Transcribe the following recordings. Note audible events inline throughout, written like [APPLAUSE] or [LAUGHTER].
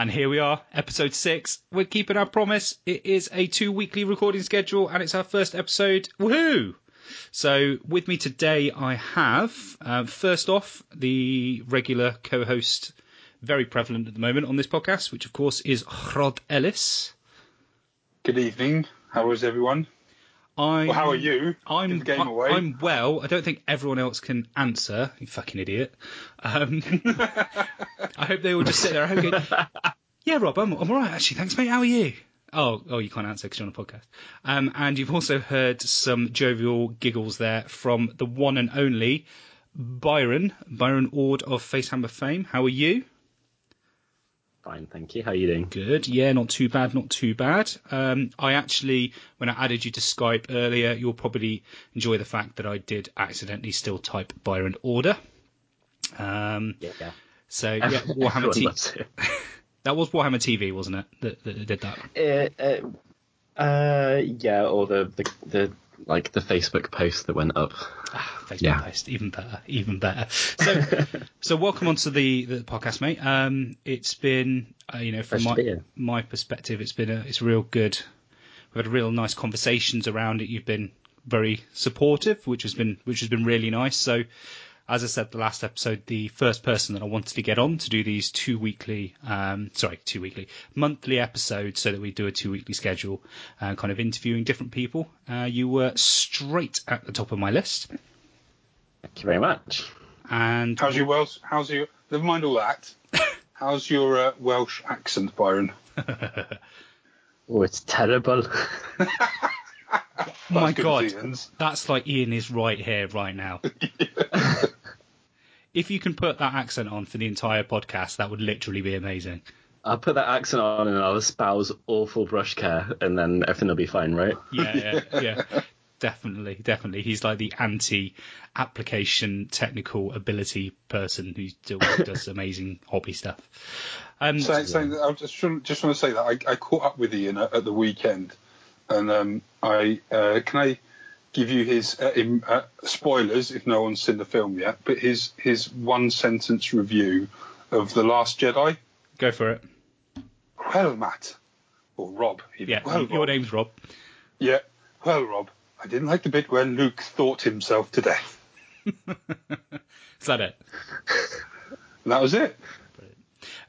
And here we are, episode six. We're keeping our promise. It is a two weekly recording schedule and it's our first episode. Woohoo! So with me today, I have, uh, first off, the regular co-host, very prevalent at the moment on this podcast, which of course is Rob Ellis. Good evening. How is everyone? I'm, Well, how are you? I'm, Give game I- away. I'm well. I don't think everyone else can answer. You fucking idiot. Um, [LAUGHS] I hope they all just sit there. I hope go, [LAUGHS] yeah, Rob, I'm, I'm all right actually. Thanks, mate. How are you? Oh, oh, you can't answer because you're on a podcast. Um, and you've also heard some jovial giggles there from the one and only Byron, Byron Ord of Facehammer fame. How are you? Fine, thank you. How are you doing? Good. Yeah, not too bad, not too bad. Um, I actually, when I added you to Skype earlier, you'll probably enjoy the fact that I did accidentally still type Byron Order. Um, Yeah, yeah. so [LAUGHS] yeah, Warhammer TV. [LAUGHS] That was Warhammer TV, wasn't it? That, that did that. Uh, uh, uh, yeah, or the, the the like the Facebook post that went up. Facebook Yeah. post, even better, even better. So, [LAUGHS] so welcome onto the, the podcast, mate. Um, it's been, uh, you know, from my to be here. my perspective, it's been a, it's real good. We've had real nice conversations around it. You've been very supportive, which has been which has been really nice. So, as I said the last episode, the first person that I wanted to get on to do these two weekly, um, sorry, two weekly, monthly episodes, so that we do a two weekly schedule, uh, kind of interviewing different people. Uh, you were straight at the top of my list, Thank you very much. and How's your Welsh? How's your? Never mind all that. [LAUGHS] How's your uh, Welsh accent, Byron? [LAUGHS] Oh, it's terrible. [LAUGHS] My god, that's like Ian is right here, right now. If you can put that accent on for the entire podcast, that would literally be amazing. I'll put that accent on and I'll espouse awful brush care, and then everything will be fine, right? [LAUGHS] Yeah, yeah, yeah. Definitely, definitely. He's like the anti-application technical ability person who still does amazing hobby stuff. Um, Saying, saying that, I just just want to say that I, I caught up with Ian at, at the weekend, and um, I uh, can I give you his uh, im, uh, spoilers if no one's seen the film yet, but his his one sentence review of the Last Jedi. go for it. Well, Matt, or Rob. even. Yeah, well, your Rob. name's Rob. Yeah. Well, Rob, I didn't like the bit where Luke thought himself to death. [LAUGHS] Is that it? [LAUGHS] That was it.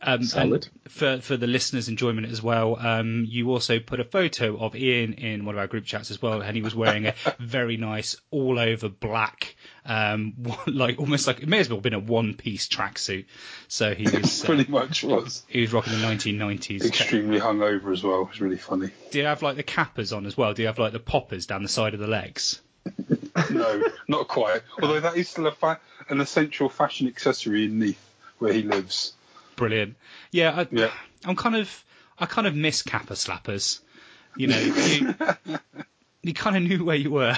Um, Solid. For for the listeners' enjoyment as well, um, you also put a photo of Ian in one of our group chats as well, and he was wearing a [LAUGHS] very nice all over black, um, [LAUGHS] like almost like it may as well have been a one piece tracksuit. So he [LAUGHS] was uh, Pretty much was. he was rocking the 1990s. Extremely hungover as well. It was really funny. Do you have like the Kappas on as well? Do you have like the poppers down the side of the legs? No, not quite. Although that is still a fa- an essential fashion accessory in Neath, where he lives. Brilliant. Yeah, I, Yeah. I'm kind of I kind of miss kappa slappers. You know, you, [LAUGHS] you kind of knew where you were.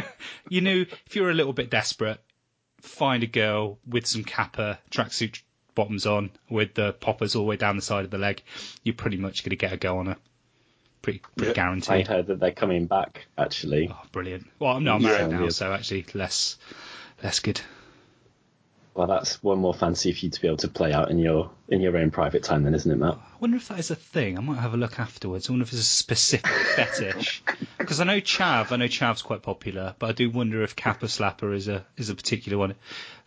[LAUGHS] you knew if you were a little bit desperate, find a girl with some kappa tracksuit bottoms on with the poppers all the way down the side of the leg. You're pretty much going to get a go on her. Pretty, pretty Yeah. I heard that they're coming back, actually. Oh, brilliant. Well, I'm Yeah. married now, Yeah. so actually less, less good. Well, that's one more fancy for you to be able to play out in your in your own private time, then, isn't it, Matt? I wonder if that is a thing. I might have a look afterwards. I wonder if it's a specific [LAUGHS] fetish. Because I know Chav, I know Chav's quite popular, but I do wonder if Kappa Slapper is a is a particular one.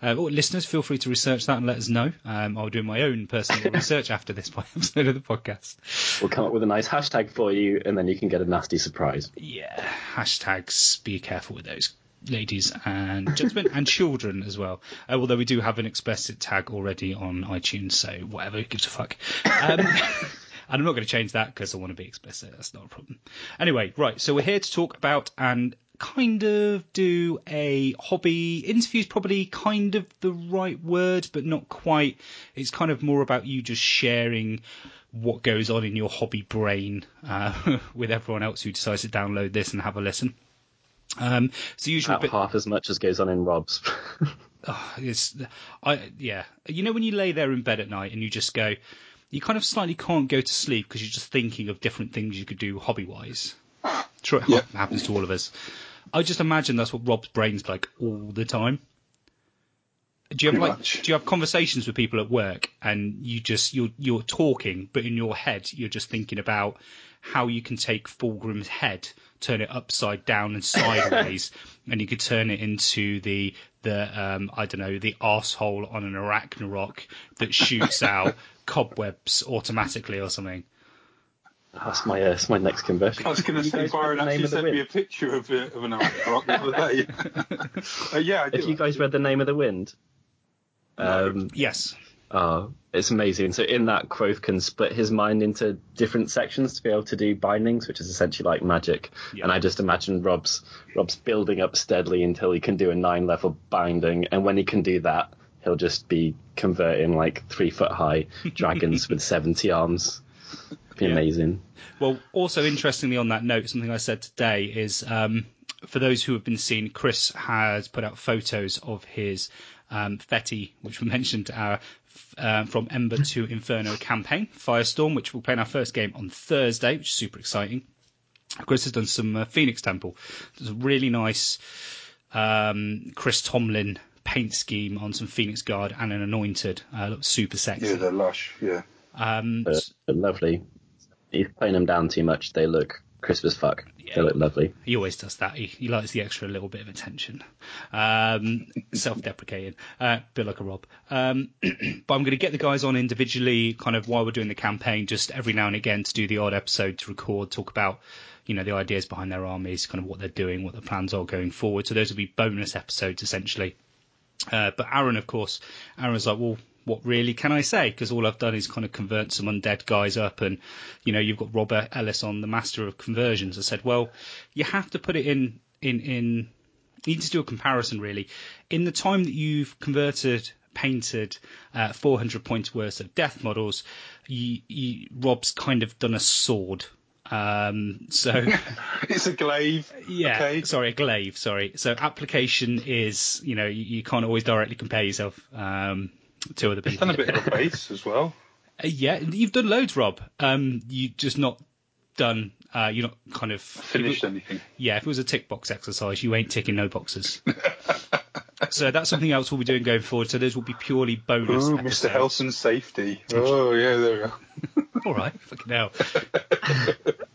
Uh, well, listeners, feel free to research that and let us know. Um, I'll do my own personal [LAUGHS] research after this [LAUGHS] episode of the podcast. We'll come up with a nice hashtag for you, and then you can get a nasty surprise. Yeah, hashtags. Be careful with those, ladies and gentlemen, and children as well. Uh, although we do have an explicit tag already on iTunes, so whatever, gives a fuck. Um, [LAUGHS] and I'm not going to change that because I want to be explicit. That's not a problem. Anyway, right. So we're here to talk about and kind of do a hobby interview is probably kind of the right word, but not quite. It's kind of more about you just sharing what goes on in your hobby brain uh, [LAUGHS] with everyone else who decides to download this and have a listen. Um, so usually, About half as much as goes on in Rob's. oh, [LAUGHS] it's, I yeah, you know when you lay there in bed at night and you just go, you kind of slightly can't go to sleep because you're just thinking of different things you could do hobby wise. Sure, it Yeah. happens to all of us. I just imagine that's what Rob's brain's like all the time. Do you have Pretty like much. do you have conversations with people at work and you just you're you're talking, but in your head you're just thinking about how you can take Fulgrim's head, turn it upside down and sideways, [COUGHS] and you could turn it into the the um I don't know the asshole on an arachnarok that shoots [LAUGHS] out cobwebs automatically or something. That's my uh, that's my next conversion. I was going [LAUGHS] to You say, guys Byron actually of sent me a picture of, uh, of an rock the other day. [LAUGHS] uh, yeah, I do. If you guys read the name of the wind, um, Yes. Oh, it's amazing. So in that, Kvothe can split his mind into different sections to be able to do bindings, which is essentially like magic. Yeah. And I just imagine Rob's Rob's building up steadily until he can do a nine level binding, and when he can do that, he'll just be converting like three foot high [LAUGHS] dragons with seventy arms. Be Yeah. amazing. Well, also interestingly on that note, something I said today is um, for those who have been seeing, Chris has put out photos of his um, Fetty, which we mentioned, uh, f- uh, from Ember to Inferno campaign, Firestorm, which we'll play in our first game on Thursday, which is super exciting. Chris has done some uh, Phoenix Temple. There's a really nice um, Chris Tomlin paint scheme on some Phoenix Guard and an Anointed. Uh, looks super sexy. Yeah, they're lush. Yeah. um, But, but lovely. He's playing them down too much. They look crisp as fuck. Yeah. They look lovely. He always does that. He, he likes the extra little bit of attention. Um, self-deprecating. Uh, bit like a Rob. Um, [CLEARS THROAT] but I'm going to get the guys on individually, kind of while we're doing the campaign, just every now and again to do the odd episode to record, talk about, you know, the ideas behind their armies, kind of what they're doing, what their plans are going forward. So those will be bonus episodes essentially. Uh, but Aaron, of course, Aaron's like, well, what really can I say? Because all I've done is kind of convert some undead guys up, and you know, you've got Robert Ellis on the Master of Conversions. I said, well, you have to put it in in in. You need to do a comparison, really. In the time that you've converted, painted uh, 400 points worth of death models, you, you, Rob's kind of done a sword. Um, so [LAUGHS] It's a glaive. yeah, Okay. sorry, a glaive. Sorry. So application is, you know, you, you can't always directly compare yourself um, to other It's people. done a bit of a base as well. Uh, yeah, you've done loads, Rob. Um, you just not done. Uh, you're not kind of Finished anything. Yeah, if it was a tick box exercise, you ain't ticking no boxes. [LAUGHS] so that's something else we'll be doing going forward. So those will be purely bonus. Ooh, episodes. Mr. Helson's safety. Oh, yeah, there we go. All right, fucking hell. [LAUGHS]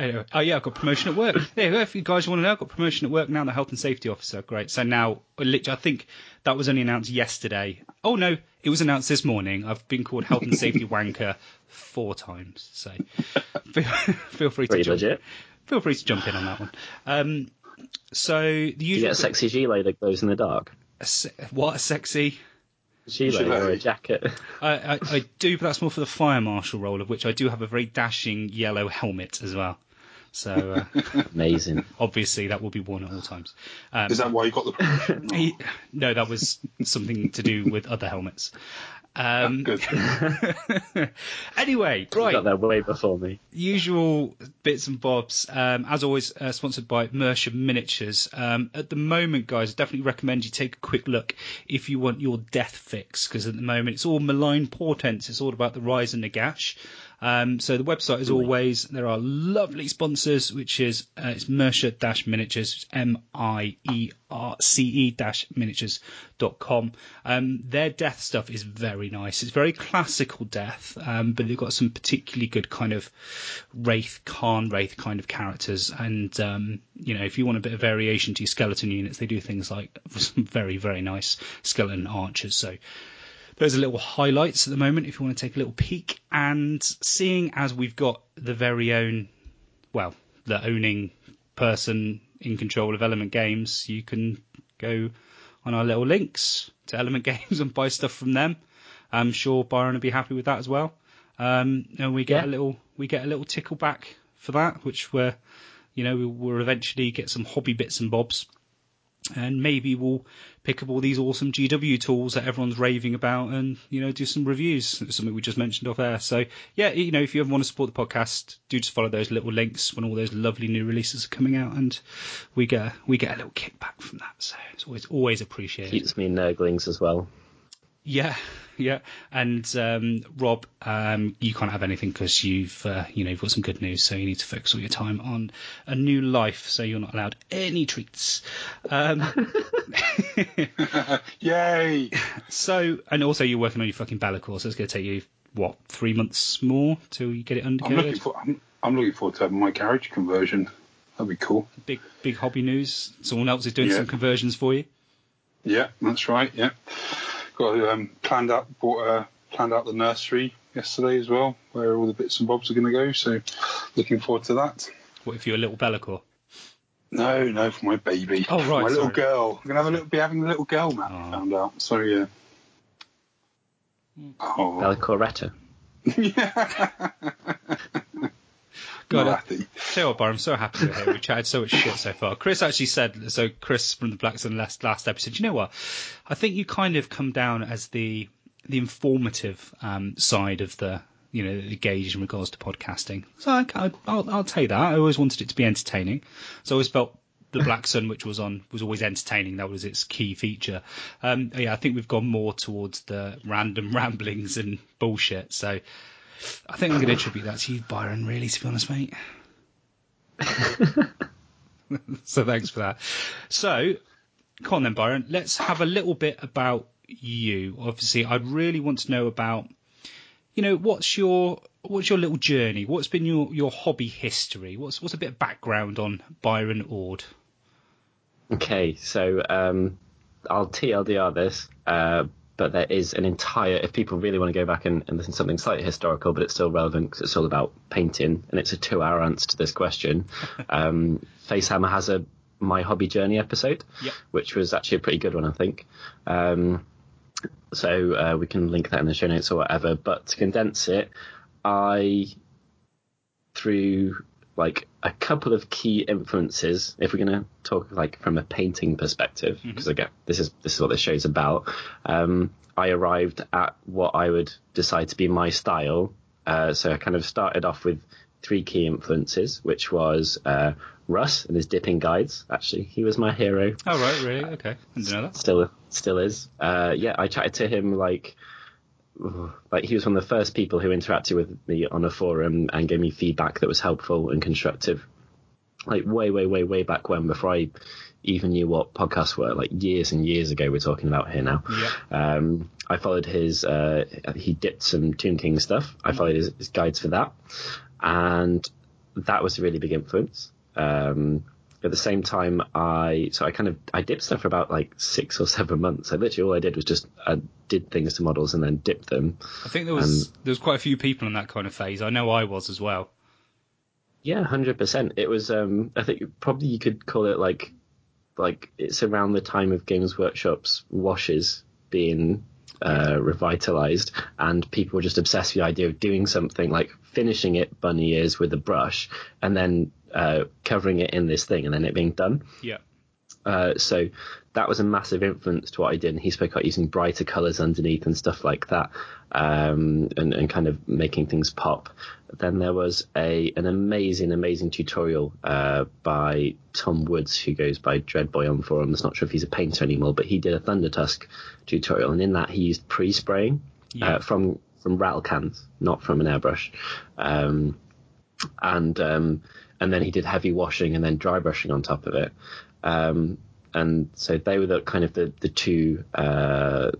Anyway, oh yeah, I've got promotion at work. There you go. If you guys want to know, I've got promotion at work now. I'm the health and safety officer. Great. So now, literally, I think that was only announced yesterday. Oh no, it was announced this morning. I've been called health and safety [LAUGHS] wanker four times. So [LAUGHS] feel, feel free to Pretty jump, legit. feel free to jump in on that one. Um, so the You get a sexy gilet that glows in the dark. a se- what a sexy. Gilet Gilet. or a jacket. [LAUGHS] I, I, I do, but that's more for the fire marshal role, of which I do have a very dashing yellow helmet as well. So uh, [LAUGHS] Amazing. obviously that will be worn at all times. Um, Is that why you got the [LAUGHS] he- no, that was something to do with other helmets. Um, [LAUGHS] Good. anyway, Got right, there way before me. usual bits and bobs. Um, as always, uh, sponsored by Mierce Miniatures. Um, at the moment, guys, I definitely recommend you take a quick look if you want your death fix, because at the moment it's all malign portents. It's all about the rise and Nagash. Um, so the website, as always, there are lovely sponsors, which is uh, it's Mierce-Miniatures, M I E R C E dash miniatures.com. Um, their death stuff is very nice. It's very classical death, um, but they've got some particularly good kind of Wraith, Cairn Wraith kind of characters. And, um, you know, if you want a bit of variation to your skeleton units, they do things like some [LAUGHS] very, very nice skeleton archers. So those are little highlights at the moment if you want to take a little peek. And seeing as we've got the very own, well, the owning person in control of Element Games, you can go on our little links to Element [LAUGHS] Games and buy stuff from them. I'm sure Byron will be happy with that as well. Um, and we get Yeah. a little we get a little tickle back for that, which we're you know we'll eventually get some hobby bits and bobs and maybe we'll pick up all these awesome GW tools that everyone's raving about and, you know, do some reviews. It's something we just mentioned off air. So, yeah, you know, if you ever want to support the podcast, do just follow those little links when all those lovely new releases are coming out and we get, we get a little kickback from that. So it's always, always appreciated. Keeps me nurglings as well. Yeah, yeah. And um, Rob, um, you can't have anything because you've uh, you know you've got some good news, so you need to focus all your time on a new life. So you're not allowed any treats. Um, [LAUGHS] Yay! so and also you're working on your fucking Be'lakor. So it's going to take you what three months more till you get it I'm looking for. I'm, I'm looking forward to having my garage conversion. That'd be cool. Big big hobby news. Someone else is doing Yeah. some conversions for you. Yeah, that's right. Yeah, got um, planned out. Bought uh, planned out the nursery yesterday as well, where all the bits and bobs are going to go. So, looking forward to that. What if you're a little Be'lakor? No, no, for my baby. Oh, right, my little girl. I'm gonna have a little, be having a little girl, Matt. Oh. Found out. So yeah. Oh, Bella Coretta. God, I-. Tell you what, Bar, I'm so happy we're here. We chatted so much shit so far. Chris actually said, so Chris from the Black Sun last, last episode, you know what? I think you kind of come down as the the informative um, side of the, you know, the gauge in regards to podcasting. So I, I, I'll, I'll take that. I always wanted it to be entertaining. So I always felt the Black Sun, which was on, was always entertaining. That was its key feature. Um, yeah, I think we've gone more towards the random [LAUGHS] ramblings and bullshit. So I think I'm going to attribute that to you, Byron. Really, to be honest, mate. [LAUGHS] so thanks for that. So, come on then, Byron. Let's have a little bit about you. Obviously, I'd really want to know about, you know, what's your what's your little journey? What's been your, your hobby history? What's what's a bit of background on Byron Ord? Okay, so um, I'll TLDR this, uh, but there is an entire. If people really want to go back and, and listen to something slightly historical, but it's still relevant because it's all about painting, and it's a two-hour answer to this question. [LAUGHS] um, Facehammer has a my hobby journey episode, Yep. which was actually a pretty good one, I think. Um, so uh, we can link that in the show notes or whatever. But to condense it, I through like a couple of key influences if we're going to talk like from a painting perspective because again this is this is what this show's about um, i arrived at what i would decide to be my style uh, so i kind of started off with three key influences which was uh, russ and his dipping guides actually he was my hero Oh right, really? Okay, I didn't know that. still still is. Uh, yeah, I chatted to him like like he was one of the first people who interacted with me on a forum and gave me feedback that was helpful and constructive. Like way, way, way, way back when, before I even knew what podcasts were, like years and years ago, we're talking about here now. Yeah. Um, I followed his, uh, he dipped some Tomb King stuff. I followed his, his guides for that. And that was a really big influence. Um, at the same time, I, so I kind of, I dipped stuff for about like six or seven months. I literally, all I did was just, I did things to models and then dipped them. I think there was there was quite a few people in that kind of phase. I know I was as well. Yeah, hundred percent. It was. Um, I think probably you could call it like, like it's around the time of Games Workshop's washes being uh, revitalized, and people were just obsessed with the idea of doing something like finishing it bunny ears with a brush, and then uh, covering it in this thing, and then it being done. Yeah. Uh, so that was a massive influence to what I did. And he spoke about using brighter colours underneath and stuff like that, um, and, and kind of making things pop. Then there was a an amazing, amazing tutorial uh, by Tom Woods, who goes by Dreadboy on forums. Not sure if he's a painter anymore, but he did a Thunder Tusk tutorial, and in that he used pre-spraying Yeah. uh, from from rattle cans, not from an airbrush. Um, and um, and then he did heavy washing and then dry brushing on top of it. Um, and so they were the kind of the the two uh,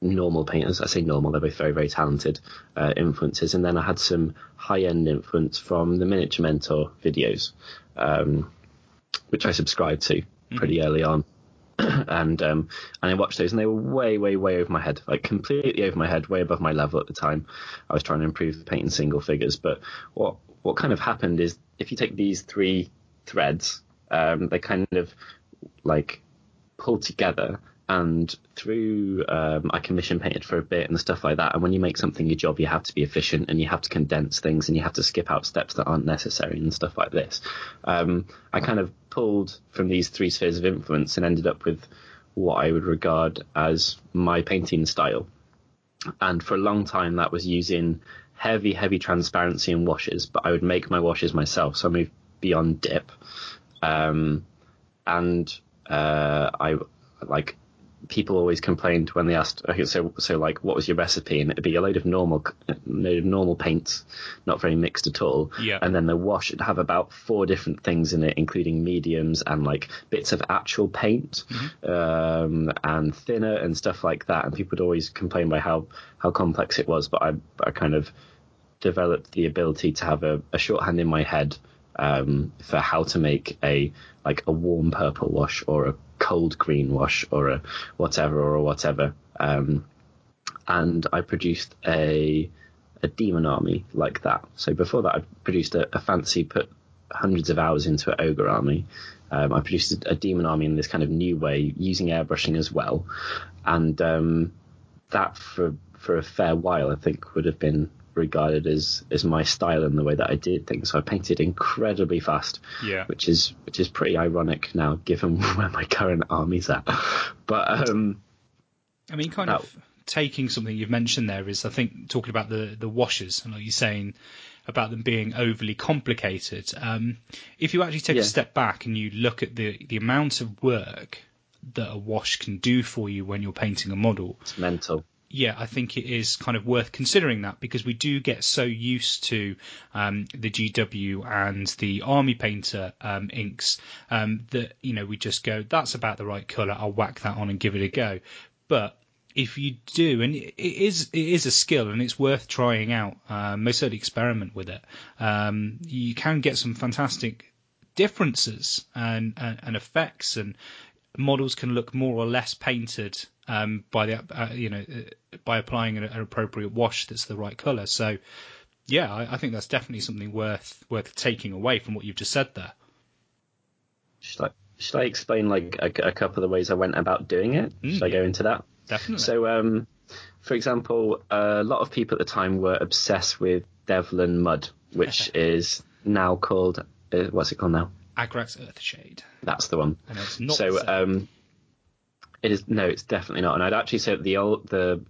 normal painters. I say normal; they're both very very talented uh, influences. And then I had some high end influence from the Miniature Mentor videos, um, which I subscribed to pretty early on. [CLEARS THROAT] and um, and I watched those, and they were way, way, way over my head, like completely over my head, way above my level at the time. I was trying to improve painting single figures, but what what kind of happened is if you take these three threads, um, they kind of like pull together. And through, um, I commission painted for a bit and stuff like that. And when you make something your job, you have to be efficient and you have to condense things and you have to skip out steps that aren't necessary and stuff like this. Um, I kind of pulled from these three spheres of influence and ended up with what I would regard as my painting style. And for a long time, that was using heavy, heavy transparency and washes, but I would make my washes myself. So I moved beyond dip. Um, and uh, I like people always complained when they asked, okay, so so like, what was your recipe? And it'd be a load of normal, load of normal paints, not very mixed at all. Yeah. And then the wash would have about four different things in it, including mediums and like bits of actual paint, um, and thinner and stuff like that. And people would always complain by how how complex it was. But I I kind of developed the ability to have a, a shorthand in my head um, for how to make a like a warm purple wash or a cold green wash or a whatever or a whatever. Um, and I produced a a demon army like that. So before that, I produced a, a fancy put hundreds of hours into an ogre army. Um, I produced a, a demon army in this kind of new way using airbrushing as well, and um, that for for a fair while I think would have been regarded as as my style and the way that I did things. So I painted incredibly fast, Yeah. which is which is pretty ironic now given [LAUGHS] where my current army's at. But um, I mean, kind That- of taking something you've mentioned there is, I think, talking about the the washers and like you're saying about them being overly complicated. Um, if you actually take Yeah. a step back and you look at the the amount of work that a wash can do for you when you're painting a model, it's mental. Yeah, I think it is kind of worth considering that because we do get so used to um, the GW and the Army Painter um, inks um, that you know we just go, that's about the right colour. I'll whack that on and give it a go. But if you do, and it is it is a skill and it's worth trying out. Um, most certainly experiment with it. Um, you can get some fantastic differences and, and, and effects and models can look more or less painted um, by the uh, you know uh, by applying an, an appropriate wash that's the right color. So yeah, I, I think that's definitely something worth worth taking away from what you've just said there. Should I should I explain like a, a couple of the ways I went about doing it? should I go into that? Definitely. So, um, for example, a lot of people at the time were obsessed with Devlan Mud, which [LAUGHS] is now called uh, what's it called now? Agrax Earthshade. That's the one. And it's not so, um, it is no, it's definitely not. And I'd actually say that the old the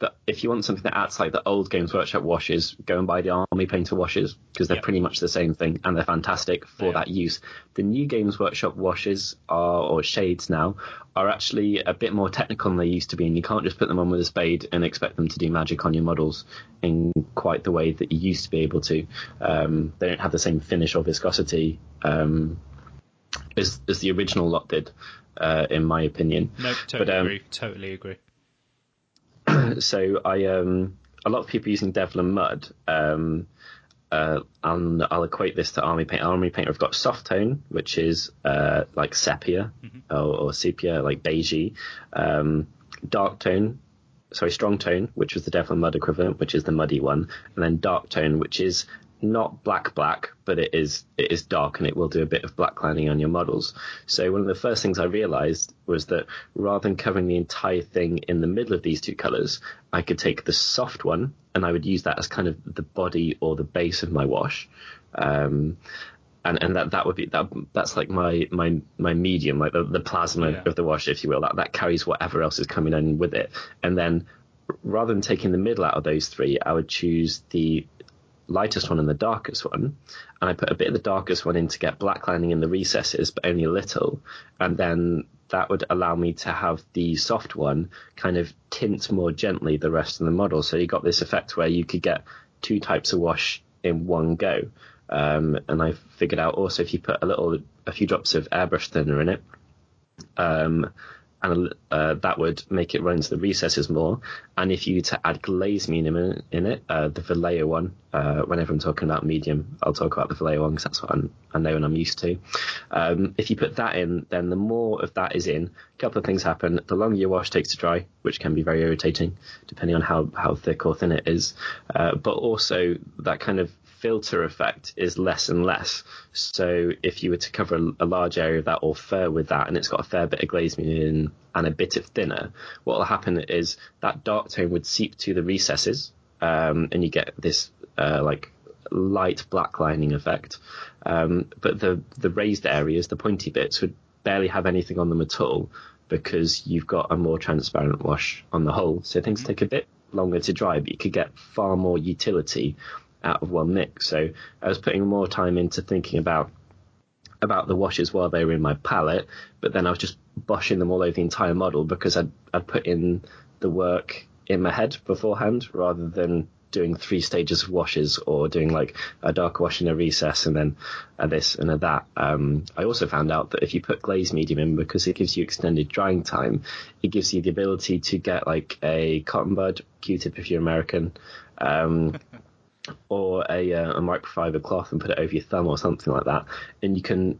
the if you want something that acts like the old Games Workshop washes, go and buy the Army Painter washes because they're Yep. pretty much the same thing and they're fantastic for that use. The new Games Workshop washes are or shades now are actually a bit more technical than they used to be, and you can't just put them on with a spade and expect them to do magic on your models in quite the way that you used to be able to. Um, they don't have the same finish or viscosity um, as as the original lot did, uh, in my opinion. no, totally but, um, agree. Totally agree. [CLEARS THROAT] so I um a lot of people using Devlan Mud um uh, and I'll equate this to Army Paint. Army Painter have got soft tone, which is uh, like sepia or, or sepia, like beigey. Um, dark tone, sorry, strong tone, which was the Devlan Mud equivalent, which is the muddy one, and then dark tone, which is not black black, but it is it is dark and it will do a bit of black lining on your models. So one of the first things I realized was that rather than covering the entire thing in the middle of these two colors, I could take the soft one and I would use that as kind of the body or the base of my wash. Um, and and that that would be that that's like my my my medium like the, the plasma Yeah. of the wash if you will that that carries whatever else is coming in with it and then rather than taking the middle out of those three i would choose the lightest one and the darkest one. And i put a bit of the darkest one in to get black lining in the recesses but only a little. And then that would allow me to have the soft one kind of tint more gently the rest of the model. So you got this effect where you could get two types of wash in one go. Um, and I figured out also if you put a little, a few drops of airbrush thinner in it, um, and uh, that would make it run into the recesses more. And if you to add glaze medium in, in it, uh, the Vallejo one, uh, whenever I'm talking about medium, I'll talk about the Vallejo one because that's what I'm, I know and I'm used to. Um, if you put that in, then the more of that is in, a couple of things happen. The longer your wash takes to dry, which can be very irritating depending on how, how thick or thin it is, uh, but also that kind of filter effect is less and less. So if you were to cover a, a large area of that or fur with that, and it's got a fair bit of glaze medium and a bit of thinner, what will happen is that dark tone would seep to the recesses, um, and you get this uh, like light black lining effect. Um, but the the raised areas, the pointy bits, would barely have anything on them at all because you've got a more transparent wash on the whole. So things take a bit longer to dry, but you could get far more utility out of one mix. So I was putting more time into thinking about about the washes while they were in my palette, but then I was just boshing them all over the entire model because I'd, I'd put in the work in my head beforehand rather than doing three stages of washes or doing like a dark wash in a recess and then a this and a that. Um, I also found out that if you put glaze medium in, because it gives you extended drying time, it gives you the ability to get like a cotton bud Q-tip if you're American. Um, [LAUGHS] or a, uh, a microfiber cloth and put it over your thumb or something like that, and you can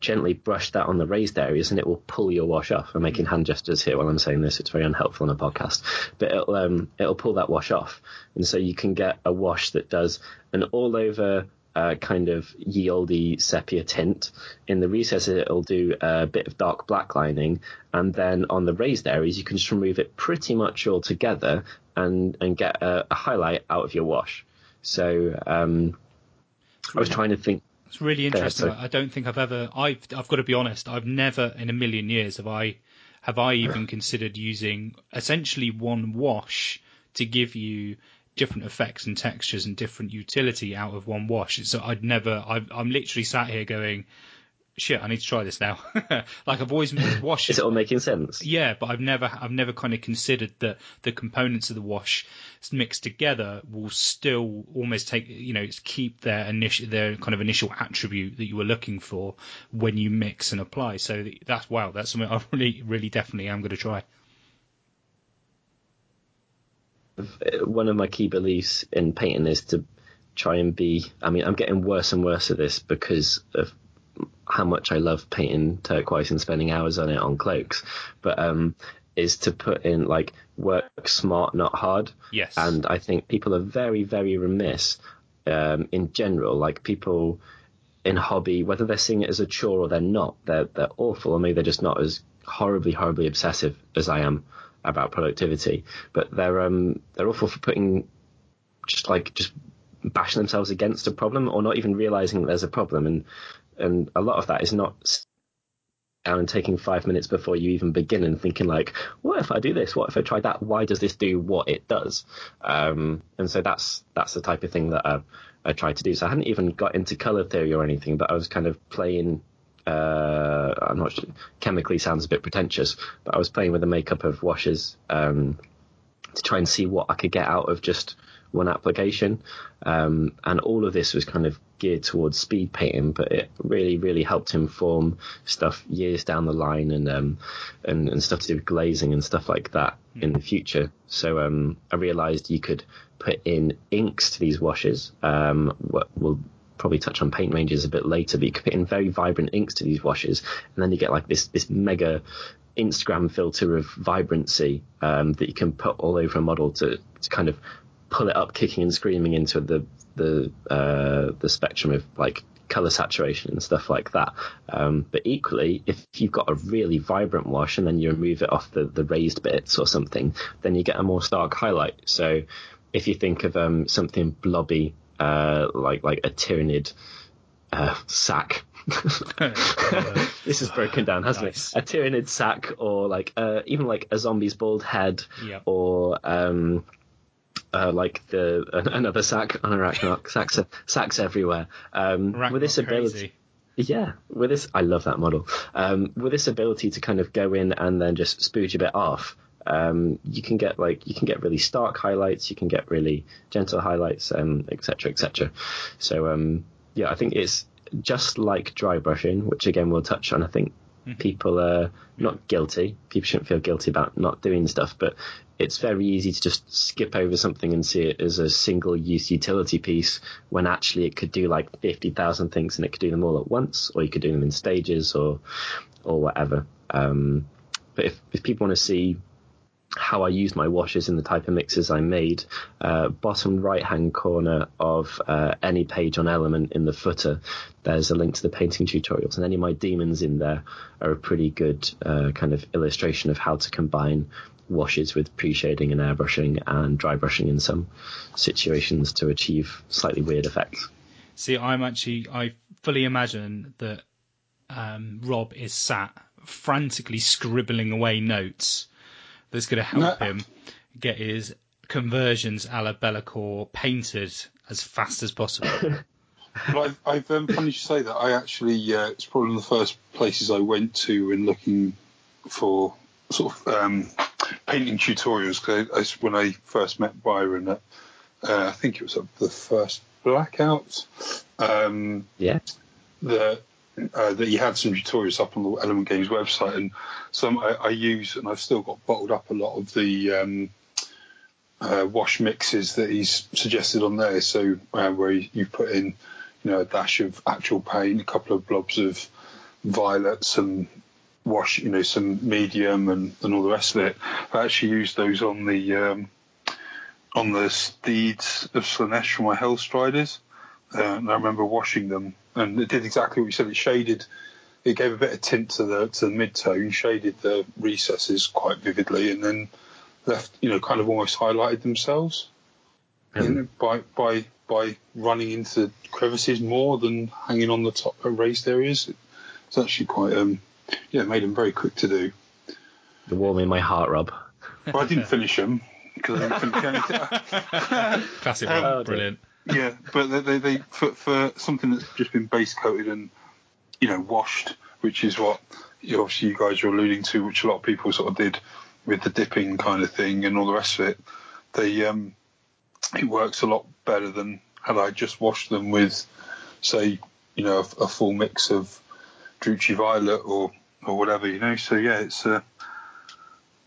gently brush that on the raised areas and it will pull your wash off. I'm making hand gestures here while I'm saying this. It's very unhelpful on a podcast, but it'll um, it'll pull that wash off, and so you can get a wash that does an all over. Uh, kind of ye olde sepia tint. In the recesses, it'll do a bit of dark black lining, and then on the raised areas, you can just remove it pretty much all together and and get a, a highlight out of your wash. So um, I was trying to think It's really interesting. so- I don't think I've ever. I've I've got to be honest. I've never in a million years have I have I [LAUGHS] even considered using essentially one wash to give you different effects and textures and different utility out of one wash. So I'd never. I've, I'm literally sat here going, shit. I need to try this now. [LAUGHS] like I've always washed. Is it all making sense? Yeah, but I've never I've never kind of considered that the components of the wash mixed together will still almost take you know keep their initial their kind of initial attribute that you were looking for when you mix and apply. So that's wow, that's something I really really definitely am going to try. One of my key beliefs in painting is to try and be. I mean, I'm getting worse and worse at this because of how much I love painting turquoise and spending hours on it on cloaks. But um, is to put in like work smart, not hard. Yes. And I think people are very, very remiss um, in general. Like people in hobby, whether they're seeing it as a chore or they're not, they're they're awful, or maybe they're just not as horribly, horribly obsessive as I am about productivity. But they're um they're awful for putting just like just bashing themselves against a problem or not even realizing that there's a problem and and a lot of that is not and taking five minutes before you even begin and thinking like, what if I do this? What if I try that? Why does this do what it does? Um, and so that's that's the type of thing that I, I try to do. So I hadn't even got into color theory or anything, but I was kind of playing. Uh, I'm not sure, chemically sounds a bit pretentious, but I was playing with the makeup of washes um, to try and see what I could get out of just one application. Um, and all of this was kind of geared towards speed painting, but it really, really helped him form stuff years down the line and um, and, and stuff to do with glazing and stuff like that in the future. So um, I realised you could put in inks to these washes. Um, we'll probably touch on paint ranges a bit later, but you could put in very vibrant inks to these washes, and then you get like this this mega Instagram filter of vibrancy um, that you can put all over a model to, to kind of pull it up, kicking and screaming into the the uh, the spectrum of like color saturation and stuff like that. Um, but equally, if you've got a really vibrant wash and then you remove it off the, the raised bits or something, then you get a more stark highlight. So if you think of um, something blobby, uh, like like a Tyranid uh, sack. [LAUGHS] this is broken down, hasn't Nice. it? A Tyranid sack, or like uh, even like a zombie's bald head, Yep. or um, uh, like the another sack on Arachnarok. Sacks, sacks everywhere. Um, with this ability, crazy. yeah, with this, I love that model. Um, with this ability to kind of go in and then just spooge a bit off, um, you can get like you can get really stark highlights, you can get really gentle highlights, um, et cetera, et cetera. So um, yeah, I think it's just like dry brushing, which again we'll touch on. I think people are not guilty. People shouldn't feel guilty about not doing stuff, but it's very easy to just skip over something and see it as a single use utility piece when actually it could do like 50,000 things and it could do them all at once, or you could do them in stages or, or whatever. Um, but if, if people want to see how I use my washes and the type of mixes I made, uh, bottom right hand corner of uh, any page on Element in the footer, there's a link to the painting tutorials, and any of my demons in there are a pretty good uh, kind of illustration of how to combine washes with pre-shading and airbrushing and dry brushing in some situations to achieve slightly weird effects. See, I'm actually, I fully imagine that um, Rob is sat frantically scribbling away notes that's going to help No. him get his conversions a la Be'lakor painted as fast as possible. [LAUGHS] but I've, I've um, funny you say that. I actually, uh, it's probably one of the first places I went to when looking for sort of um, painting tutorials. Because when I first met Byron, at, uh, I think it was the first blackout. Um, Yeah. the uh, that he had some tutorials up on the Element Games website, and some I, I use, and I've still got bottled up a lot of the um, uh, wash mixes that he's suggested on there. So uh, where you, you put in, you know, a dash of actual paint, a couple of blobs of violet, some wash, you know, some medium, and, and all the rest of it. I actually used those on the um, on the steeds of Slaanesh for my Hellstriders. Uh, and I remember washing them, and it did exactly what you said. It shaded, it gave a bit of tint to the to the mid tone, shaded the recesses quite vividly, and then left, you know, kind of almost highlighted themselves you know, by by by running into crevices more than hanging on the top raised areas. It's actually quite, um, yeah, it made them very quick to do. The warm in my heart, Rob. But I didn't finish them because I didn't finish anything. [LAUGHS] Classic Um, Oh. Brilliant. Yeah, but they, they, they for, for something that's just been base coated and you know washed, which is what you obviously you guys are alluding to, which a lot of people sort of did with the dipping kind of thing and all the rest of it. They um, it works a lot better than had I just washed them with, say, you know, a, a full mix of Druchii Violet or or whatever, you know. So yeah, it's uh,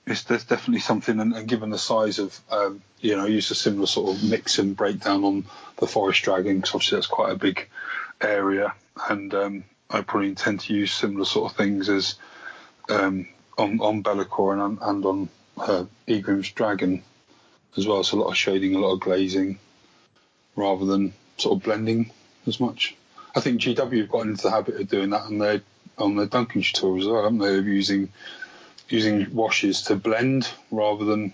it's there's definitely something, and, and given the size of, um, you know, I used a similar sort of mix and breakdown on the Forest Dragon because obviously that's quite a big area, and um, I probably intend to use similar sort of things as um, on on Be'lakor and on, and on uh, Egrim's Dragon as well. So a lot of shading, a lot of glazing, rather than sort of blending as much. I think GW have gotten into the habit of doing that on their on the Duncan tutorials as well, haven't they? Of using using washes to blend rather than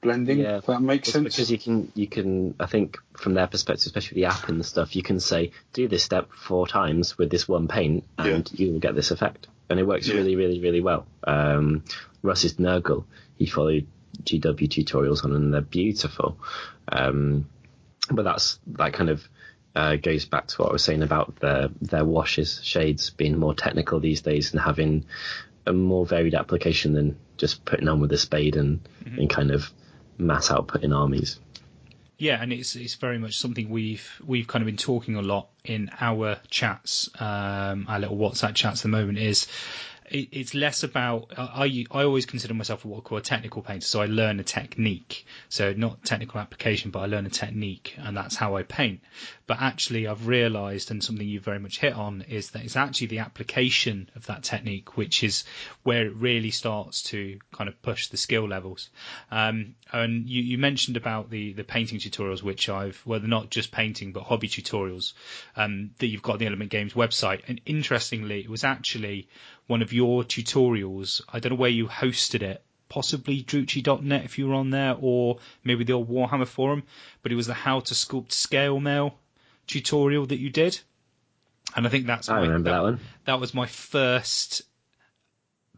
blending. Yeah. If that makes sense. because you can you can I think from their perspective, especially the app and stuff, you can say do this step four times with this one paint, and you will get this effect, and it works Yeah. really really really well. Um, Russ's Nurgle, he followed GW tutorials on, and they're beautiful. Um, but that's that kind of uh, goes back to what I was saying about their their washes shades being more technical these days and having a more varied application than just putting on with a spade and, and kind of mass output in armies. Yeah, and it's it's very much something we've we've kind of been talking a lot in our chats, um, our little WhatsApp chats at the moment. Is it, it's less about I I always consider myself what I call a technical painter, so I learn a technique, so not technical application, but I learn a technique, and that's how I paint. But actually, I've realised, and something you very much hit on, is that it's actually the application of that technique which is where it really starts to kind of push the skill levels. Um, and you, you mentioned about the, the painting tutorials, which I've, well, they're not just painting, but hobby tutorials um, that you've got on the Element Games website. And interestingly, it was actually one of your tutorials. I don't know where you hosted it. Possibly Druchii.net if you were on there, or maybe the old Warhammer forum. But it was the how to sculpt scale mail tutorial that you did. And I think that's I my- remember that one. that was my first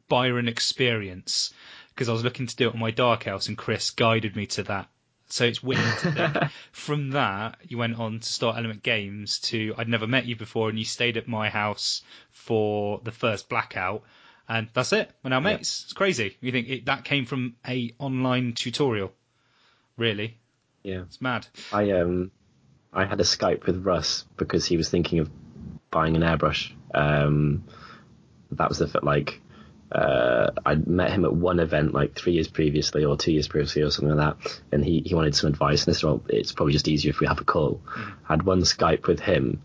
Byron experience because I was looking to do it on my dark house and Chris guided me to that. So it's weird [LAUGHS] from that you went on to start Element Games to I'd never met you before and you stayed at my house for the first blackout and that's it. We're now mates. It's crazy. You think it, that came from a online tutorial? Really? Yeah. It's mad. I um I had a Skype with Russ because he was thinking of buying an airbrush. Um, that was the like uh, I met him at one event like three years previously or two years previously or something like that, and he, he wanted some advice. And I said, well, it's probably just easier if we have a call. I had one Skype with him,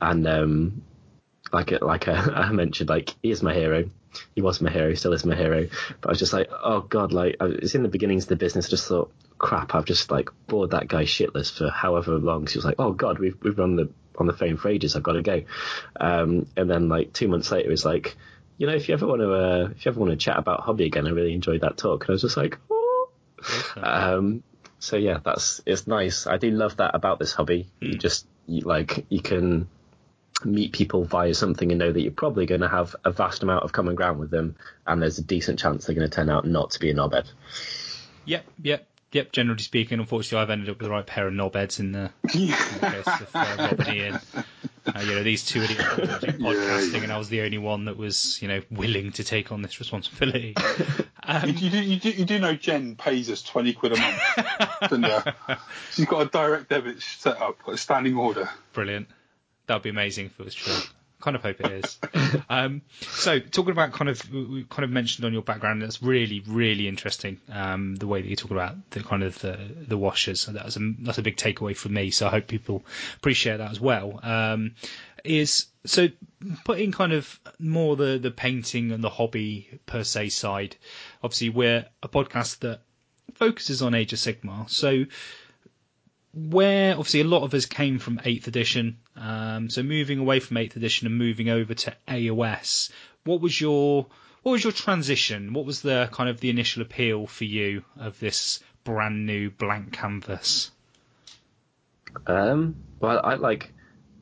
and um, like like [LAUGHS] I mentioned, like he is my hero. He was my hero, still is my hero. But I was just like, oh god, like I was in the beginnings of the business. I just thought, crap, I've just like bored that guy shitless for however long. He was like, oh god, we've we've run the on the phone for ages. I've got to go. Um, and then like two months later, it was like, you know, if you ever want to, uh, if you ever want to chat about hobby again, I really enjoyed that talk. And I was just like, oh. Um, so yeah, that's it's nice. I do love that about this hobby. You just you, like you can meet people via something and know that you're probably going to have a vast amount of common ground with them, and there's a decent chance they're going to turn out not to be a knobhead. Yep, yep. Yep, generally speaking, unfortunately, I've ended up with the right pair of knobheads in the, in the case of uh, Ian. Uh, you know, these two idiots [LAUGHS] podcasting, yeah. and I was the only one that was, you know, willing to take on this responsibility. You, [LAUGHS] Um, you, do, you, do, you do know Jen pays us 20 quid a month, doesn't you? [LAUGHS] She's got a direct debit set up, a standing order. Brilliant. That'd be amazing if it was true. Kind of hope it is. [LAUGHS] um, so, talking about kind of, we kind of mentioned on your background, that's really, really interesting. Um, the way that you talk about the kind of the, the washers. So that was a, that's a big takeaway for me. So I hope people appreciate that as well. Um, is so putting kind of more the the painting and the hobby per se side. Obviously, we're a podcast that focuses on Age of Sigmar, So where obviously a lot of us came from 8th edition, um, so moving away from 8th edition and moving over to AOS, what was your what was your transition? What was the kind of the initial appeal for you of this brand new blank canvas? Um, well, I like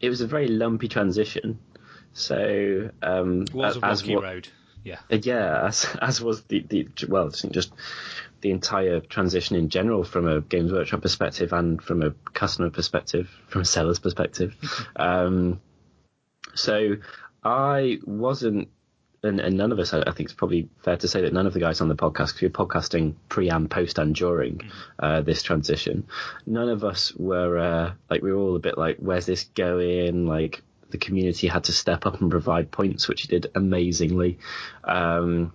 it was a very lumpy transition. So um, It was a as rocky what- road. Yeah. Uh, Yeah, as, as was the, the well, just the entire transition in general from a Games Workshop perspective and from a customer perspective, from a seller's perspective. um, so I wasn't, and, and none of us, I, I think it's probably fair to say that none of the guys on the podcast, because we were podcasting pre and post and during uh, this transition, none of us were uh, like we were all a bit like, where's this going? Like the community had to step up and provide points, which it did amazingly, um,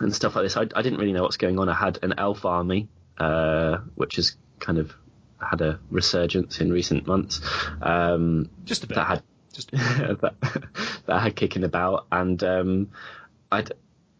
and stuff like this. I, I didn't really know what's going on. I had an elf army, uh, which has kind of had a resurgence in recent months. Um, Just a bit. that had Just [LAUGHS] that, [LAUGHS] that I had kicking about, and um, I'd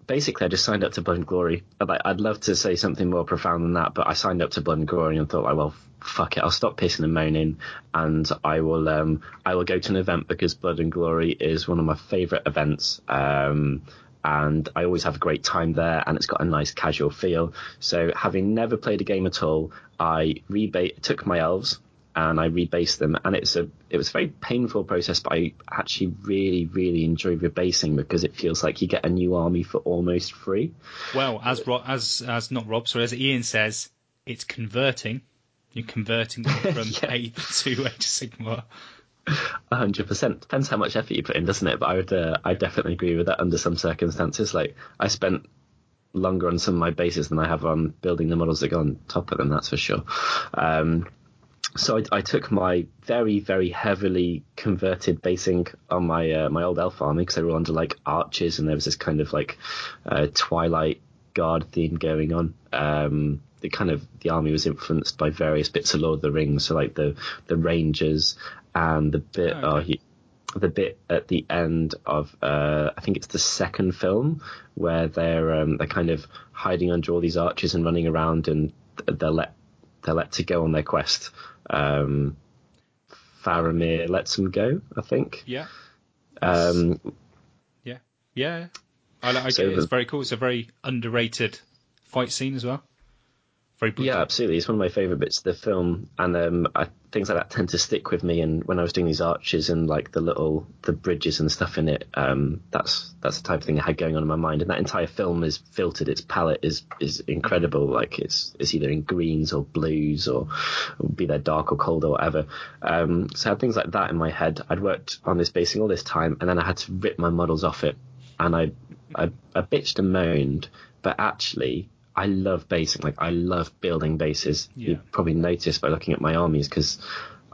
basically I just signed up to Blood and Glory. I'd, I'd love to say something more profound than that, but I signed up to Blood and Glory and thought, like, well, fuck it, I'll stop pissing and moaning, and I will um, I will go to an event because Blood and Glory is one of my favourite events. Um, and I always have a great time there, and it's got a nice casual feel. So, having never played a game at all, I rebate took my elves and I rebased them, and it's a it was a very painful process, but I actually really really enjoy rebasing because it feels like you get a new army for almost free. well, as Ro- as as not Rob, so as Ian says, it's converting. You're converting them [LAUGHS] from Yeah. eight to Age of Sigmar. A hundred percent depends how much effort you put in, doesn't it? But I would uh, I definitely agree with that under some circumstances. Like I spent longer on some of my bases than I have on building the models that go on top of them. That's for sure. Um, so I, I took my very very heavily converted basing on my uh, my old elf army because they were all under like arches and there was this kind of like uh, twilight guard theme going on. Um, the kind of the army was influenced by various bits of Lord of the Rings, so like the the Rangers and the bit Oh, okay. he, the bit at the end of uh, I think it's the second film where they're um, they're kind of hiding under all these arches and running around and they're let they're let to go on their quest. Um, Faramir lets them go, I think. Yeah, Um, yeah, yeah. I, like- I So it. It's the- very cool. It's a very underrated fight scene as well. Very brutal. Yeah, absolutely. It's one of my favourite bits of the film, and um, I, things like that tend to stick with me. And when I was doing these arches and like the little the bridges and stuff in it, um, that's that's the type of thing I had going on in my mind. And that entire film is filtered. Its palette is is incredible. Like it's it's either in greens or blues or, or be there dark or cold or whatever. Um, so I had things like that in my head. I'd worked on this basing all this time, and then I had to rip my models off it, and I I, I bitched and moaned, but actually. I love basing. Like I love building bases. Yeah. You probably noticed by looking at my armies because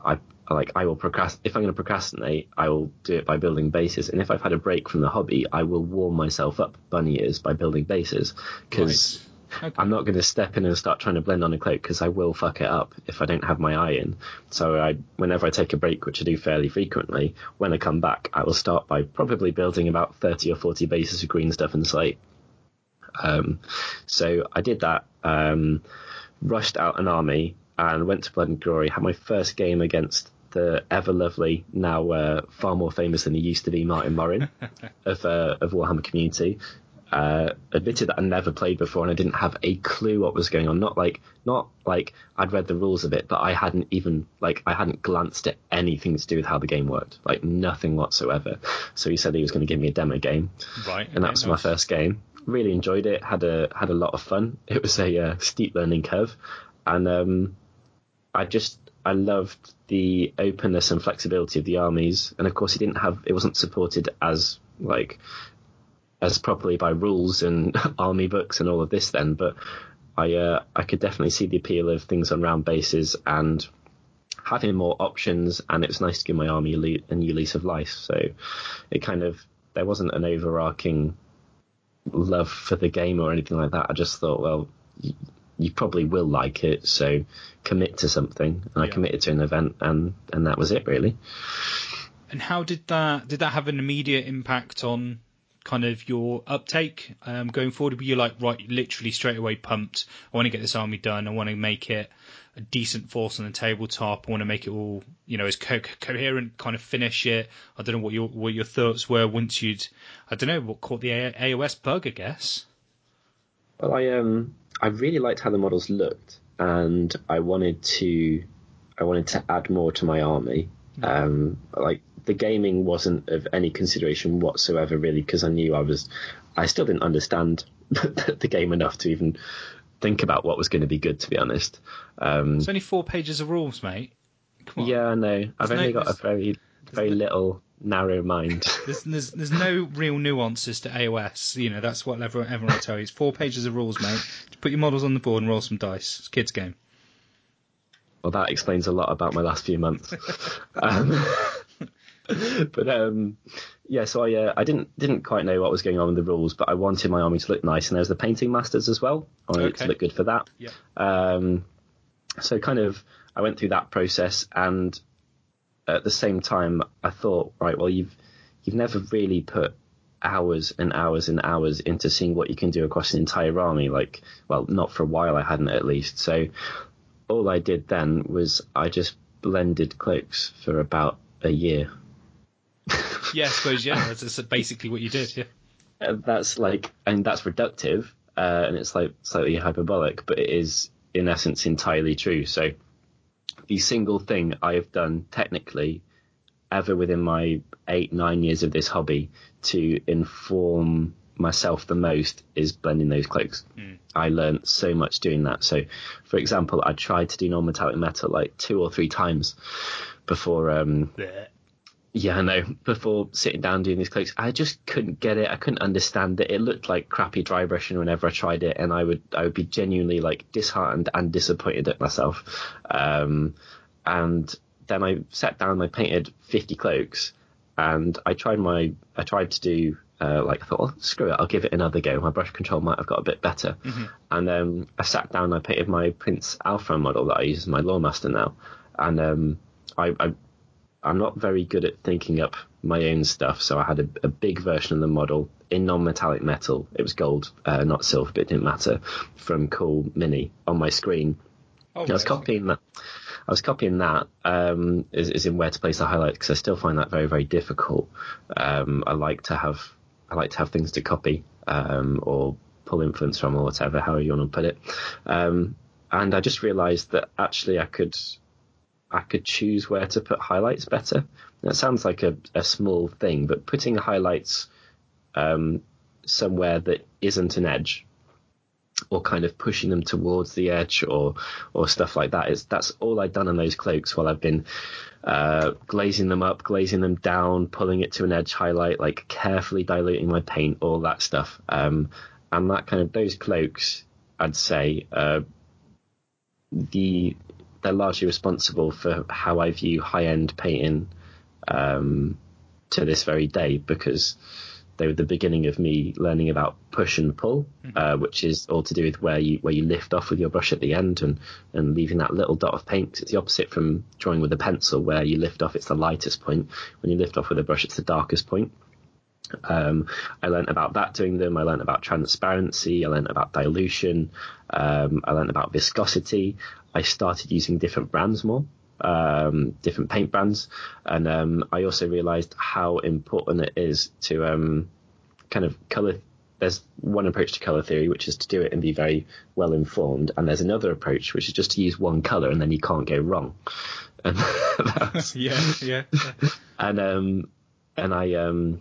I like I will procrast. If I'm going to procrastinate, I will do it by building bases. And if I've had a break from the hobby, I will warm myself up bunny ears by building bases because Right. Okay. I'm not going to step in and start trying to blend on a cloak because I will fuck it up if I don't have my eye in. So I, whenever I take a break, which I do fairly frequently, when I come back, I will start by probably building about 30 or 40 bases of green stuff in slate. Um, so I did that, um, rushed out an army and went to Blood and Glory, had my first game against the ever lovely, now uh, far more famous than he used to be, Martin Morin [LAUGHS] of, uh, of Warhammer Community. Uh, admitted that I never played before and I didn't have a clue what was going on. Not like, not like I'd read the rules of it, but I hadn't even, like, I hadn't glanced at anything to do with how the game worked. Like, nothing whatsoever. So he said he was going to give me a demo game Right. and that was my first game. Really enjoyed it. Had a had a lot of fun. It was a uh, steep learning curve, and um, I just I loved the openness and flexibility of the armies, and of course, it didn't have it wasn't supported as like as properly by rules and [LAUGHS] army books and all of this then, but I uh, I could definitely see the appeal of things on round bases and having more options, and it was nice to give my army a new lease of life. So it kind of there wasn't an overarching love for the game or anything like that. I just thought, well, you, you probably will like it, so commit to something. And I committed to an event, and and that was it really. And how did that did that have an immediate impact on kind of your uptake um, going forward? Were you like right, literally straight away pumped? I want to get this army done. I want to make it a decent force on the tabletop. I want to make it all you know as co- coherent, kind of finish it. I don't know what your what your thoughts were once you'd I don't know what caught the A- AOS bug, I guess. Well, I um I really liked how the models looked, and I wanted to I wanted to add more to my army. Um, like the gaming wasn't of any consideration whatsoever, really, because I knew I was I still didn't understand [LAUGHS] the game enough to even think about what was going to be good. To be honest, um, It's only four pages of rules, mate. Come on. yeah, I know. I've There's only no- got a very very little narrow mind. [LAUGHS] There's, there's there's no real nuances to AOS. You know that's what everyone, everyone will tell you. It's four pages of rules, mate. Just put your models on the board and roll some dice. It's a kids game. Well, that explains a lot about my last few months. [LAUGHS] um, [LAUGHS] but um, yeah, so I uh, I didn't didn't quite know what was going on with the rules, but I wanted my army to look nice, and there was the painting masters as well. I wanted it Okay. to look good for that. Yep. Um, so kind of I went through that process, and at the same time, I thought, right, well, you've you've never really put hours and hours and hours into seeing what you can do across an entire army. Like, well, not for a while, I hadn't at least. So all I did then was I just blended cloaks for about a year. Yeah, I suppose yeah. That's, that's basically what you did. Yeah. Uh, That's like, and that's reductive, uh, and it's like slightly hyperbolic, but it is in essence entirely true. So the single thing I have done technically ever within my eight, nine years of this hobby to inform myself the most is blending those cloaks. I learned so much doing that. So, for example, I tried to do non-metallic metal like two or three times before um, Blech. Yeah, I know. Before sitting down doing these cloaks, I just couldn't get it. I couldn't understand it. It looked like crappy dry brushing whenever I tried it, and I would I would be genuinely like disheartened and disappointed at myself. Um, and then I sat down and I painted 50 cloaks, and I tried my I tried to do uh, like I thought, oh, screw it, I'll give it another go. My brush control might have got a bit better, and um, I sat down and I painted my Prince Alpha model that I use as my Loremaster now, and um, I, I I'm not very good at thinking up my own stuff, so I had a, a big version of the model in non-metallic metal. It was gold, uh, not silver, but it didn't matter. From Cool Mini on my screen. Oh, I was copying that. I was copying that um, is, is in where to place the highlight because I still find that very very difficult. Um, I like to have I like to have things to copy um, or pull influence from or whatever, however you want to put it. Um, and I just realised that actually I could I could choose where to put highlights better. That sounds like a, a small thing, but putting highlights um, somewhere that isn't an edge or kind of pushing them towards the edge or or stuff like that is that's all I've done on those cloaks while I've been uh, glazing them up, glazing them down, pulling it to an edge highlight, like carefully diluting my paint, all that stuff. Um, and that kind of those cloaks, I'd say, uh, the they're largely responsible for how I view high end painting um, to this very day because they were the beginning of me learning about push and pull, uh, which is all to do with where you where you lift off with your brush at the end and and leaving that little dot of paint. it's the opposite from drawing with a pencil, where you lift off it's the lightest point. When you lift off with a brush, it's the darkest point. Um, I learned about that doing them. I learned about transparency. I learned about dilution. Um, I learned about viscosity. I started using different brands more, um, different paint brands, and um, I also realised how important it is to um, kind of color. There's one approach to color theory, which is to do it and be very well informed, and there's another approach, which is just to use one color and then you can't go wrong. [LAUGHS] And that's, [LAUGHS] Yeah, yeah. yeah. [LAUGHS] and um, and I um,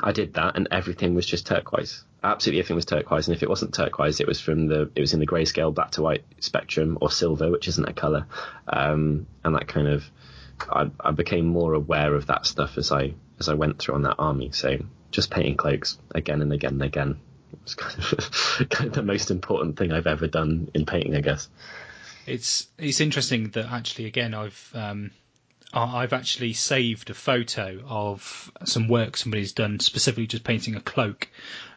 I did that, and everything was just turquoise. Absolutely everything was turquoise, and if it wasn't turquoise, it was from the it was in the grayscale black to white spectrum or silver, which isn't a color, um, and that kind of I, I became more aware of that stuff as I as I went through on that army. So just painting cloaks again and again and again was kind of, [LAUGHS] kind of the most important thing I've ever done in painting, I guess. It's it's interesting that actually again I've um, I've actually saved a photo of some work somebody's done specifically just painting a cloak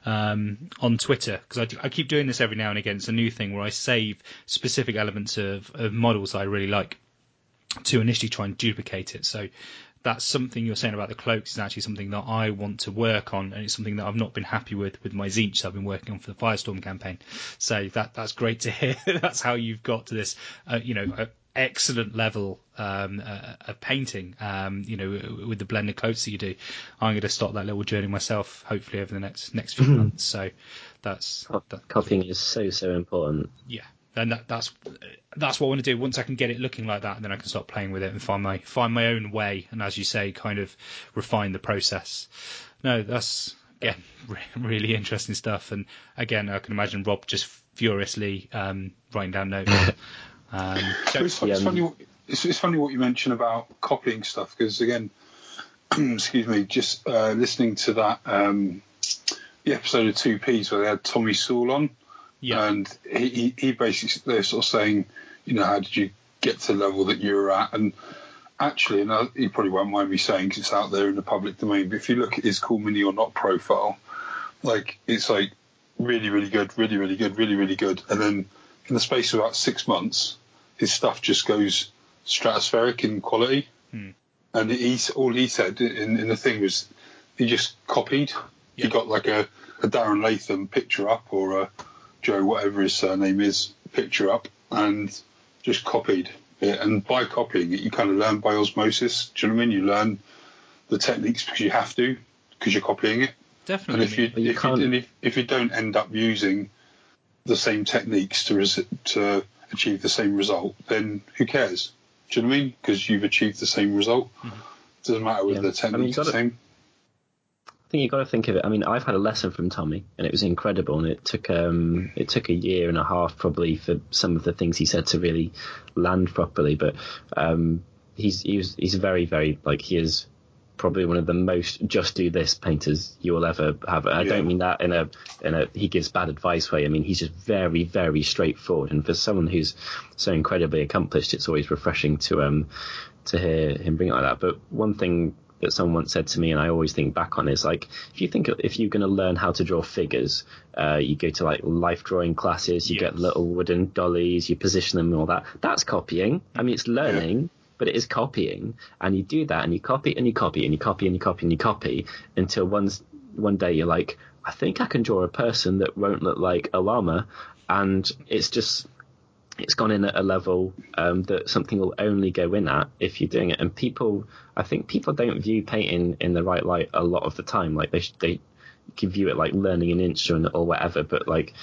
um, on Twitter because I, I keep doing this every now and again. It's a new thing where I save specific elements of, of models I really like to initially try and duplicate it. So that's something you're saying about the cloaks is actually something that I want to work on, and it's something that I've not been happy with with my Zinch I've been working on for the Firestorm campaign. So that that's great to hear. [LAUGHS] that's how you've got to this, uh, you know. Excellent level um, uh, of painting um, you know with the blended coats that you do i'm going to start that little journey myself hopefully over the next next few months so that's that, Copying is so so important. yeah, and that, that's that's what I want to do. Once I can get it looking like that, then I can start playing with it and find my find my own way, and as you say, kind of refine the process. No, that's again re- really interesting stuff. And again, I can imagine Rob just furiously um, writing down notes. [LAUGHS] um, so, It's, it's funny. what- It's, it's funny what you mention about copying stuff because again, [CLEARS THROAT] excuse me, just uh, listening to that um, the episode of Two Ps where they had Tommy Sewell on, yeah, and he, he, he basically they're sort of saying, you know, how did you get to the level that you were at? And actually, and I, you probably won't mind me saying because it's out there in the public domain, but if you look at his Cool Mini or Not profile, like it's like really, really good, really, really good, really, really good, and then in the space of about six months, his stuff just goes stratospheric in quality. Hmm. And he's all he said in, in the thing was he just copied. Yeah. He got like a, a Darren Latham picture up or a Joe, whatever his surname is, picture up and just copied it. And by copying it, you kind of learn by osmosis. Do you know what I mean? You learn the techniques because you have to, because you're copying it. And definitely. if you, you if, you, and if, if you don't end up using the same techniques to to achieve the same result, then who cares? Do you know what I mean? Because you've achieved the same result. Doesn't matter whether Yeah. the I mean, techniques the same. I think you've got to think of it. I mean, I've had a lesson from Tommy, and it was incredible. And it took um, it took a year and a half probably for some of the things he said to really land properly. But um, he's he's he's very very like he is probably one of the most just do this painters you will ever have. And I Yeah. don't mean that in a in a he gives bad advice way. I mean he's just very very straightforward. And for someone who's so incredibly accomplished, it's always refreshing to um to hear him bring it like that. But one thing that someone once said to me, and I always think back on, is like if you think if you're going to learn how to draw figures, uh, you go to like life drawing classes, you get little wooden dollies, you position them and all that. That's copying. I mean, it's learning. But it is copying, and you do that, and you copy, and you copy, and you copy, and you copy, and you copy, until one one day you're like, I think I can draw a person that won't look like a llama, and it's just it's gone in at a level um, that something will only go in at if you're doing it. And people, I think people don't view painting in the right light a lot of the time. Like they they can view it like learning an instrument or whatever, but like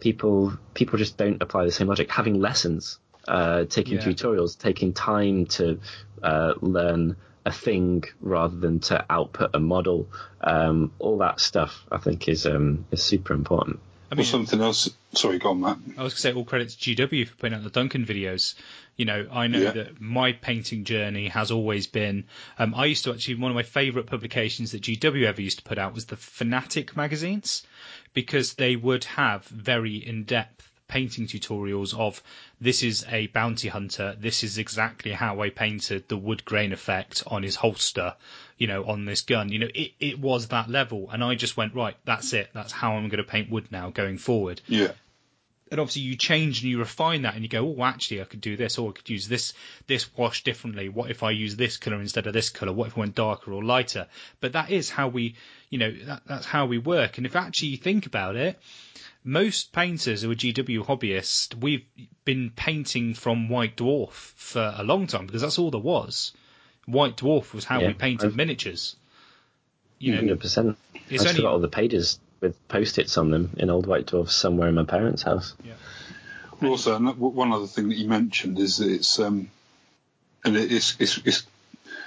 people people just don't apply the same logic. Having lessons, uh, taking Yeah. tutorials, taking time to uh, learn a thing rather than to output a model, um, all that stuff I think is um, is super important. I or mean, something else. Sorry, go on, Matt. I was going to say all credit to GW for putting out the Duncan videos. You know, I know Yeah. that my painting journey has always been. Um, I used to actually one of my favourite publications that GW ever used to put out was the Fanatic magazines because they would have very in-depth painting tutorials of this is a bounty hunter. This is exactly how I painted the wood grain effect on his holster. You know, on this gun. You know, it, it was that level, and I just went right. That's it. That's how I'm going to paint wood now going forward Yeah, and obviously you change and you refine that and you go, oh, actually, I could do this, or I could use this this wash differently. What if I use this color instead of this color? What if I went darker or lighter? But that is how we, you know, that, that's how we work. And if actually you think about it, most painters who are GW hobbyists, we've been painting from White Dwarf for a long time because that's all there was. White Dwarf was how Yeah, we painted I've- miniatures. You know, Hundred percent. I it's just only got all the pages with post-its on them in old white dwarfs somewhere in my parents' house. Well, Also, one other thing that you mentioned is that it's um, and it's it's it's,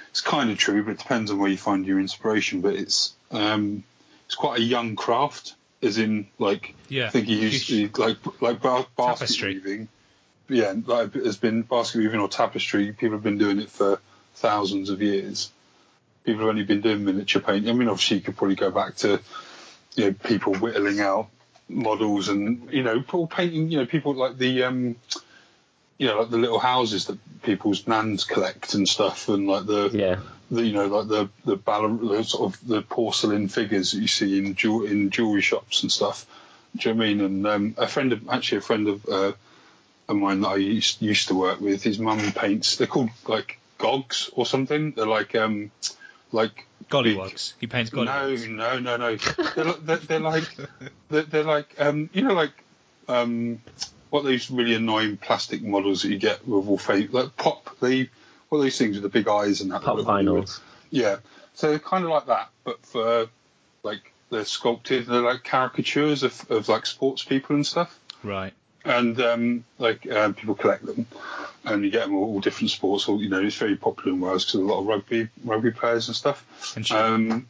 it's kind of true, but it depends on where you find your inspiration. But it's um, it's quite a young craft as in like Yeah. I think he used to like like ba- basket Tapestry. weaving. Yeah, like has been basket weaving or tapestry. People have been doing it for thousands of years. People have only been doing miniature painting. I mean, obviously, you could probably go back to you know people whittling out models and you know people painting. You know, people like the um, you know like the little houses that people's nans collect and stuff, and like the Yeah. The you know like the the, ball- the sort of the porcelain figures that you see in jew- in jewelry shops and stuff. Do you know what I mean? And um, a friend of actually a friend of uh, of mine that I used used to work with, his mum paints. They're called like gogs or something. They're like um like Gollywogs. He paints gollywogs. no, no, no, no. they're, [LAUGHS] they're, they're like they're, they're like um you know like um what those really annoying plastic models that you get with all fake like pop they are those things with the big eyes and that Pop that- vinyls. yeah. So they're kind of like that, but for like they're sculpted. They're like caricatures of, of like sports people and stuff. Right. And um, like um, people collect them, and you get them all, all different sports. All you know, it's very popular in Wales because a lot of rugby rugby players and stuff. And. Um,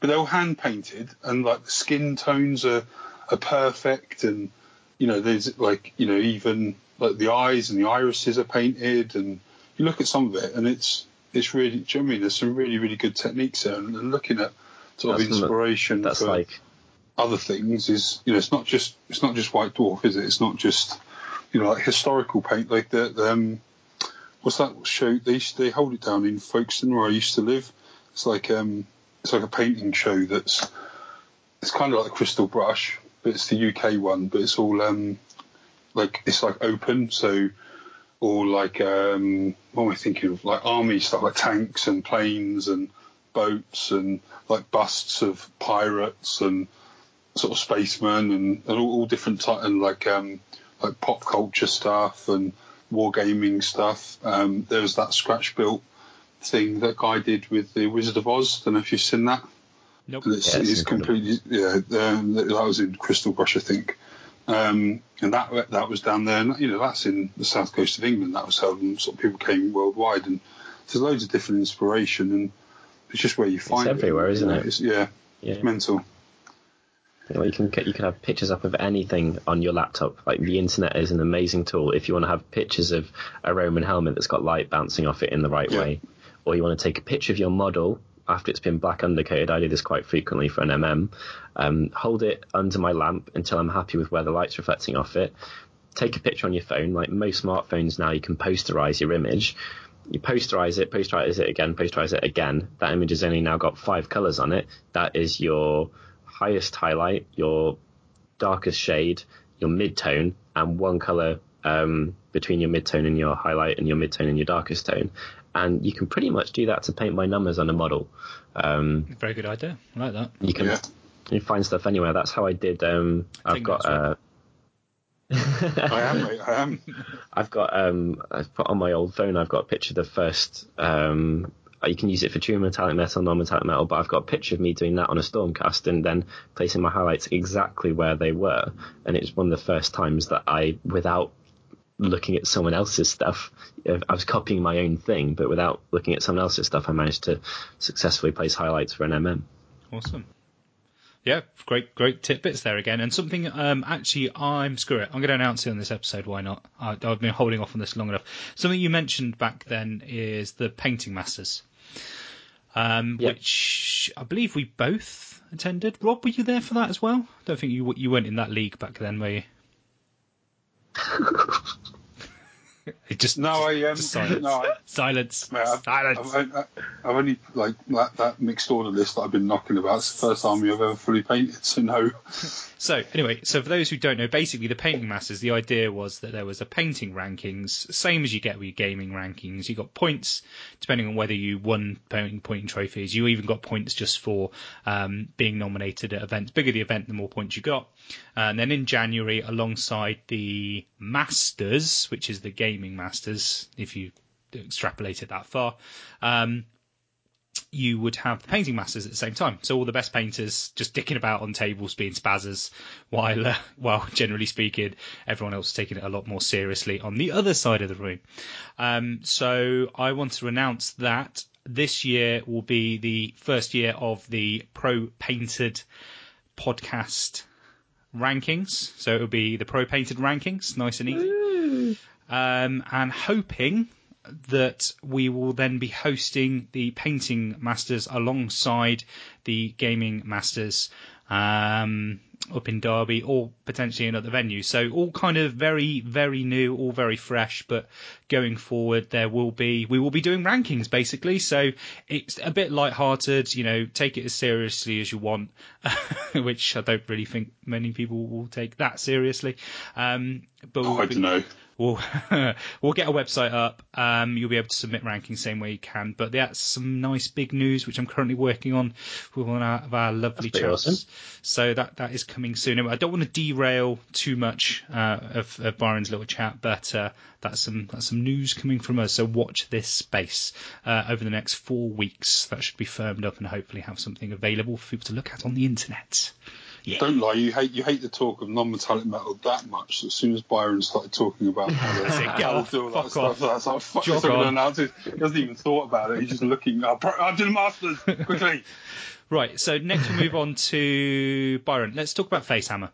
but they're all hand painted, and like the skin tones are are perfect, and you know, there's like you know even like the eyes and the irises are painted, and you look at some of it, and it's it's really. Do you know I mean? There's some really really good techniques there, and, looking at sort of That's some- inspiration That's for like other things is you know it's not just it's not just White Dwarf, is it? It's not just you know like historical paint like the, the um, what's that show? They they hold it down in Folkestone where I used to live. It's like um it's like a painting show that's it's kind of like the Crystal Brush, but it's the UK one, but it's all um like it's like open, so all like um what am I thinking of? Like army stuff, like tanks and planes and boats and like busts of pirates and sort of spacemen and, and all, all different type and like um like pop culture stuff and wargaming stuff. Um, there was that scratch built thing that guy did with the Wizard of Oz. I Don't know if you've seen that. Nope. And it's, Yeah, it's it's completely yeah. Um, that was in Crystal Brush, I think. Um, and that that was down there. And, you know, that's in the south coast of England. That was held, and sort of people came worldwide. And there's loads of different inspiration, and it's just where you find it. It's everywhere, isn't it? It's, yeah, yeah. mental. Well, you can you can have pictures up of anything on your laptop. Like the internet is an amazing tool if you want to have pictures of a Roman helmet that's got light bouncing off it in the right Yeah. way, or you want to take a picture of your model after it's been black undercoated. I do this quite frequently for an MM. Um, hold it under my lamp until I'm happy with where the light's reflecting off it. Take a picture on your phone. Like most smartphones now, you can posterize your image. You posterize it, posterize it again, posterize it again. That image has only now got five colors on it. That is your highest highlight, your darkest shade, your midtone, and one color um, between your midtone and your highlight and your midtone and your darkest tone. And you can pretty much do that to paint by numbers on a model. Um, Very good idea. I like that. you can Yeah. you find stuff anywhere. That's how I did. Um, I've got. Uh, I am, mate. I am. [LAUGHS] I've got um I've put on my old phone I've got a picture of the first um you can use it for true metallic metal, non-metallic metal, but I've got a picture of me doing that on a Stormcast and then placing my highlights exactly where they were. And it's one of the first times that I, without looking at someone else's stuff, I was copying my own thing, but without looking at someone else's stuff, I managed to successfully place highlights for an MM. Awesome. Yeah, great, great tidbits there again. And something, um, actually, I'm screw it. I'm going to announce it on this episode. Why not? I, I've been holding off on this long enough. Something you mentioned back then is the painting masters, um, Yep. which I believe we both attended. Rob, were you there for that as well? I don't think you you weren't in that league back then, were you? [LAUGHS] it just No, I um, silence. no, I, silence. Mate, I've, silence. I've, I've only like that, that mixed order list that I've been knocking about. It's the first army I've ever fully painted, so no. [LAUGHS] So anyway, so for those who don't know, basically the painting masters, the idea was that there was a painting rankings, same as you get with your gaming rankings. You got points depending on whether you won painting pointing trophies. You even got points just for um, being nominated at events. Bigger the event, the more points you got. And then in January, alongside the Masters, which is the gaming masters, if you extrapolate it that far, um, you would have the painting masters at the same time. So all the best painters just dicking about on tables being spazzers, while, uh, [LAUGHS] while generally speaking, everyone else is taking it a lot more seriously on the other side of the room. Um, so I want to announce that this year will be the first year of the Pro Painted podcast rankings. So it'll be the pro painted rankings, nice and easy. Um, and hoping that we will then be hosting the painting masters alongside the gaming masters um, up in Derby or potentially another venue. So all kind of very, very new, all very fresh. But going forward, there will be we will be doing rankings basically. So it's a bit light-hearted. You know, take it as seriously as you want, [LAUGHS] which I don't really think many people will take that seriously. Um, but Oh, we'll I be- don't know. We'll [LAUGHS] we'll get a website up. Um, you'll be able to submit rankings same way you can. But that's some nice big news which I'm currently working on with one of our lovely chaps. awesome. So that that is coming soon. I don't want to derail too much uh, of, of Byron's little chat, but uh, that's some that's some news coming from us. So watch this space uh, over the next four weeks. That should be firmed up and hopefully have something available for people to look at on the internet. Yeah. Don't lie. You hate you hate the talk of non-metallic metal that much. As soon as Byron started talking about [LAUGHS] it, get off, all that fuck stuff, off. that's like fuck. Jog Jog on. announce. He hasn't even thought about it. He's just looking. Oh, I'll do the masters [LAUGHS] quickly. Right, so next we'll move on to Byron. Let's talk about Facehammer.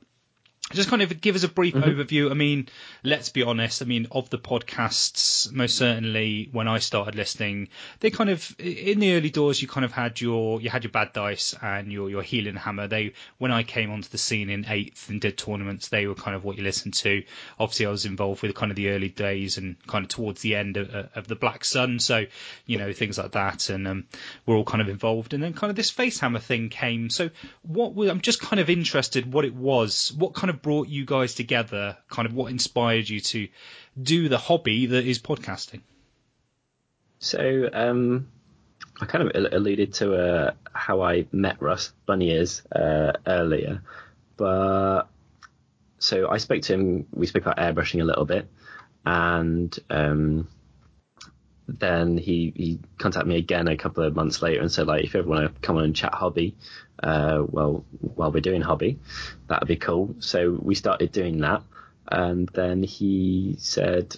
Just kind of give us a brief overview. I mean, let's be honest. I mean, of the podcasts, most certainly when I started listening, they kind of in the early doors you kind of had your you had your bad dice and your your Heelanhammer. They when I came onto the scene in eighth and did tournaments, they were kind of what you listened to. Obviously, I was involved with kind of the early days and kind of towards the end of, of the Black Sun, so you know things like that, and um, we're all kind of involved. And then kind of this Facehammer thing came. So what was I'm just kind of interested what it was, what kind of brought you guys together, kind of what inspired you to do the hobby that is podcasting. So um, I kind of alluded to uh, how I met Russ Bunny is uh, earlier, but so I spoke to him. We spoke about airbrushing a little bit, and um, then he he contacted me again a couple of months later and said like if you ever want to come on and chat hobby, uh, well while we're doing hobby, that'd be cool. So we started doing that, and then he said,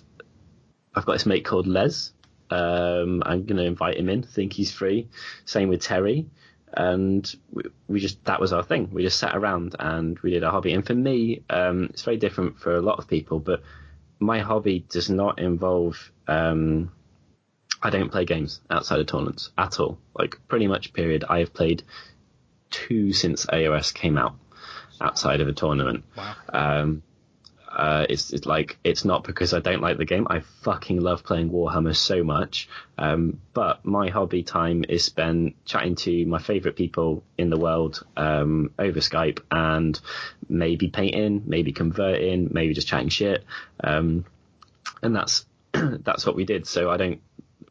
I've got this mate called Les. Um, I'm going to invite him in. Think he's free. Same with Terry. And we, we just, that was our thing. We just sat around and we did our hobby. And for me, um, it's very different for a lot of people, but my hobby does not involve, um, I don't play games outside of tournaments at all. Like pretty much period. I have played two since AOS came out outside of a tournament. Wow. Um, uh, it's, it's like it's not because I don't like the game. I fucking love playing Warhammer so much. Um, but my hobby time is spent chatting to my favorite people in the world um, over Skype and maybe painting, maybe converting, maybe just chatting shit. Um, and that's [CLEARS THROAT] that's what we did. So I don't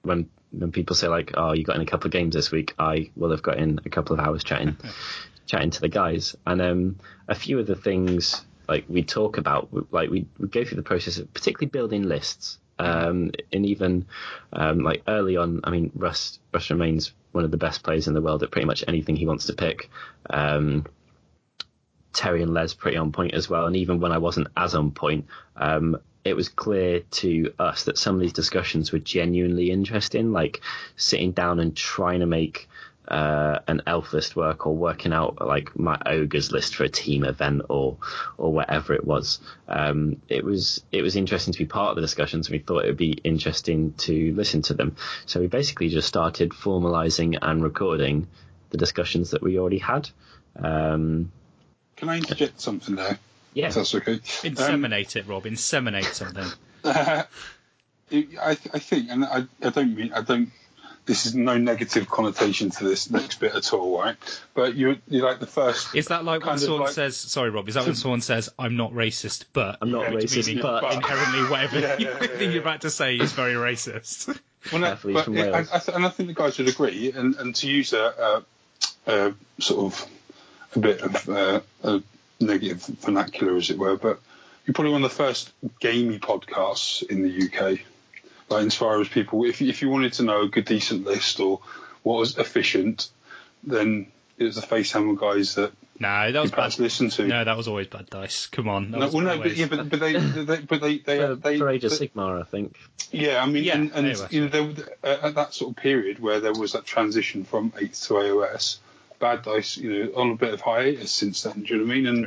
when when people say like, "Oh, you got in a couple of games this week," I will have got in a couple of hours chatting [LAUGHS] chatting to the guys. And um, a few of the things like we talk about, like we we go through the process of particularly building lists. Um, and even um, like early on, I mean, Russ Russ remains one of the best players in the world at pretty much anything he wants to pick. Um, Terry and Les pretty on point as well. And even when I wasn't as on point, um, it was clear to us that some of these discussions were genuinely interesting, like sitting down and trying to make uh, an elf list work or working out like my ogres list for a team event or or whatever it was. Um, it was it was interesting to be part of the discussions. We thought it would be interesting to listen to them. So we basically just started formalizing and recording the discussions that we already had. Um, Can I interject something there? Yeah, If that's okay. Um, Inseminate it, Rob. Inseminate something. [LAUGHS] I, th- I think, and I, I don't mean, I don't. This is no negative connotation to this next bit at all, right? But you, you're like the first. Is that like when Kind of someone like- says, sorry, Rob, is that when someone says, I'm not racist, but. I'm not Yeah, racist, meaning but- Inherently, whatever Yeah, you yeah, yeah, think yeah. you're about to say is very racist. [LAUGHS] Well, no, but from it- I, I th- and I think the guys would agree. And, and to use a, a, a sort of a bit of uh, a negative vernacular, as it were, but you're probably one of the first gamey podcasts in the UK. Like as far as people, if if you wanted to know a good decent list or what was efficient, then it was the Facehammer guys that no, that was bad. perhaps listened to. No, that was always bad dice. Come on. That No, was well, no, but, always- yeah, but, but they, they, but they, they, for, they, for Age of they- Sigmar, I think. Yeah, I mean, Yeah, and, and AOS, you know, there, was- uh, at that sort of period where there was that transition from eighth to AOS, Bad Dice, you know, on a bit of hiatus since then. Do you know what I mean? And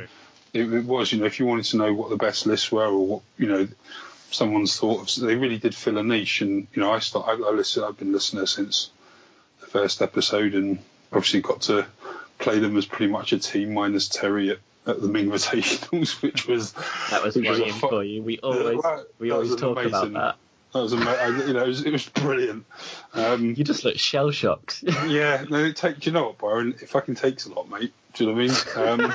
it, it was. You know, if you wanted to know what the best lists were or what you know someone's thought of, they really did fill a niche. And you know, I start. I, I listen. I've been listening since the first episode, and obviously got to play them as pretty much a team minus Terry at, at the Ming [LAUGHS] Invitationals, which was That was which was a for you. We always [LAUGHS] that- we that always talk about that. That was amazing. You know, it was, it was brilliant. Um, You just look shell shocked. [LAUGHS] yeah, no, it take, do you know what, Byron? It fucking takes a lot, mate. Do you know what I mean? Um,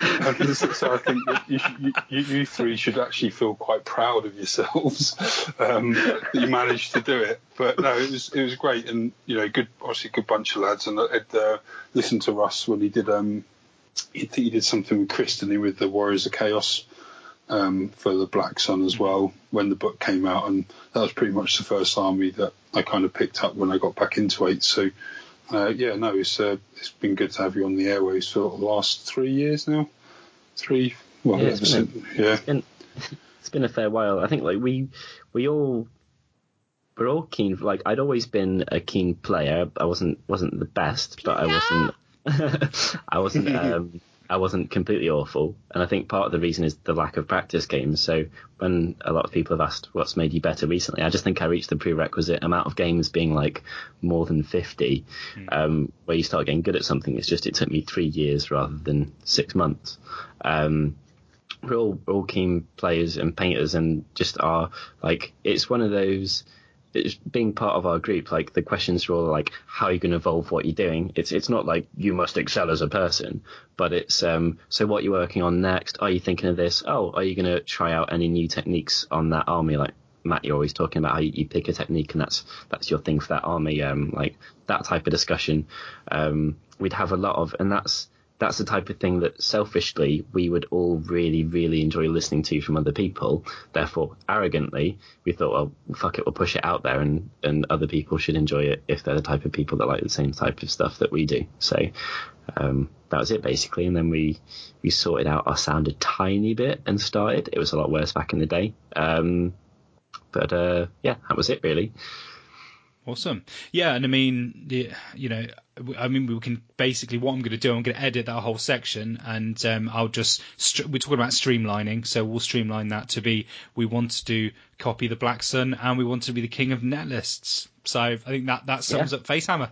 and so, I think that you, you, you, three should actually feel quite proud of yourselves um, that you managed to do it. But no, it was it was great, and you know, good, obviously, a good bunch of lads. And I'd uh, listened to Russ when he did um, he, he did something with Chris, didn't he, with the Warriors of Chaos um, for the Black Sun as well when the book came out, and that was pretty much the first army that I kind of picked up when I got back into it. So uh, yeah, no, it's uh, it's been good to have you on the airways for the last three years now. Three, well, Yeah, it's ever been since- yeah, been, [LAUGHS] it's been a fair while. I think like we we all we're all keen. Like I'd always been a keen player. I wasn't wasn't the best, but I wasn't. [LAUGHS] I wasn't. Um, [LAUGHS] I wasn't completely awful, and I think part of the reason is the lack of practice games. So when a lot of people have asked what's made you better recently, I just think I reached the prerequisite amount of games being like more than fifty, um, where you start getting good at something. It's just it took me three years rather than six months. Um, we're all we're all keen players and painters and just are like it's one of those it's being part of our group like the questions are all like how are you going to evolve what you're doing? It's it's not like you must excel as a person but it's um so what you're working on next are you thinking of this? Oh are you going to try out any new techniques on that army? Like Matt, you're always talking about how you, you pick a technique and that's that's your thing for that army. Um, like that type of discussion, um, we'd have a lot of, and that's that's the type of thing that selfishly we would all really, really enjoy listening to from other people. Therefore, arrogantly, we thought, well, fuck it, we'll push it out there, and and other people should enjoy it if they're the type of people that like the same type of stuff that we do. So. Um, that was it basically, and then we we sorted out our sound a tiny bit and started. It was a lot worse back in the day, um, but uh, yeah, that was it really. Awesome. Yeah, and I mean, you know, I mean, we can basically what I'm going to do. I'm going to edit that whole section, and um, I'll just str- we're talking about streamlining, so we'll streamline that to be we want to do copy the Black Sun, and we want to be the king of net lists. So I think that that sums Yeah. up Facehammer.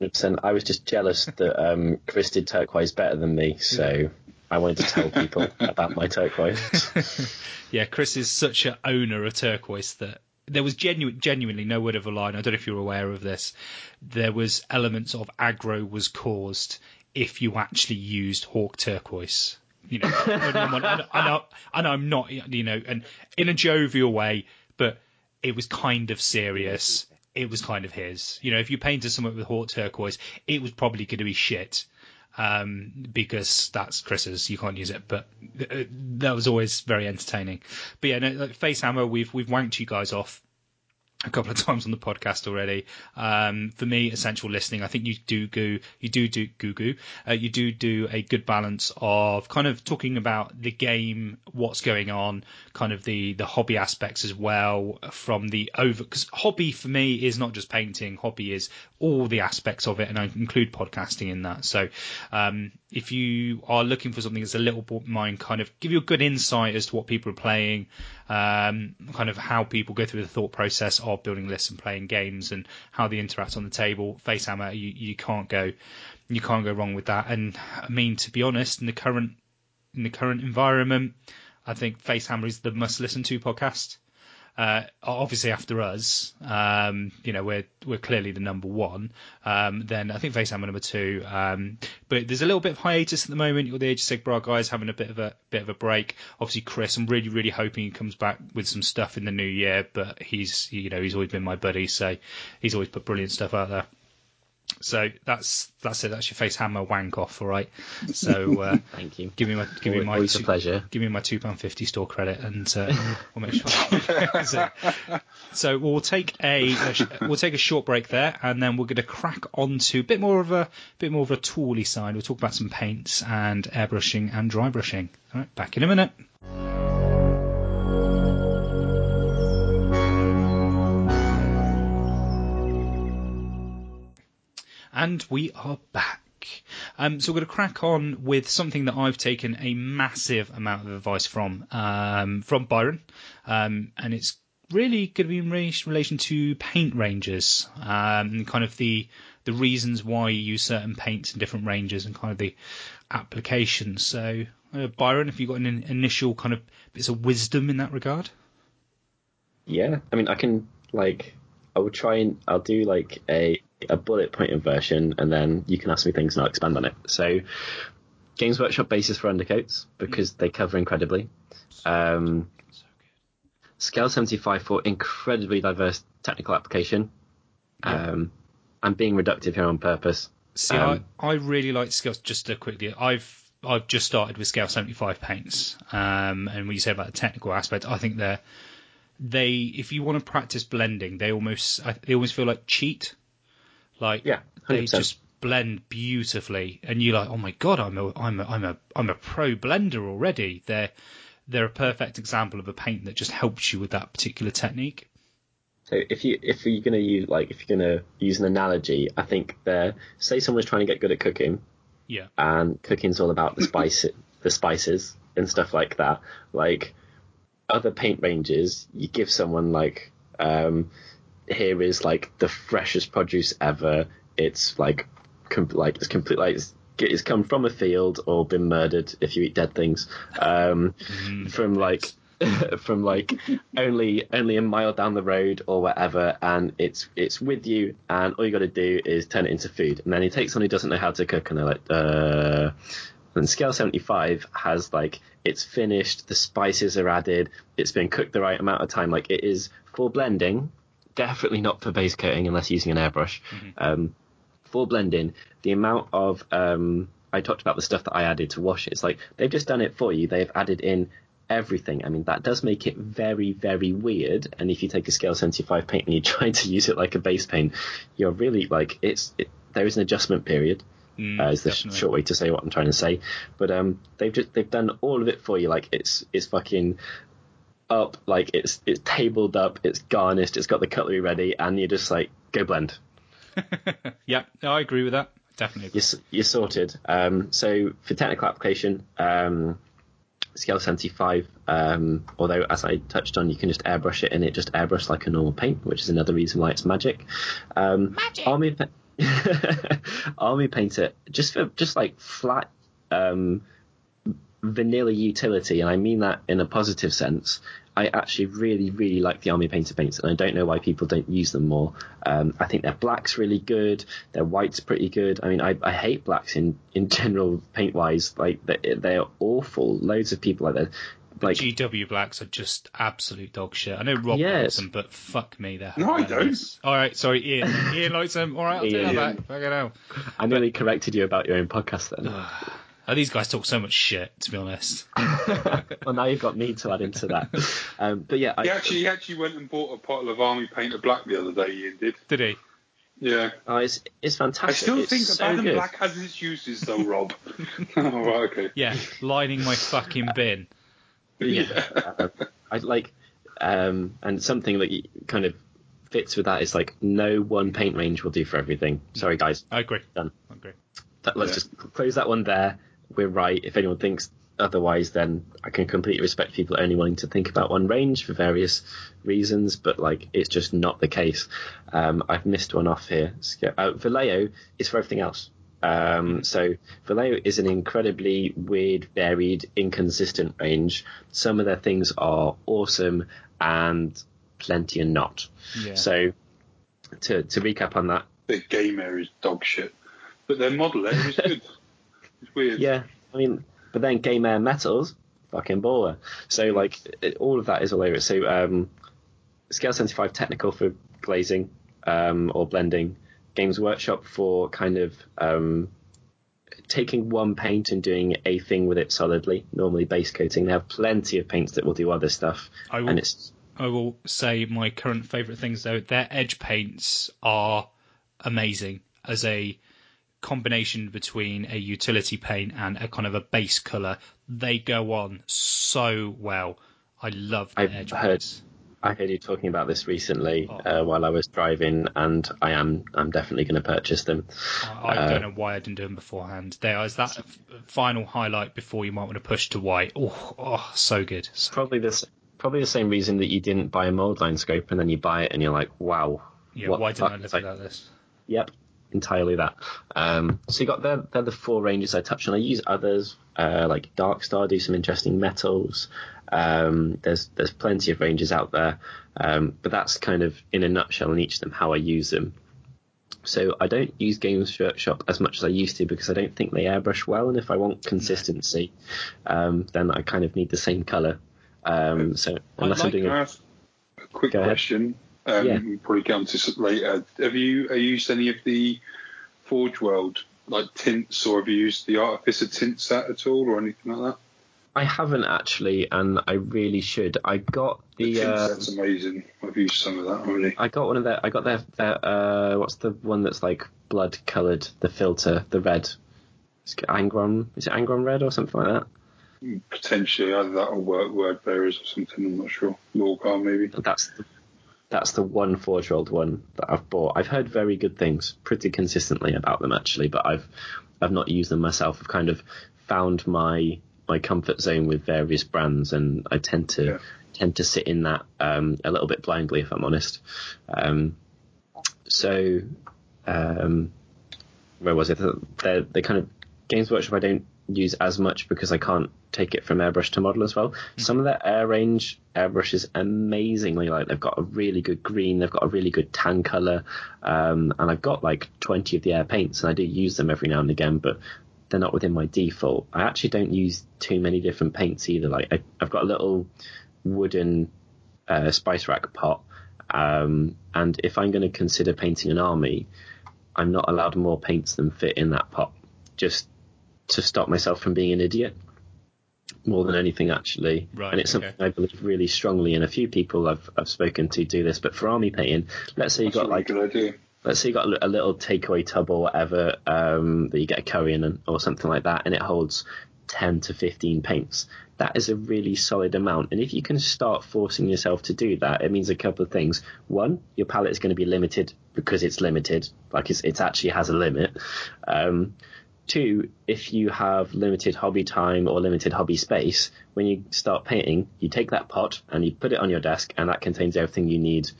100%. I was just jealous that um, Chris did turquoise better than me, so I wanted to tell people [LAUGHS] about my turquoise. [LAUGHS] Yeah, Chris is such an owner of turquoise that there was genuine, genuinely no word of a lie. I don't know if you're aware of this. There was elements of aggro was caused if you actually used hawk turquoise. You know, [LAUGHS] and, I'm- and, and, I'm not, you know, and in a jovial way, but it was kind of serious. It was kind of his. You know, if you painted something with hawk turquoise, it was probably going to be shit um, because that's Chris's. You can't use it, but uh, that was always very entertaining. But yeah, no, like Facehammer, we've we've wanked you guys off a couple of [LAUGHS] times on the podcast already. Um, for me, essential listening, I think you do go, you do do goo goo, uh, you do do a good balance of kind of talking about the game, what's going on, kind of the the hobby aspects as well from the over because hobby for me is not just painting. Hobby is all the aspects of it, and I include podcasting in that. So um, if you are looking for something that's a little bit mind kind of give you a good insight as to what people are playing, um, kind of how people go through the thought process of building lists and playing games and how they interact on the table. Facehammer, you, you can't go you can't go wrong with that. And I mean, to be honest, in the current in the current environment, I think Facehammer is the must listen to podcast. Uh, obviously after us, um, you know, we're we're clearly the number one. Um, then I think Facehammer number two. Um, but there's a little bit of hiatus at the moment. You're the Age of Sigmar guys having a bit of a bit of a break. Obviously, Chris, I'm really really hoping he comes back with some stuff in the new year. But he's you know he's always been my buddy, so he's always put brilliant stuff out there. So that's that's it. That's your Facehammer wank off, all right. So uh, [LAUGHS] Thank you. give me my give me my two- pleasure. give me my two pound fifty store credit, and uh, [LAUGHS] we'll make sure. so, so we'll take a, a sh- we'll take a short break there, and then we're going to crack on to a bit more of a bit more of a tooly side. We'll talk about some paints and airbrushing and dry brushing. All right, back in a minute. And we are back. Um, so we're going to crack on with something that I've taken a massive amount of advice from, um, from Byron, um, and it's really going to be in relation to paint ranges, um, kind of the the reasons why you use certain paints in different ranges and kind of the applications. So, uh, Byron, have you've got an initial kind of bits of wisdom in that regard? Yeah, I mean, I can like, I will try and I'll do like a a bullet pointed version, and then you can ask me things and I'll expand on it. So, Games Workshop basis for undercoats because they cover incredibly. Um, Scale 75 for incredibly diverse technical application. Um, I'm being reductive here on purpose. See, um, I, I really like scales. Just to quickly, I've I've just started with scale 75 paints, um, and when you say about the technical aspect, I think they're they if you want to practice blending, they almost they almost feel like cheat. Like yeah, 100%. they just blend beautifully, and you're like, oh my god, I'm a I'm a I'm a I'm a pro blender already. They're they're a perfect example of a paint that just helps you with that particular technique. So if you if you're gonna use like if you're gonna use an analogy, I think there say someone's trying to get good at cooking. Yeah. And cooking's all about the spice [LAUGHS] the spices and stuff like that. Like other paint ranges, you give someone like um, here is like the freshest produce ever. It's like com- like it's complete like it's, it's come from a field or been murdered if you eat dead things. Um, mm, from like [LAUGHS] from like only only a mile down the road or whatever, and it's it's with you, and all you got to do is turn it into food. And then he takes someone who doesn't know how to cook, and they're like, uh. And scale 75 has like it's finished, the spices are added, it's been cooked the right amount of time. Like it is for blending, definitely not for base coating unless using an airbrush. Mm-hmm. Um, for blending, the amount of um, I talked about the stuff that I added to wash it. It's like they've just done it for you. They've added in everything. I mean, that does make it very, very weird. And if you take a scale 75 paint and you [LAUGHS] try to use it like a base paint, you're really like it's it, there is an adjustment period. Mm, uh, is the definitely. short way to say what I'm trying to say. But um, they've just they've done all of it for you. Like it's it's fucking up, like it's it's tabled up, it's garnished, it's got the cutlery ready, and you're just like go blend. [LAUGHS] yeah, no, I agree with that. Definitely. You're, you're sorted. Um, so for technical application, um, scale 75. Um, although, as I touched on, you can just airbrush it and it just airbrush like a normal paint, which is another reason why it's magic. Um, magic. Army, [LAUGHS] Army Painter, just for just like flat um, vanilla utility, and I mean that in a positive sense. I actually really, really like the Army Painter paints, and I don't know why people don't use them more. Um, I think their black's really good, their white's pretty good. I mean, I, I hate blacks in, in general paint wise. Like they're, they're awful. Loads of people like that. Like GW blacks are just absolute dog shit. I know Rob yes. likes them, but fuck me, they're no, I don't. All right, sorry, Ian. Ian likes them. All right, I'll [LAUGHS] Ian. take that back. Fucking hell. I nearly but, corrected you about your own podcast then. [SIGHS] [LAUGHS] Oh, these guys talk so much shit, to be honest. [LAUGHS] well, now you've got me to add into that. Um, but yeah, I, he actually he actually went and bought a bottle of Army Painter Black the other day. Ian did. Did he? Yeah. Oh, it's it's fantastic. I still it's think so Adam good. Black has its uses, though, Rob. [LAUGHS] [LAUGHS] oh, right, okay. Yeah, lining my fucking bin. Yeah. uh, I like, um, and something that kind of fits with that is like no one paint range will do for everything. Sorry, guys. I agree. Done. I agree. That, let's yeah. just close that one there we're right. If anyone thinks otherwise, then I can completely respect people only wanting to think about one range for various reasons, but like it's just not the case. Um, I've missed one off here. Uh, Vallejo is for everything else. Um, so Vallejo is an incredibly weird, varied, inconsistent range. Some of their things are awesome and plenty are not. Yeah. So to to recap on that, the game area is dog shit, but their model area is good. [LAUGHS] It's weird. Yeah, I mean, but then Game Air Metals, fucking baller. So like it, all of that is all over it. So um, Scale 75 technical for glazing um, or blending. Games Workshop for kind of um, taking one paint and doing a thing with it solidly. Normally base coating. They have plenty of paints that will do other stuff. I will, and it's I will say my current favourite things though. Their edge paints are amazing as a combination between a utility paint and a kind of a base color, they go on so well. I love the I've edge heard, paints. I heard you talking about this recently Oh. uh, while I was driving, and I am I'm definitely going to purchase them. I, I Uh, don't know why I didn't do them beforehand. There is that f- final highlight before you might want to push to white. Oh, oh so good. So, Probably this probably the same reason that you didn't buy a mold line scope, and then you buy it and you're like, wow, yeah, what why didn't I fuck? live It's like, without this? Yep, entirely that. Um, so you got they're, they're the four ranges I touched on. I use others uh, like Darkstar, do some interesting metals. Um, there's there's plenty of ranges out there, um, but that's kind of in a nutshell in each of them how I use them. So I don't use Games Workshop as much as I used to because I don't think they airbrush well, and if I want consistency, um, then I kind of need the same color. Um, so unless I'm doing Can I a, ask a quick question. ahead. Um, Yeah. We'll probably get onto this later. Have you you used any of the Forge World like tints, or have you used the Artificer tint set at all, or anything like that? I haven't actually, and I really should. I got The, the. uh, set's amazing. I've used some of that already. I got one of their. I got their. their uh, what's the one that's like blood coloured? The filter, the red. It's Angron. Is it Angron red or something like that? Potentially either that or word, word bearers or something. I'm not sure. Lorgar maybe. That's the, that's the one Forge World one that I've bought. I've heard very good things, pretty consistently about them actually, but I've I've not used them myself. I've kind of found my my comfort zone with various brands, and I tend to Yeah. tend to sit in that um, a little bit blindly, if I'm honest. Um, so, um, where was it? They're, they kind of Games Workshop. I don't use as much because I can't take it from airbrush to model as well. Some of their air range airbrushes amazingly like they've got a really good green, they've got a really good tan color, um, and I've got like 20 of the air paints, and I do use them every now and again, but they're not within my default. I actually don't use too many different paints either. Like I, I've got a little wooden uh, spice rack pot, um, and if I'm going to consider painting an army, I'm not allowed more paints than fit in that pot, just to stop myself from being an idiot. More than anything, actually, Right, and it's okay. something I believe really strongly. in a few people I've I've spoken to do this, but for army painting, let's say you've got really like good idea. let's say you got a little takeaway tub or whatever um, that you get a curry in or something like that, and it holds 10 to 15 paints. That is a really solid amount. And if you can start forcing yourself to do that, it means a couple of things. One, your palette is going to be limited because it's limited, like it's, it actually has a limit. Um, two, if you have limited hobby time or limited hobby space, when you start painting, you take that pot and you put it on your desk, and that contains everything you need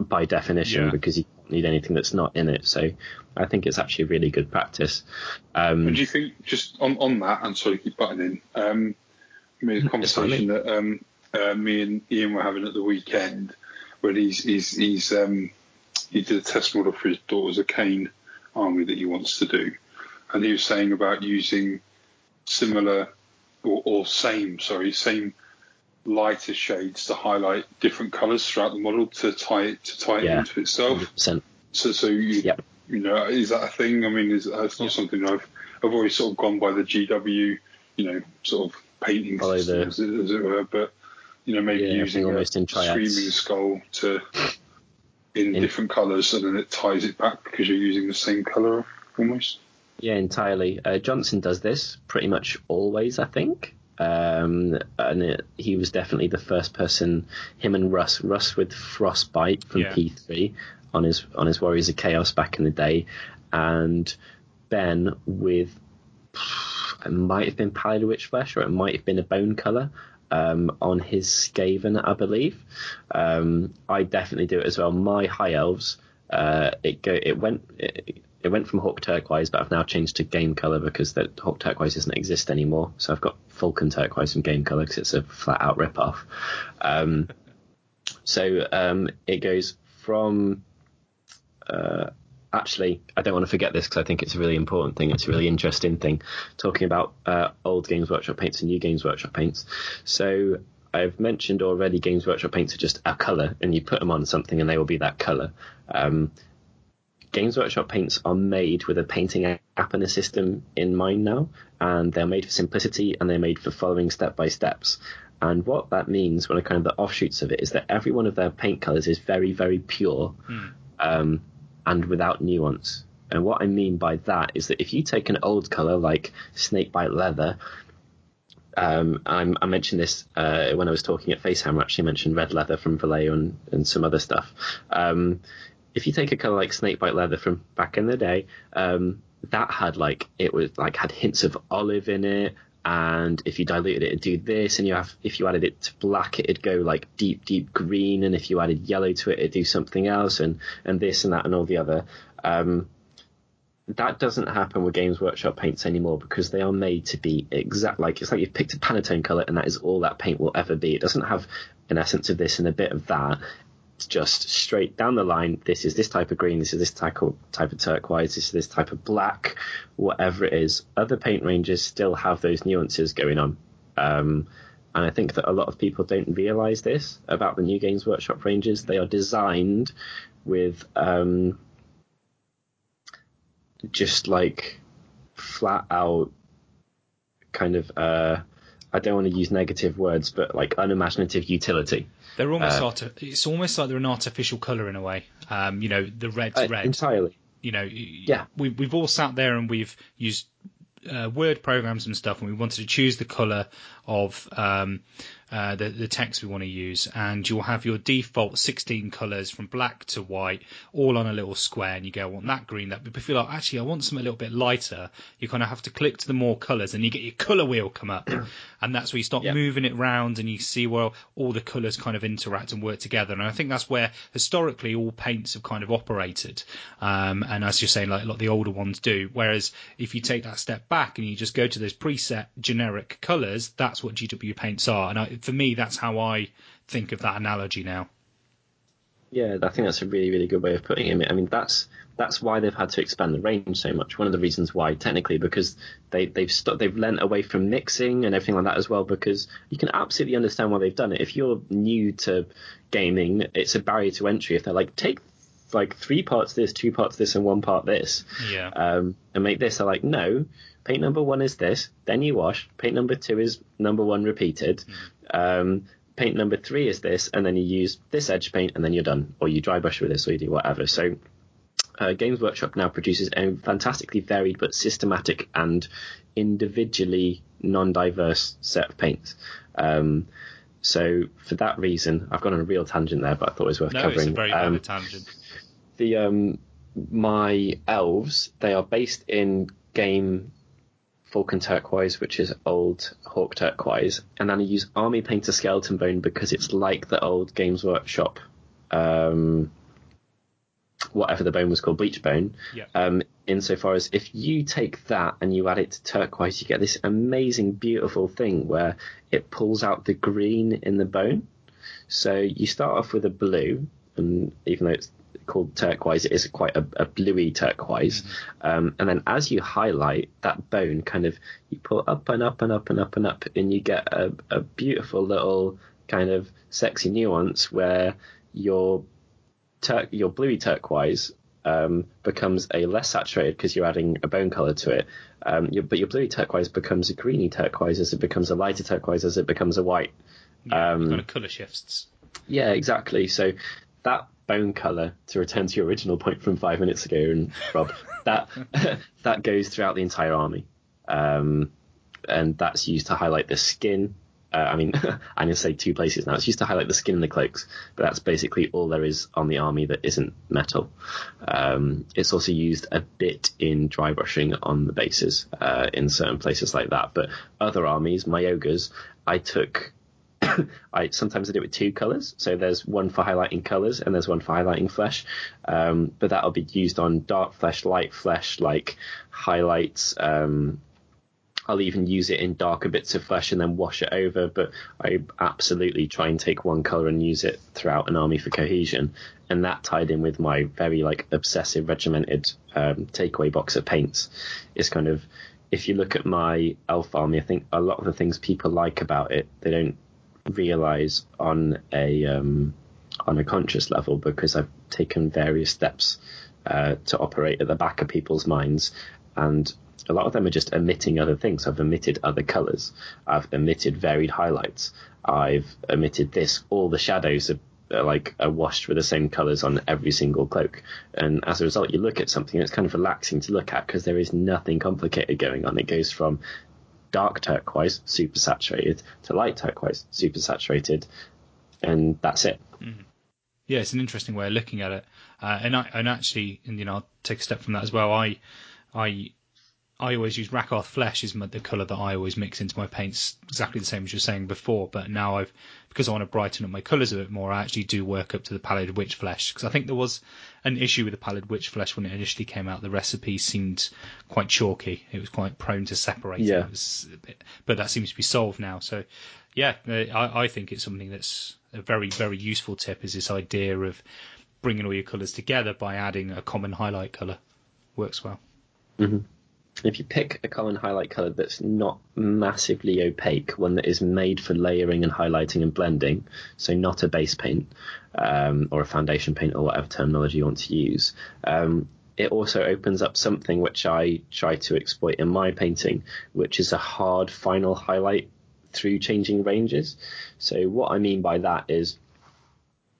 by definition Yeah. because you don't need anything that's not in it. So I think it's actually really good practice. Um, And do you think just on, on that, and sorry to keep butting in, um, I mean, a conversation that um, uh, me and Ian were having at the weekend, where he's he's he's um, he did a test model for his daughter's Arcane army that he wants to do, and he was saying about using similar or, or same, sorry, same lighter shades to highlight different colours throughout the model to tie it to tie it Yeah. into itself. 100%. So, so you, Yep. you know, is that a thing? I mean, is that's not something I've I've always sort of gone by the GW, you know, sort of painting Follow system, the- as, it, as it were. But you know, maybe Yeah, using everything a almost in triads. screaming skull to [LAUGHS] in, In- different colours, and then it ties it back because you're using the same colour almost. Yeah, entirely. Uh, Johnson does this pretty much always, I think. Um, and it, he was definitely the first person. Him and Russ, Russ with Frostbite from Yeah. P3 on his on his Warriors of Chaos back in the day, and Ben with it might have been Pallid Wych Flesh or it might have been a bone color um, on his Skaven, I believe. Um, I definitely do it as well. My High Elves, uh, it go it went. It, it went from Hawk Turquoise, but I've now changed to Game Color because the Hawk Turquoise doesn't exist anymore. So I've got Falcon Turquoise from Game Color because it's a flat out rip off. Um, [LAUGHS] so um, it goes from uh, actually, I don't want to forget this because I think it's a really important thing. It's a really interesting thing talking about uh, old Games Workshop paints and new Games Workshop paints. So I've mentioned already Games Workshop paints are just a color, and you put them on something and they will be that color. Um, Games Workshop paints are made with a painting app and a system in mind now, and they're made for simplicity and they're made for following step by steps. And what that means, when I kind of the offshoots of it, is that every one of their paint colors is very, very pure um, and without nuance. And what I mean by that is that if you take an old color like snakebite leather, um, I'm, I mentioned this uh, when I was talking at Facehammer. Actually, mentioned red leather from Vallejo and, and some other stuff. Um, if you take a kind of like snakebite leather from back in the day, um, that had like it was like had hints of olive in it, and if you diluted it, it'd do this, and you have if you added it to black, it'd go like deep, deep green, and if you added yellow to it, it'd do something else, and and this and that and all the other. Um, that doesn't happen with Games Workshop paints anymore because they are made to be exact. Like it's like you've picked a Pantone color, and that is all that paint will ever be. It doesn't have an essence of this and a bit of that. Just straight down the line. This is this type of green. This is this type of type of turquoise. This is this type of black. Whatever it is, other paint ranges still have those nuances going on. Um, and I think that a lot of people don't realize this about the new Games Workshop ranges. They are designed with um, just like flat out kind of uh, I don't want to use negative words, but like unimaginative utility. They're almost uh, arti- it's almost like they're an artificial color in a way. Um, you know, the red's uh, red entirely. You know, yeah, we, we've all sat there and we've used uh, word programs and stuff, and we wanted to choose the color of um, uh, the, the text we want to use, and you'll have your default 16 colors from black to white, all on a little square, and you go, I want that green, that. But if you're like, actually, I want something a little bit lighter, you kind of have to click to the more colors, and you get your color wheel come up, [CLEARS THROAT] and that's where you start moving it around, and you see where all the colors kind of interact and work together. And I think that's where historically all paints have kind of operated, um, and as you're saying, like a lot of the older ones do. Whereas if you take that step back and you just go to those preset generic colors, that's what GW paints are, and I, for me, that's how I think of that analogy now. Yeah, I think that's a really, really good way of putting it. I mean, that's that's why they've had to expand the range so much. One of the reasons why, technically, because they they've st- they've lent away from mixing and everything like that as well. Because you can absolutely understand why they've done it. If you're new to gaming, it's a barrier to entry. If they're like, take like three parts this, two parts this, and one part this, yeah, um, and make this, they're like, no, paint number one is this, then you wash. Paint number two is number one repeated. Um, paint number three is this, and then you use this edge paint, and then you're done. Or you dry brush with this, or you do whatever. So, uh, Games Workshop now produces a fantastically varied but systematic and individually non-diverse set of paints. Um, so for that reason, I've gone on a real tangent there, but I thought it was worth no, covering. it's a very um, tangent. The um, my elves, they are based in game Falcon turquoise, which is old Hawk turquoise, and then I use Army Painter skeleton bone because it's like the old Games Workshop, um, whatever the bone was called, bleach bone. Yeah. Um, insofar as if you take that and you add it to turquoise, you get this amazing, beautiful thing where it pulls out the green in the bone. So you start off with a blue, and even though it's called turquoise. It is quite a, a bluey turquoise. Mm-hmm. Um, and then as you highlight that bone, kind of you pull up and up and up and up and up, and you get a, a beautiful little kind of sexy nuance where your tur- your bluey turquoise um, becomes a less saturated because you're adding a bone color to it. Um, your, but your bluey turquoise becomes a greeny turquoise as it becomes a lighter turquoise as it becomes a white. Yeah, um, kind of color shifts. Yeah, exactly. So that bone color to return to your original point from five minutes ago and rob that [LAUGHS] that goes throughout the entire army. Um, and that's used to highlight the skin. Uh, i mean [LAUGHS] i'm to say two places now. It's used to highlight the skin and the cloaks but that's basically all there is on the army that isn't metal. Um, it's also used a bit in dry brushing on the bases uh, in certain places like that. But other armies my ogres i took [COUGHS] I sometimes I do it with two colors. So there's one for highlighting colors and there's one for highlighting flesh. Um, but that'll be used on dark flesh, light flesh, like highlights. Um, I'll even use it in darker bits of flesh and then wash it over. But I absolutely try and take one color and use it throughout an army for cohesion. And that tied in with my very like obsessive regimented um, takeaway box of paints is kind of if you look at my elf army, I think a lot of the things people like about it, they don't realize on a um, on a conscious level because I've taken various steps uh, to operate at the back of people's minds, and a lot of them are just omitting other things. I've omitted other colors. I've omitted varied highlights. I've omitted this. All the shadows are, are like are washed with the same colors on every single cloak, and as a result, you look at something. and It's kind of relaxing to look at because there is nothing complicated going on. It goes from dark turquoise, super saturated, to light turquoise, super saturated, and that's it. yeah, it's an interesting way of looking at it. Uh, and I, and actually, and you know, I'll take a step from that as well. I, I, I always use Rakarth Flesh is the colour that I always mix into my paints, exactly the same as you were saying before. But now I've, because I want to brighten up my colours a bit more, I actually do work up to the Pallid Wych Flesh because I think there was an issue with the Pallid Wych Flesh when it initially came out. The recipe seemed quite chalky. It was quite prone to separating. Yeah. It was a bit, but that seems to be solved now. So, yeah, I, I think it's something that's a very, very useful tip is this idea of bringing all your colours together by adding a common highlight colour. Works well. Mm-hmm. If you pick a common highlight color that's not massively opaque, one that is made for layering and highlighting and blending, so not a base paint um, or a foundation paint or whatever terminology you want to use, um, it also opens up something which I try to exploit in my painting, which is a hard final highlight through changing ranges. So what I mean by that is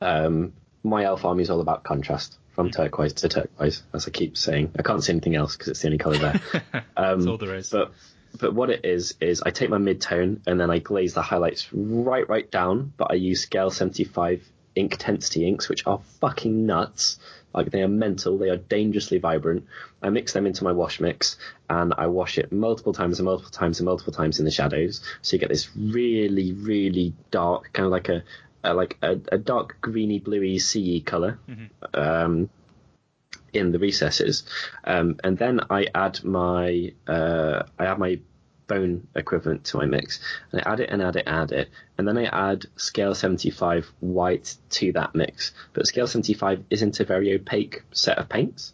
um, my elf army is all about contrast from turquoise to turquoise, as I keep saying. I can't say anything else because it's the only color there. [LAUGHS] Um, That's all there is. But but what it is is I take my mid tone and then I glaze the highlights right right down. But I use scale 75 Inktensity inks, which are fucking nuts. Like they are mental. They are dangerously vibrant. I mix them into my wash mix and I wash it multiple times and multiple times and multiple times in the shadows. So you get this really really dark kind of like a, like a, a dark greeny bluey sea color. Um, in the recesses, um, and then I add my uh, I add my bone equivalent to my mix, and I add it and add it, add it, and then I add scale 75 white to that mix. But scale 75 isn't a very opaque set of paints,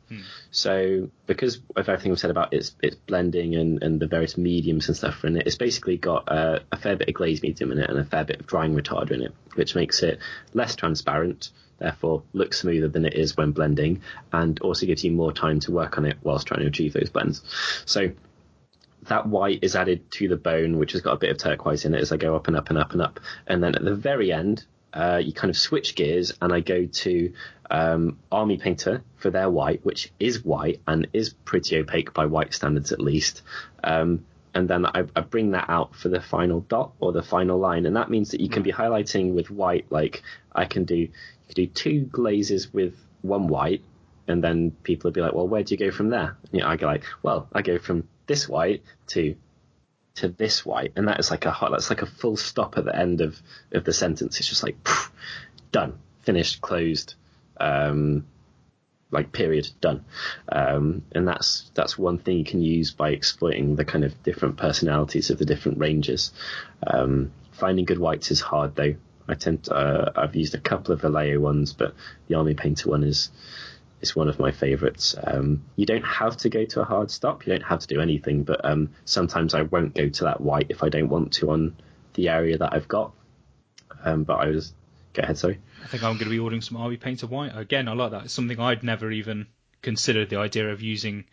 so because of everything we've said about its its blending and, and the various mediums and stuff in it, it's basically got uh, a fair bit of glaze medium in it and a fair bit of drying retarder in it, which makes it less transparent therefore looks smoother than it is when blending and also gives you more time to work on it whilst trying to achieve those blends. So that white is added to the bone, which has got a bit of turquoise in it as I go up and up and up and up. And then at the very end, uh, you kind of switch gears and I go to um, Army Painter for their white, which is white and is pretty opaque by white standards at least. Um, and then I, I bring that out for the final dot or the final line, and that means that you can be highlighting with white. Like I can do, you can do two glazes with one white, and then people would be like, "Well, where do you go from there?" You know, I go like, "Well, I go from this white to to this white," and that is like a that's like a full stop at the end of of the sentence. It's just like phew, done, finished, closed. Um, like period done um, and that's that's one thing you can use by exploiting the kind of different personalities of the different ranges um, finding good whites is hard though I tend to, uh, I've used a couple of Vallejo ones but the Army Painter one is is one of my favorites um, you don't have to go to a hard stop you don't have to do anything but um, sometimes I won't go to that white if I don't want to on the area that I've got um, but I was go ahead sorry I think I'm going to be ordering some Army Painter White. Again, I like that. It's something I'd never even considered the idea of using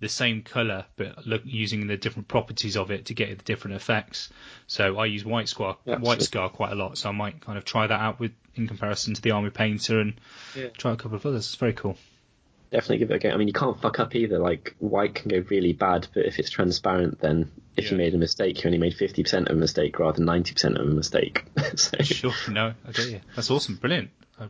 the same colour, but look, using the different properties of it to get the different effects. So I use White Scar, Yeah, White. Scar quite a lot. So I might kind of try that out with in comparison to the Army Painter and Yeah. try a couple of others. It's very cool. Definitely give it a go. I mean, you can't fuck up either. Like white can go really bad, but if it's transparent, then if Yeah. you made a mistake, you only made fifty percent of a mistake rather than ninety percent of a mistake. [LAUGHS] so, Sure, no, I get you. That's awesome, brilliant. Uh,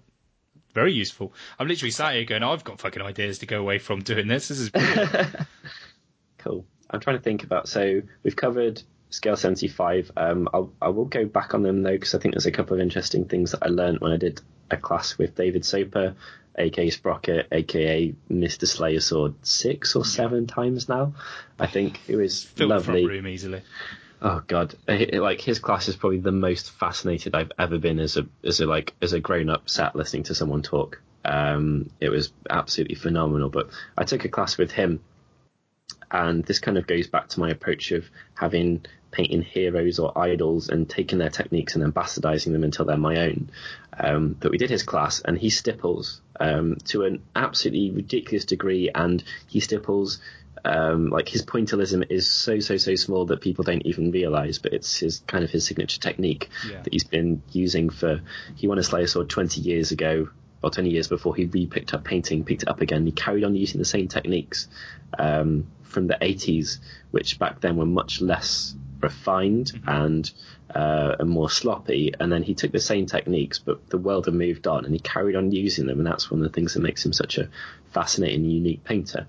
very useful. I'm literally sat here going, I've got fucking ideas to go away from doing this. This is brilliant. [LAUGHS] cool. I'm trying to think about. So we've covered scale 75. Um, I'll, I will go back on them though because I think there's a couple of interesting things that I learned when I did a class with David Soper, aka Sprocket, aka Mr. Slayer Sword, six or seven times now. I think it was [LAUGHS] Fill the lovely. room easily. Oh god, like his class is probably the most fascinated I've ever been as a as a like as a grown up sat listening to someone talk. Um, it was absolutely phenomenal. But I took a class with him, and this kind of goes back to my approach of having painting heroes or idols and taking their techniques and then bastardizing them until they're my own. Um, but we did his class, and he stipples um, to an absolutely ridiculous degree, and he stipples um, like his pointillism is so so so small that people don't even realize, but it's his kind of his signature technique Yeah. that he's been using for. He won a Slayer Sword 20 years ago, or 20 years before he re-picked up painting, picked it up again. He carried on using the same techniques um, from the 80s, which back then were much less refined and uh, and more sloppy. And then he took the same techniques, but the world had moved on, and he carried on using them. And that's one of the things that makes him such a fascinating, unique painter.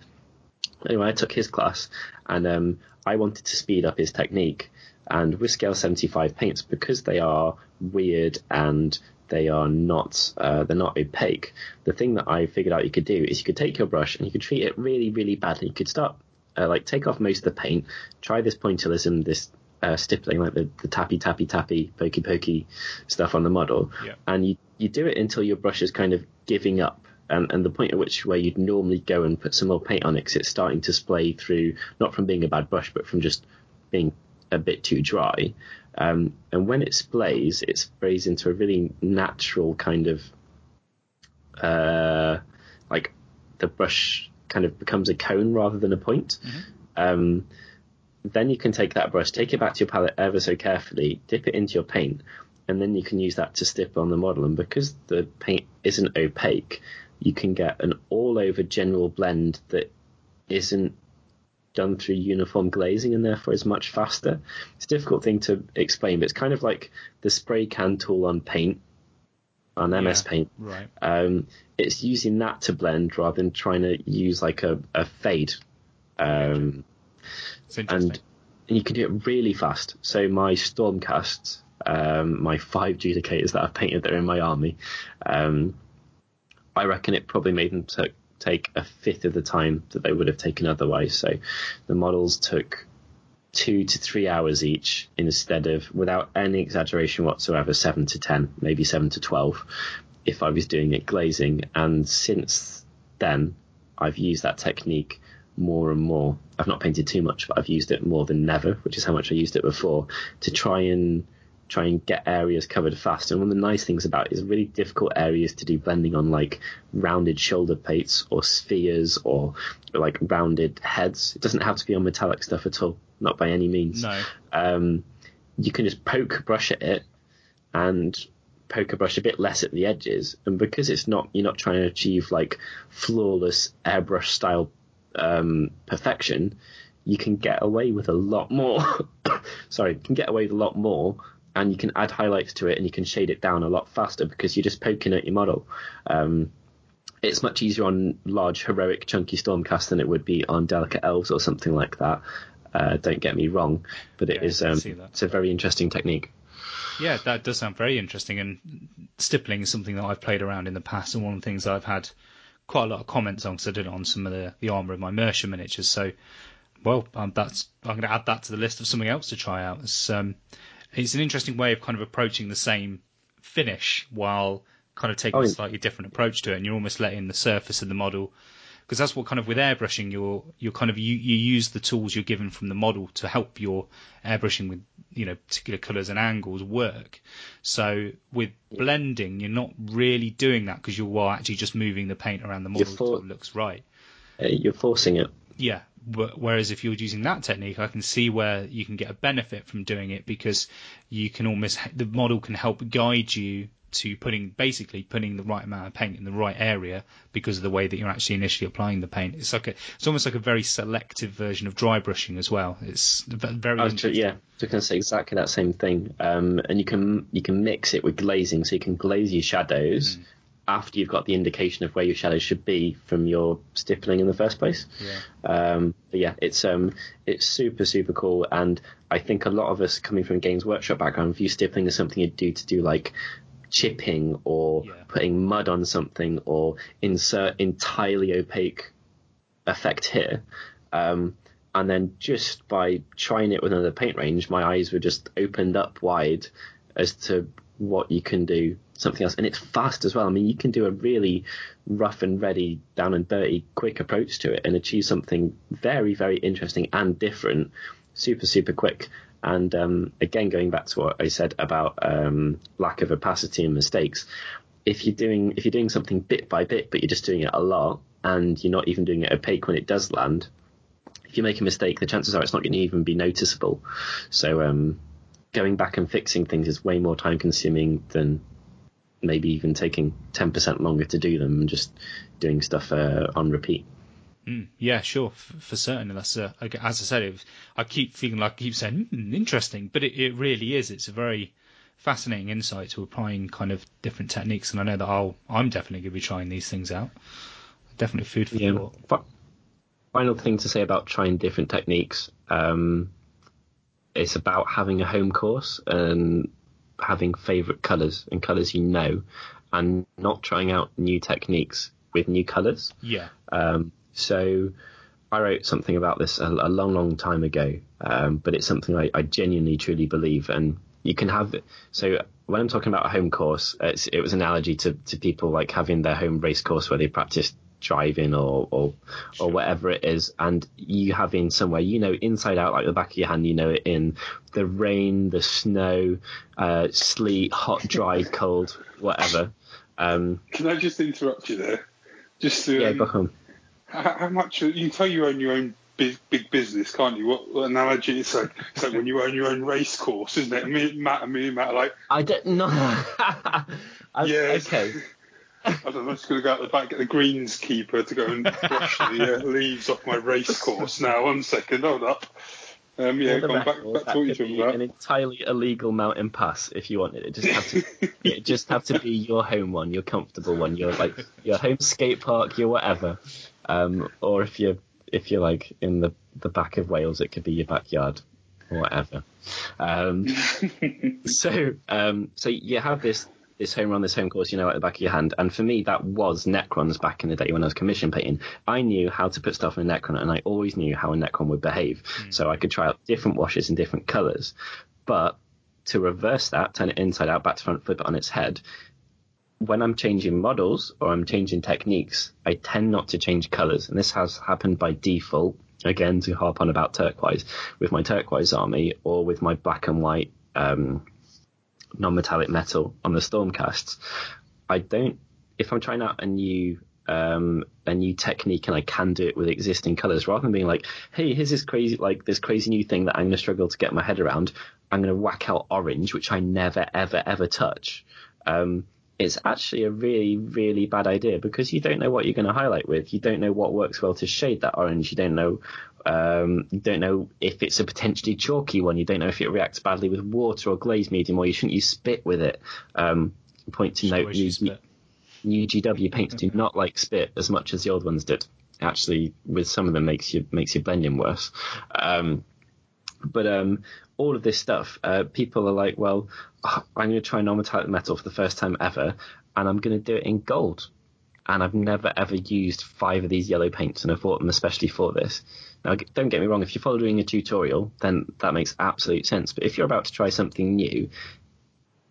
Anyway, I took his class, and um, I wanted to speed up his technique. And with scale 75 paints, because they are weird and they are not uh, they're not opaque. The thing that I figured out you could do is you could take your brush and you could treat it really really badly. You could start uh, like take off most of the paint, try this pointillism, this uh, stippling like the, the tappy tappy tappy pokey pokey stuff on the model, Yeah. and you you do it until your brush is kind of giving up. And, and the point at which where you'd normally go and put some more paint on it because it's starting to splay through, not from being a bad brush, but from just being a bit too dry. Um, and when it splays, it sprays into a really natural kind of, uh, like the brush kind of becomes a cone rather than a point. Um, then you can take that brush, take it back to your palette ever so carefully, dip it into your paint, and then you can use that to stip on the model. And because the paint isn't opaque, you can get an all over general blend that isn't done through uniform glazing and therefore is much faster. It's a difficult thing to explain, but it's kind of like the spray can tool on paint, on MS Yeah, Paint. Right. Um, it's using that to blend rather than trying to use like a, a fade. Um, and and you can do it really fast. So my Stormcasts, um, my five Judicators that I've painted that are in my army, um, I reckon it probably made them to take a fifth of the time that they would have taken otherwise. So the models took two to three hours each instead of, without any exaggeration whatsoever, seven to ten, maybe seven to twelve, if I was doing it glazing. And since then, I've used that technique more and more. I've not painted too much, but I've used it more than never, which is how much I used it before, to try and try and get areas covered fast. And one of the nice things about it is really difficult areas to do blending on like rounded shoulder plates or spheres or like rounded heads. It doesn't have to be on metallic stuff at all, not by any means. no. Um, you can just poke a brush at it and poke a brush a bit less at the edges. And because it's not, you're not trying to achieve like flawless airbrush style um, perfection, you can get away with a lot more. [COUGHS] Sorry, you can get away with a lot more, and you can add highlights to it, and you can shade it down a lot faster because you're just poking at your model. Um, it's much easier on large, heroic, chunky Stormcast than it would be on delicate elves or something like that. Uh, don't get me wrong, but it Yeah, is um, it's a very interesting technique. Yeah, that does sound very interesting. And stippling is something that I've played around in the past, and one of the things I've had quite a lot of comments on because I did it on some of the, the armor of my Mierce miniatures. So, well, um, that's I'm going to add that to the list of something else to try out. It's um, it's an interesting way of kind of approaching the same finish while kind of taking Oh, a slightly different approach to it, and you're almost letting the surface of the model. Because that's what kind of with airbrushing, you're you're kind of you, you use the tools you're given from the model to help your airbrushing with you know particular colours and angles work. So with blending, you're not really doing that because you are actually just moving the paint around the model for- until it looks right. Uh, you're forcing it. Yeah. Wh- Whereas if you're using that technique, I can see where you can get a benefit from doing it because you can almost the model can help guide you to putting basically putting the right amount of paint in the right area because of the way that you're actually initially applying the paint. It's like a it's almost like a very selective version of dry brushing as well. It's very I interesting. yeah, just going to say exactly that same thing. Um, and you can you can mix it with glazing, so you can glaze your shadows Mm. After you've got the indication of where your shadows should be from your stippling in the first place. Yeah. Um, but yeah, it's um, it's super super cool, and I think a lot of us coming from a Games Workshop background view stippling as something you do to do like chipping or Yeah. putting mud on something or insert entirely opaque effect here. Um, and then just by trying it with another paint range, my eyes were just opened up wide as to what you can do something else. And it's fast as well. I mean, you can do a really rough and ready, down and dirty, quick approach to it and achieve something very, very interesting and different, super, super quick. And um, again, going back to what I said about um, lack of opacity and mistakes, if you're doing if you're doing something bit by bit, but you're just doing it a lot, and you're not even doing it opaque when it does land, if you make a mistake, the chances are it's not going to even be noticeable. So um, going back and fixing things is way more time consuming than maybe even taking 10% longer to do them and just doing stuff uh, on repeat. Mm, yeah, sure, f- for certain. That's uh, as I said, it, I keep feeling like I keep saying mm, interesting, but it, it really is. It's a very fascinating insight to applying kind of different techniques, and I know that I'll I'm definitely going to be trying these things out. Definitely food for Yeah. thought. Final thing to say about trying different techniques. Um, it's about having a home course and having favourite colours and colours you know, and not trying out new techniques with new colours. Yeah, Um, so I wrote something about this a, a long, long time ago, um, but it's something I, I genuinely, truly believe. And you can have it. So when I'm talking about a home course, it's, it was an analogy to, to people like having their home race course where they practice driving or or, or whatever it is, and you having somewhere you know inside out like the back of your hand, you know it in the rain, the snow, uh, sleet, hot, dry, [LAUGHS] cold, whatever. Um, Can I just interrupt you there? Just to, yeah, um, go home. how, how much you can tell you own your own big big business, can't you? What, what analogy? It's like it's like when you own your own race course, isn't it? Me, Matt, and me, and Matt, are like I don't know. [LAUGHS] Yes. Okay. I don't know, I'm just going to go out the back, get the greenskeeper to go and brush the uh, [LAUGHS] leaves off my race course now. One second, hold up. Um, yeah, back, back that to what you're could talking be about. an entirely illegal mountain pass if you wanted. It just have to. it just have to be your home one, your comfortable one, your like your home skate park, your whatever. Um, or if you're if you're like in the the back of Wales, it could be your backyard or whatever. Um, [LAUGHS] so um, so you have this this home run, this home course, you know, at the back of your hand. And for me, that was Necrons back in the day when I was commission painting. I knew how to put stuff in a Necron, and I always knew how a Necron would behave. So I could try out different washes in different colours. But to reverse that, turn it inside out, back to front, flip it on its head. When I'm changing models or I'm changing techniques, I tend not to change colours, and this has happened by default. Again, to harp on about turquoise with my turquoise army or with my black and white um, non-metallic metal on the stormcasts. I don't. If I'm trying out a new um, a new technique and I can do it with existing colors, rather than being like, hey, here's this crazy like this crazy new thing that I'm to struggle to get my head around. I'm to whack out orange, which I never ever ever touch. Um, it's actually a really, really bad idea because you don't know what you're going to highlight with. You don't know what works well to shade that orange. You don't know, um, you don't know if it's a potentially chalky one. You don't know if it reacts badly with water or glaze medium, or you shouldn't use spit with it. Um, point to note: new, new GW paints do not like spit as much as the old ones did. Actually, with some of them makes you makes your blending worse. Um, but um, all of this stuff, uh, people are like, well, I'm going to try non-metallic metal for the first time ever, and I'm going to do it in gold. And I've never ever used five of these yellow paints, and I bought them especially for this. Now, don't get me wrong, if you're following a tutorial, then that makes absolute sense. But if you're about to try something new,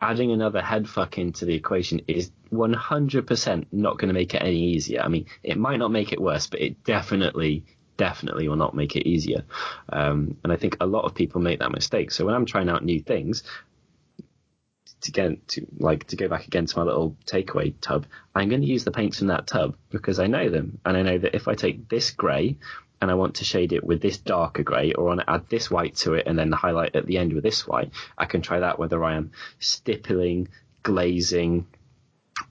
adding another head fuck into the equation is 100% not going to make it any easier. I mean, it might not make it worse, but it definitely, definitely will not make it easier. Um, and I think a lot of people make that mistake. So when I'm trying out new things, to get to like to go back again to my little takeaway tub, I'm going to use the paints from that tub because I know them, and I know that if I take this grey and I want to shade it with this darker grey, or I want to add this white to it and then the highlight at the end with this white, I can try that whether I am stippling, glazing,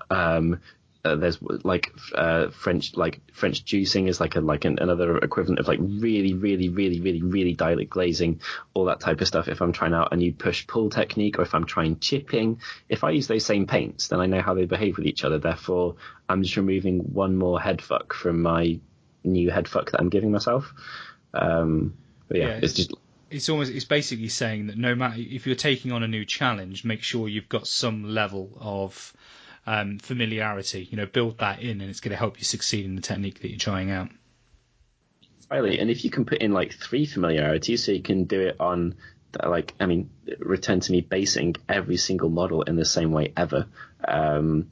um, uh, there's like uh, French like French juicing is like a like an, another equivalent of like really really really really really dialect glazing all that type of stuff. If I'm trying out a new push pull technique or if I'm trying chipping if I use those same paints then I know how they behave with each other. Therefore I'm just removing one more head fuck from my new head fuck that I'm giving myself um, but yeah, Yeah, it's just It's almost it's basically saying that no matter if you're taking on a new challenge, make sure you've got some level of um, familiarity. You know, build that in, and it's going to help you succeed in the technique that you're trying out. Entirely. And if you can put in like three familiarities, so you can do it on, like, I mean, return to me basing every single model in the same way ever. Um,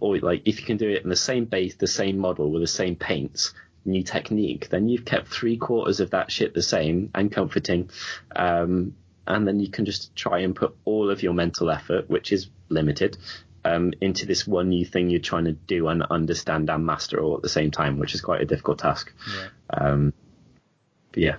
or like, if you can do it in the same base, the same model with the same paints, new technique, then you've kept three quarters of that shit the same and comforting. Um, and then you can just try and put all of your mental effort, which is limited, um, into this one new thing you're trying to do and understand and master all at the same time, which is quite a difficult task. Yeah. Um, yeah,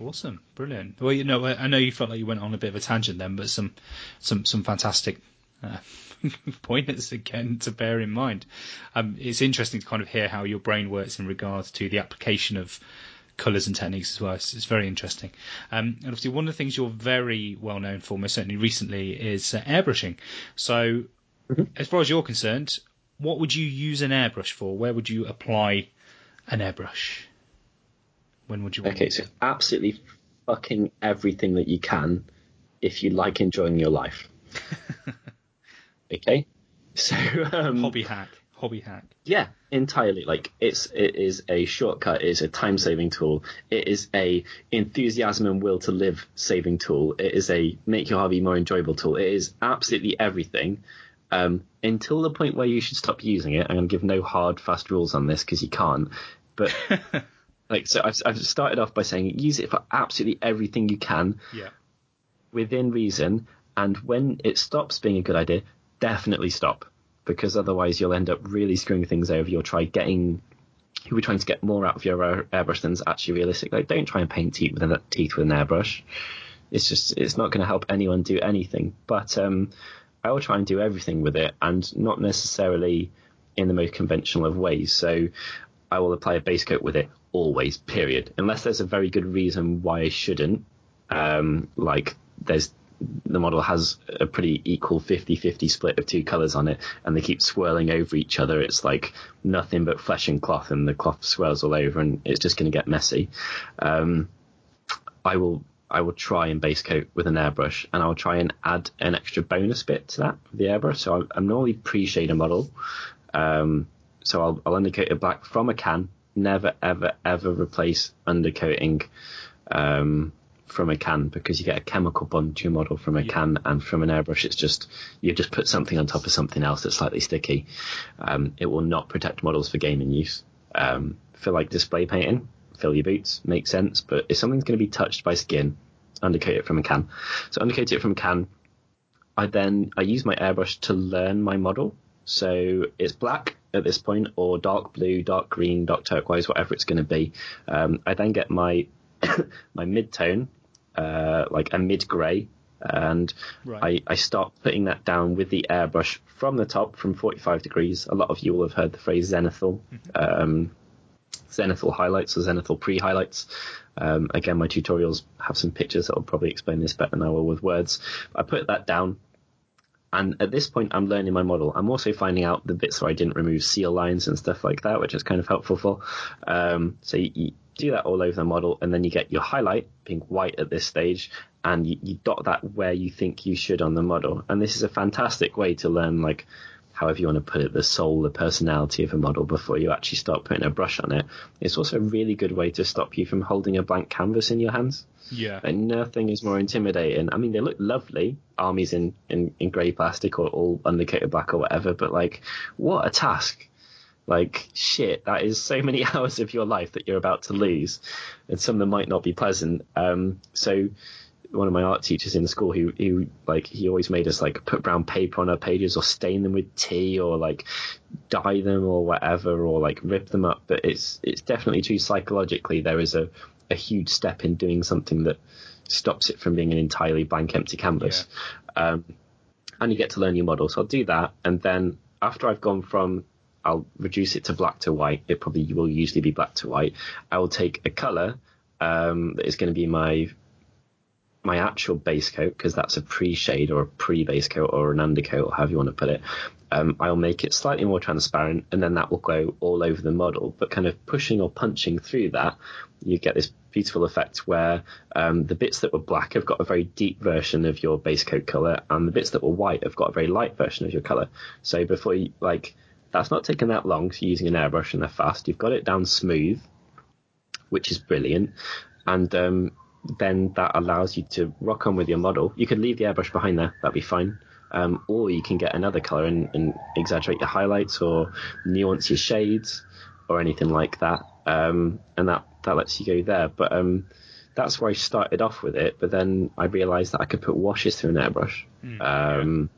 Awesome, brilliant. Well, you know, I I know you felt like you went on a bit of a tangent then, but some, some, some fantastic uh, [LAUGHS] pointers again to bear in mind. Um, it's interesting to kind of hear how your brain works in regards to the application of colours and techniques as well. It's, it's very interesting. Um, and obviously, one of the things you're very well known for, most certainly recently, is uh, airbrushing. So, Mm-hmm. as far as you're concerned, what would you use an airbrush for? Where would you apply an airbrush? When would you? want Okay, so absolutely fucking everything that you can if you like enjoying your life. [LAUGHS] okay, [LAUGHS] so um, hobby hack, hobby hack. Yeah, entirely. Like it's it is a shortcut. It is a time saving tool. It is a enthusiasm and will to live saving tool. It is a make your hobby more enjoyable tool. It is absolutely everything. Um, until the point where you should stop using it. I'm going to give no hard fast rules on this because you can't. But [LAUGHS] like so, I've, I've started off by saying use it for absolutely everything you can Yeah. within reason, and when it stops being a good idea, definitely stop, because otherwise you'll end up really screwing things over. You'll try getting, you'll be trying to get more out of your air- airbrush than's actually realistic. Like, don't try and paint teeth with an, teeth with an airbrush. It's just, it's not going to help anyone do anything. But um, I will try and do everything with it, and not necessarily in the most conventional of ways. So I will apply a base coat with it always, period. Unless there's a very good reason why I shouldn't. Um, like there's the model has a pretty equal 50-50 split of two colors on it and they keep swirling over each other. It's like nothing but flesh and cloth and the cloth swirls all over and it's just going to get messy. Um, i will i will try and base coat with an airbrush and i'll try and add an extra bonus bit to that with the airbrush. So i'm, I'm normally pre-shade a model. Um, so I'll, I'll undercoat it black from a can never ever ever replace undercoating um, from a can because you get a chemical bond to your model from a can and from an airbrush it's just you just put something on top of something else that's slightly sticky. Um, it will not protect models for gaming use. Um, for like display painting fill your boots makes sense but if something's going to be touched by skin undercoat it from a can. So undercoat it from a can. I then I use my airbrush to learn my model. So it's black at this point, or dark blue, dark green, dark turquoise, whatever it's going to be. Um, I then get my [COUGHS] my mid tone, uh, like a mid grey, and Right. I, I start putting that down with the airbrush from the top, from 45 degrees. A lot of you will have heard the phrase zenithal. Um, zenithal highlights or zenithal pre-highlights. Um, again, my tutorials have some pictures that will probably explain this better than I will with words. I put that down and at this point, I'm learning my model. I'm also finding out the bits where I didn't remove seal lines and stuff like that, which is kind of helpful for. Um, so you do that all over the model, and then you get your highlight being white at this stage, and you, you dot that where you think you should on the model. And this is a fantastic way to learn, like, however you want to put it, the soul, the personality of a model before you actually start putting a brush on it. It's also a really good way to stop you from holding a blank canvas in your hands. Yeah. And nothing is more intimidating. I mean, they look lovely, armies in, in, in grey plastic or all undercoated black or whatever, but like, what a task. Like, shit, that is so many [LAUGHS] hours of your life that you're about to lose. And some of them might not be pleasant. Um, so, one of my art teachers in school who, who like he always made us like put brown paper on our pages or stain them with tea or like dye them or whatever or like rip them up but it's it's definitely true psychologically there is a, a huge step in doing something that stops it from being an entirely blank empty canvas um, and you get to learn your model so I'll do that and then after I've gone from I'll reduce it to black to white it probably will usually be black to white I will take a color um, that is going to be my my actual base coat because that's a pre-shade or a pre-base coat or an undercoat or however you want to put it. Um, I'll make it slightly more transparent and then that will go all over the model. But kind of pushing or punching through that, you get this beautiful effect where um, the bits that were black have got a very deep version of your base coat color and the bits that were white have got a very light version of your color. So before you like, that's not taking that long. So using an airbrush and they're fast. You've got it down smooth, which is brilliant. And um, then that allows you to rock on with your model. You could leave the airbrush behind there, that'd be fine. Um, or you can get another color and, and exaggerate your highlights or nuance your shades or anything like that. Um, and that, that lets you go there. But um, that's where I started off with it. But then I realized that I could put washes through an airbrush. um,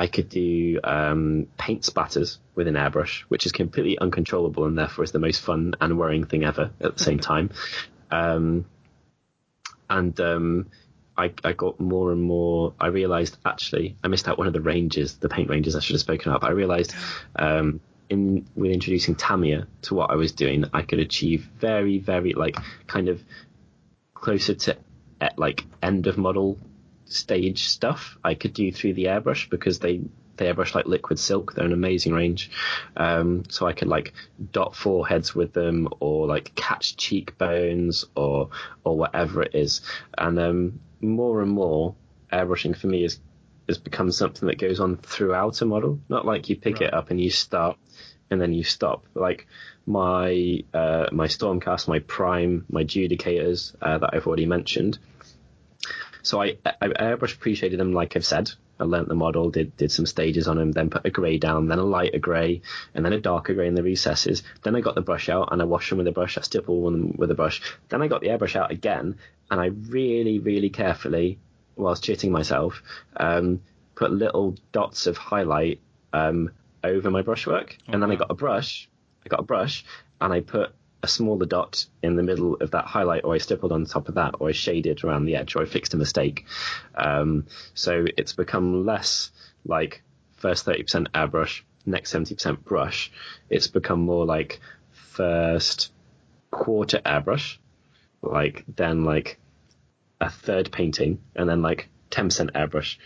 I could do um, paint splatters with an airbrush, which is completely uncontrollable and therefore is the most fun and worrying thing ever at the same [LAUGHS] time. Um, and um, I, I got more and more. I realised actually I missed out one of the ranges, the paint ranges I should have spoken about. But I realised um, in with introducing Tamiya to what I was doing, I could achieve very, very like kind of closer to like end of model stage stuff I could do through the airbrush because they they airbrush like liquid silk. They're an amazing range. Um, so I could like dot foreheads with them or like catch cheekbones or or whatever it is. And um, more and more airbrushing for me is has become something that goes on throughout a model. Not like you pick right. it up and you start and then you stop. Like my uh, my Stormcast, my Prime, my Judicators uh, that I've already mentioned. So I, I airbrush appreciated them, like I've said. I learnt the model, did did some stages on them, then put a grey down, then a lighter grey, and then a darker grey in the recesses. Then I got the brush out and I washed them with a brush. I stipple them with a brush. Then I got the airbrush out again, and I really, really carefully, whilst cheating myself, um, put little dots of highlight um, over my brushwork. Oh, and then. I got a brush. I got a brush, and I put a smaller dot in the middle of that highlight, or I stippled on top of that, or I shaded around the edge, or I fixed a mistake. Um, so it's become less like first 30% airbrush, next 70% brush. It's become more like first quarter airbrush, like then like a third painting, and then like 10% airbrush,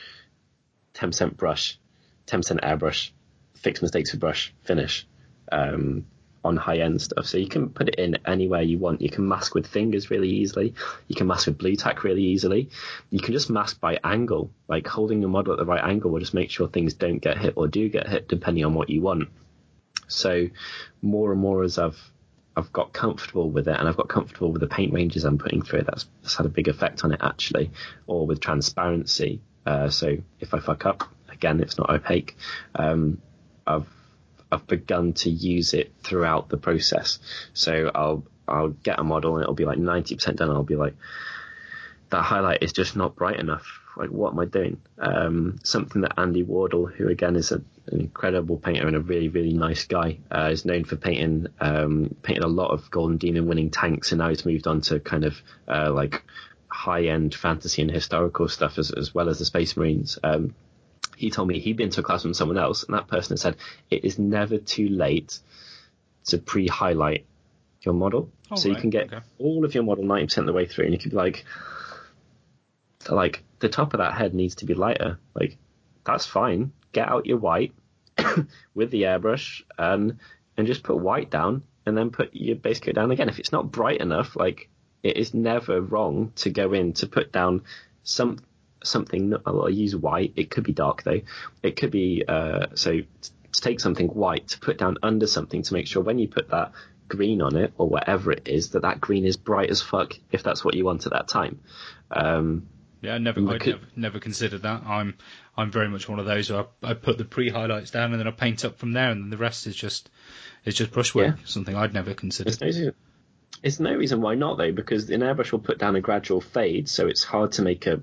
10% brush, 10% airbrush, fix mistakes with brush, finish. Um, on high end stuff. So you can put it in anywhere you want. You can mask with fingers really easily. You can mask with Blu Tack really easily. You can just mask by angle, like holding your model at the right angle will just make sure things don't get hit or do get hit depending on what you want. So more and more as I've I've got comfortable with it and I've got comfortable with the paint ranges I'm putting through. That's, that's had a big effect on it actually, or with transparency. Uh, so if I fuck up, again, it's not opaque. Um, I've I've begun to use it throughout the process. So I'll I'll get a model and it'll be like 90% done. I'll be like, that highlight is just not bright enough. Like, what am I doing? Um, something that Andy Wardle, who again is a, an incredible painter and a really, really nice guy, uh, is known for painting, um, painting a lot of Golden Demon winning tanks, and now he's moved on to kind of uh, like high end fantasy and historical stuff as, as well as the Space Marines. Um, he told me he'd been to a class with someone else, and that person had said it is never too late to pre-highlight your model, oh, so right. you can get okay. all of your model ninety percent of the way through, and you could be like, like the top of that head needs to be lighter. Like that's fine. Get out your white [COUGHS] with the airbrush and and just put white down, and then put your base coat down again. If it's not bright enough, like it is never wrong to go in to put down some something. I'll use white. It could be dark though. It could be uh, so to take something white to put down under something to make sure when you put that green on it or whatever it is that that green is bright as fuck if that's what you want at that time. Um, yeah, I never, I never, never considered that. I'm, I'm very much one of those. I, I put the pre highlights down and then I paint up from there, and then the rest is just, is just brushwork. Yeah. Something I'd never considered. There's no reason why not though, because an airbrush will put down a gradual fade, so it's hard to make a,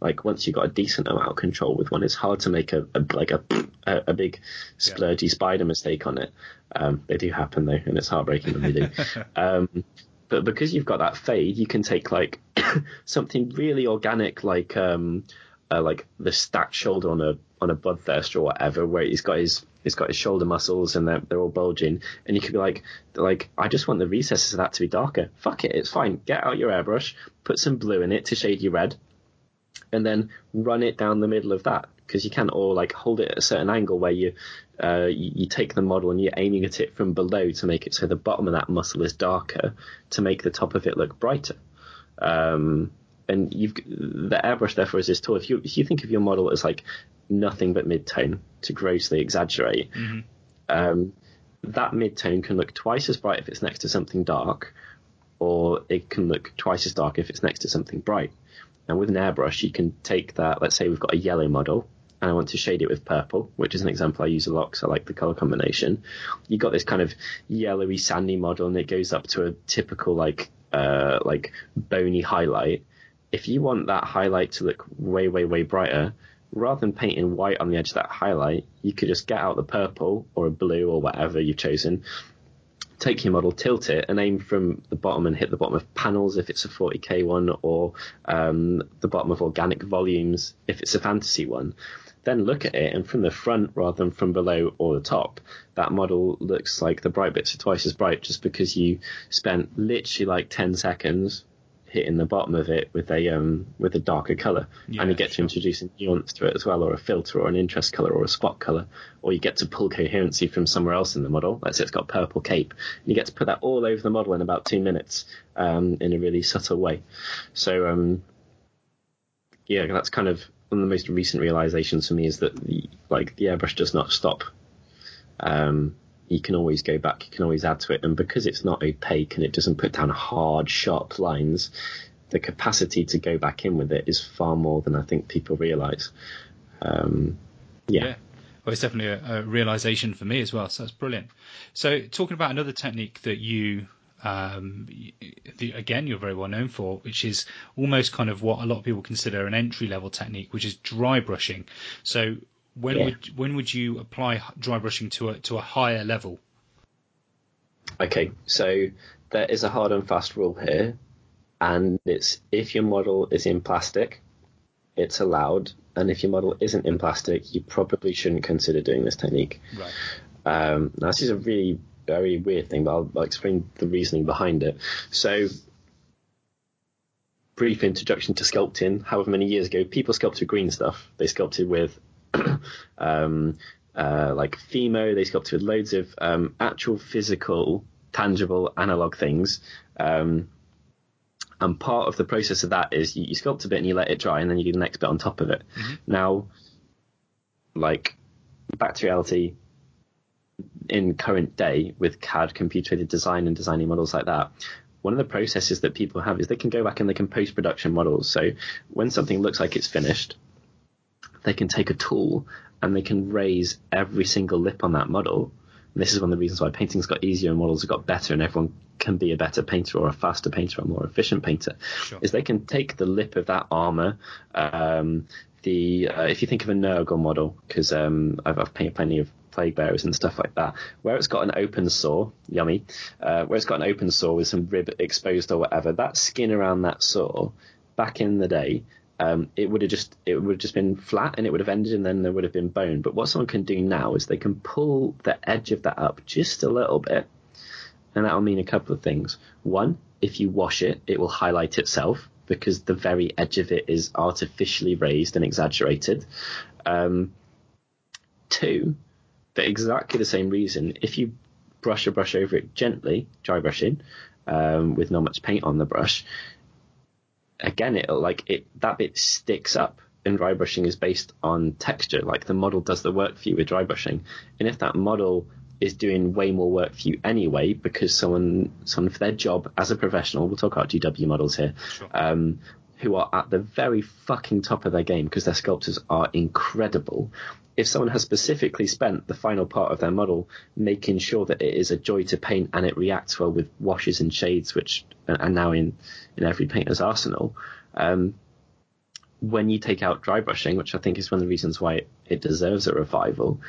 like once you've got a decent amount of control with one, it's hard to make a, a like a, a, big splurgy yeah. spider mistake on it. Um, they do happen though, and it's heartbreaking when they do. [LAUGHS] um, but because you've got that fade, you can take like [COUGHS] something really organic, like um, uh, like the stacked shoulder on a on a bloodthirster or whatever, where he's got his he's got his shoulder muscles and they're, they're all bulging, and you could be like, like I just want the recesses of that to be darker. Fuck it, it's fine. Get out your airbrush, put some blue in it to shade your red, and then run it down the middle of that because you can't all like hold it at a certain angle where you, uh, you, you take the model and you're aiming at it from below to make it so the bottom of that muscle is darker to make the top of it look brighter. Um, and you've the airbrush therefore is this tool. If you if you think of your model as like nothing but mid-tone to grossly exaggerate, mm-hmm. um, that mid-tone can look twice as bright if it's next to something dark, or it can look twice as dark if it's next to something bright. And with an airbrush, you can take that, let's say we've got a yellow model, and I want to shade it with purple, which is an example I use a lot because I like the color combination. You've got this kind of yellowy, sandy model, and it goes up to a typical like uh, like bony highlight. If you want that highlight to look way, way, way brighter, rather than painting white on the edge of that highlight, you could just get out the purple or a blue or whatever you've chosen, take your model, tilt it, and aim from the bottom and hit the bottom of panels if it's a 40k one, or um, the bottom of organic volumes if it's a fantasy one. Then look at it, and from the front rather than from below or the top, that model looks like the bright bits are twice as bright just because you spent literally like 10 seconds hitting the bottom of it with a um, with a darker color, Yeah, and you get to introduce a nuance to it as well, or a filter, or an interest color, or a spot color, or you get to pull coherency from somewhere else in the model. Let's say it's got purple cape, and you get to put that all over the model in about two minutes um, in a really subtle way. So um, yeah, that's kind of one of the most recent realizations for me is that the, like the airbrush does not stop. Um, you can always go back, you can always add to it, and because it's not opaque and it doesn't put down hard, sharp lines, the capacity to go back in with it is far more than I think people realise. Um, yeah. Yeah. Well, it's definitely a, a realization for me as well. So that's brilliant. So talking about another technique that you, um, the, again, you're very well known for, which is almost kind of what a lot of people consider an entry level technique, which is dry brushing. So when Yeah. would when would you apply dry brushing to a to a higher level? Okay, so there is a hard and fast rule here, and it's if your model is in plastic, it's allowed, and if your model isn't in plastic, you probably shouldn't consider doing this technique. Right. Um, now, this is a really very weird thing, but I'll, I'll explain the reasoning behind it. So, brief introduction to sculpting. However many years ago, people sculpted green stuff. They sculpted with [COUGHS] um, uh, like Fimo. They sculpted with loads of um, actual physical, tangible, analog things. Um, and part of the process of that is you, you sculpt a bit and you let it dry, and then you do the next bit on top of it. Now, like back to reality, in current day with CAD, computer aided design, and designing models like that, one of the processes that people have is they can go back and they can post production models. So when something looks like it's finished, they can take a tool and they can raise every single lip on that model. And this is one of the reasons why painting's got easier and models have got better, and everyone can be a better painter or a faster painter or a more efficient painter. Sure. Is they can take the lip of that armor, um, the uh, if you think of a Nurgle model, because um, I've, I've painted plenty of plague bearers and stuff like that, where it's got an open sore, yummy, uh, where it's got an open sore with some rib exposed or whatever, that skin around that sore, back in the day, um, it would have just it would have just been flat and it would have ended and then there would have been bone. But what someone can do now is they can pull the edge of that up just a little bit, and that'll mean a couple of things. One, if you wash it, it will highlight itself because the very edge of it is artificially raised and exaggerated. Um, two, for exactly the same reason, if you brush a brush over it gently, dry brushing, um, with not much paint on the brush, again, it'll like it that bit sticks up. And dry brushing is based on texture, like the model does the work for you with dry brushing. And if that model is doing way more work for you anyway, because someone, someone for their job as a professional, we'll talk about GW models here, Sure. um, who are at the very fucking top of their game because their sculptures are incredible. If someone has specifically spent the final part of their model making sure that it is a joy to paint and it reacts well with washes and shades, which are now in, in every painter's arsenal, um, when you take out dry brushing, which I think is one of the reasons why it, it deserves a revival,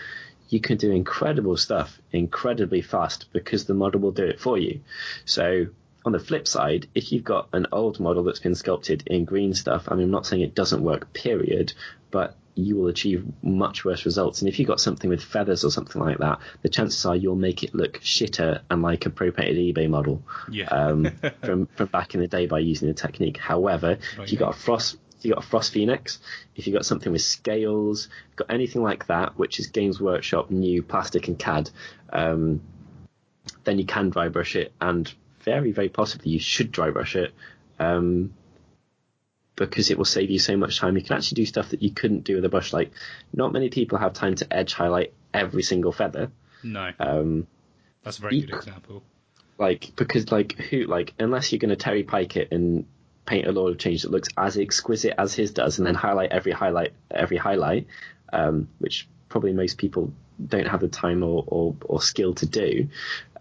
you can do incredible stuff incredibly fast because the model will do it for you. So on the flip side, if you've got an old model that's been sculpted in green stuff, I mean, I'm not saying it doesn't work, period, but you will achieve much worse results. And if you've got something with feathers or something like that, the chances are you'll make it look shitter and like a pro-painted eBay model Yeah. um, [LAUGHS] from from back in the day by using the technique. However, if you've got a frost, if you've got a frost phoenix, if you've got something with scales, got anything like that, which is Games Workshop new plastic and CAD, um, then you can dry brush it, and very very possibly you should dry brush it. Um, because it will save you so much time. You can actually do stuff that you couldn't do with a brush. Like, not many people have time to edge highlight every single feather. no, Um, that's a very good example. like because like who like unless you're going to Terry Pike it and paint a Lord of Change that looks as exquisite as his does, and then highlight every highlight every highlight, um, which probably most people don't have the time or, or, or skill to do.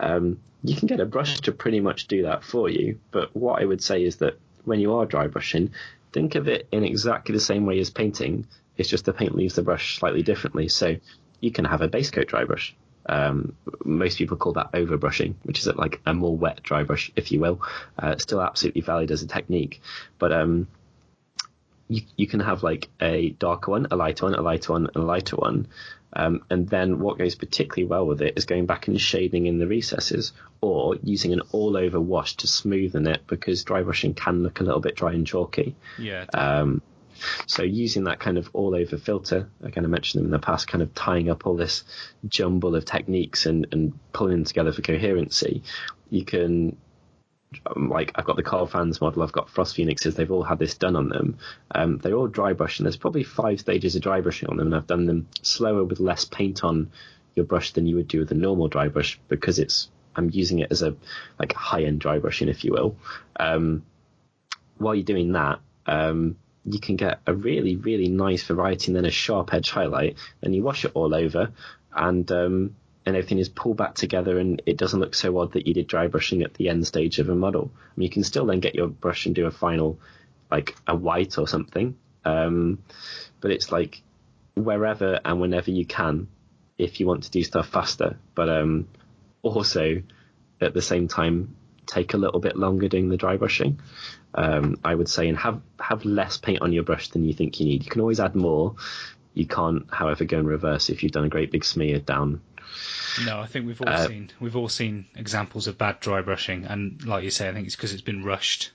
Um, you can get a brush to pretty much do that for you. But what I would say is that when you are dry brushing, think of it in exactly the same way as painting. It's just the paint leaves the brush slightly differently. So you can have a base coat dry brush Um, most people call that overbrushing, which is like a more wet dry brush, if you will. Uh, still absolutely valid as a technique, but um, you, you can have like a darker one, a lighter one, a lighter one, and a lighter one. Um, and then what goes particularly well with it is going back and shading in the recesses or using an all over wash to smoothen it because dry brushing can look a little bit dry and chalky. Yeah. Um, so using that kind of all over filter, again, I mentioned them in the past, kind of tying up all this jumble of techniques and, and pulling them together for coherency, you can like I've got the Karl Franz model, I've got Frost Phoenixes, they've all had this done on them. Um, they're all dry brush, and there's probably five stages of dry brushing on them, and I've done them slower with less paint on your brush than you would do with a normal dry brush because it's I'm using it as a like high end dry brushing, if you will. Um, while you're doing that, um, you can get a really really nice variety and then a sharp edge highlight. Then you wash it all over, and um, and everything is pulled back together and it doesn't look so odd that you did dry brushing at the end stage of a model. I mean, you can still then get your brush and do a final, like a white or something. Um, but it's like wherever and whenever you can, if you want to do stuff faster. But um, also at the same time, take a little bit longer doing the dry brushing. Um, I would say, and have have less paint on your brush than you think you need. You can always add more. You can't, however, go in reverse if you've done a great big smear down no, I think we've all uh, seen we've all seen examples of bad dry brushing, and like you say, I think it's because it's been rushed.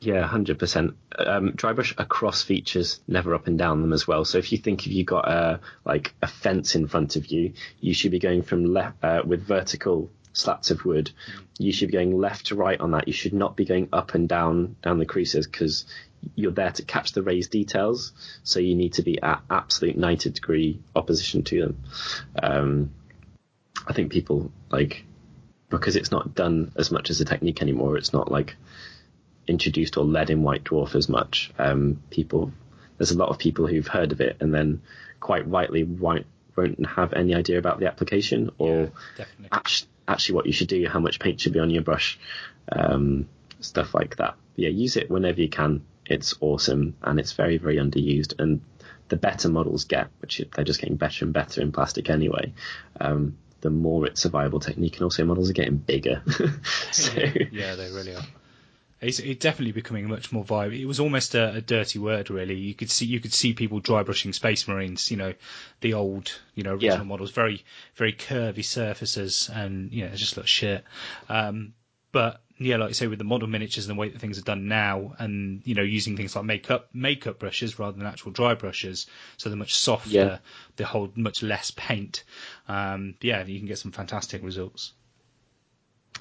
Yeah, hundred um, percent. Dry brush across features, never up and down them as well. So if you think if you got a like a fence in front of you, you should be going from left uh, with vertical slats of wood. Mm. You should be going left to right on that. You should not be going up and down down the creases because you're there to catch the raised details. So you need to be at absolute 90 degree opposition to them. Um, I think people like because it's not done as much as a technique anymore. It's not like introduced or led in White Dwarf as much. Um, people, there's a lot of people who've heard of it and then quite rightly won't, won't have any idea about the application or yeah, actually, actually, what you should do, how much paint should be on your brush, um, stuff like that. Yeah, use it whenever you can. It's awesome and it's very very underused and the better models get, which they're just getting better and better in plastic anyway. Um, the more it's a viable technique, and also models are getting bigger. [LAUGHS] so, [LAUGHS] yeah, they really are. It's, it's, definitely becoming much more viable. It was almost a, a, dirty word, really. You could see you could see people dry brushing Space Marines. You know, the old, you know, original yeah. models, very very curvy surfaces, and you know, it just looks shit. Um, but yeah, like I say, with the model miniatures and the way that things are done now, and you know, using things like makeup makeup brushes rather than actual dry brushes, so they're much softer, yeah. they hold much less paint. Um, yeah, you can get some fantastic results.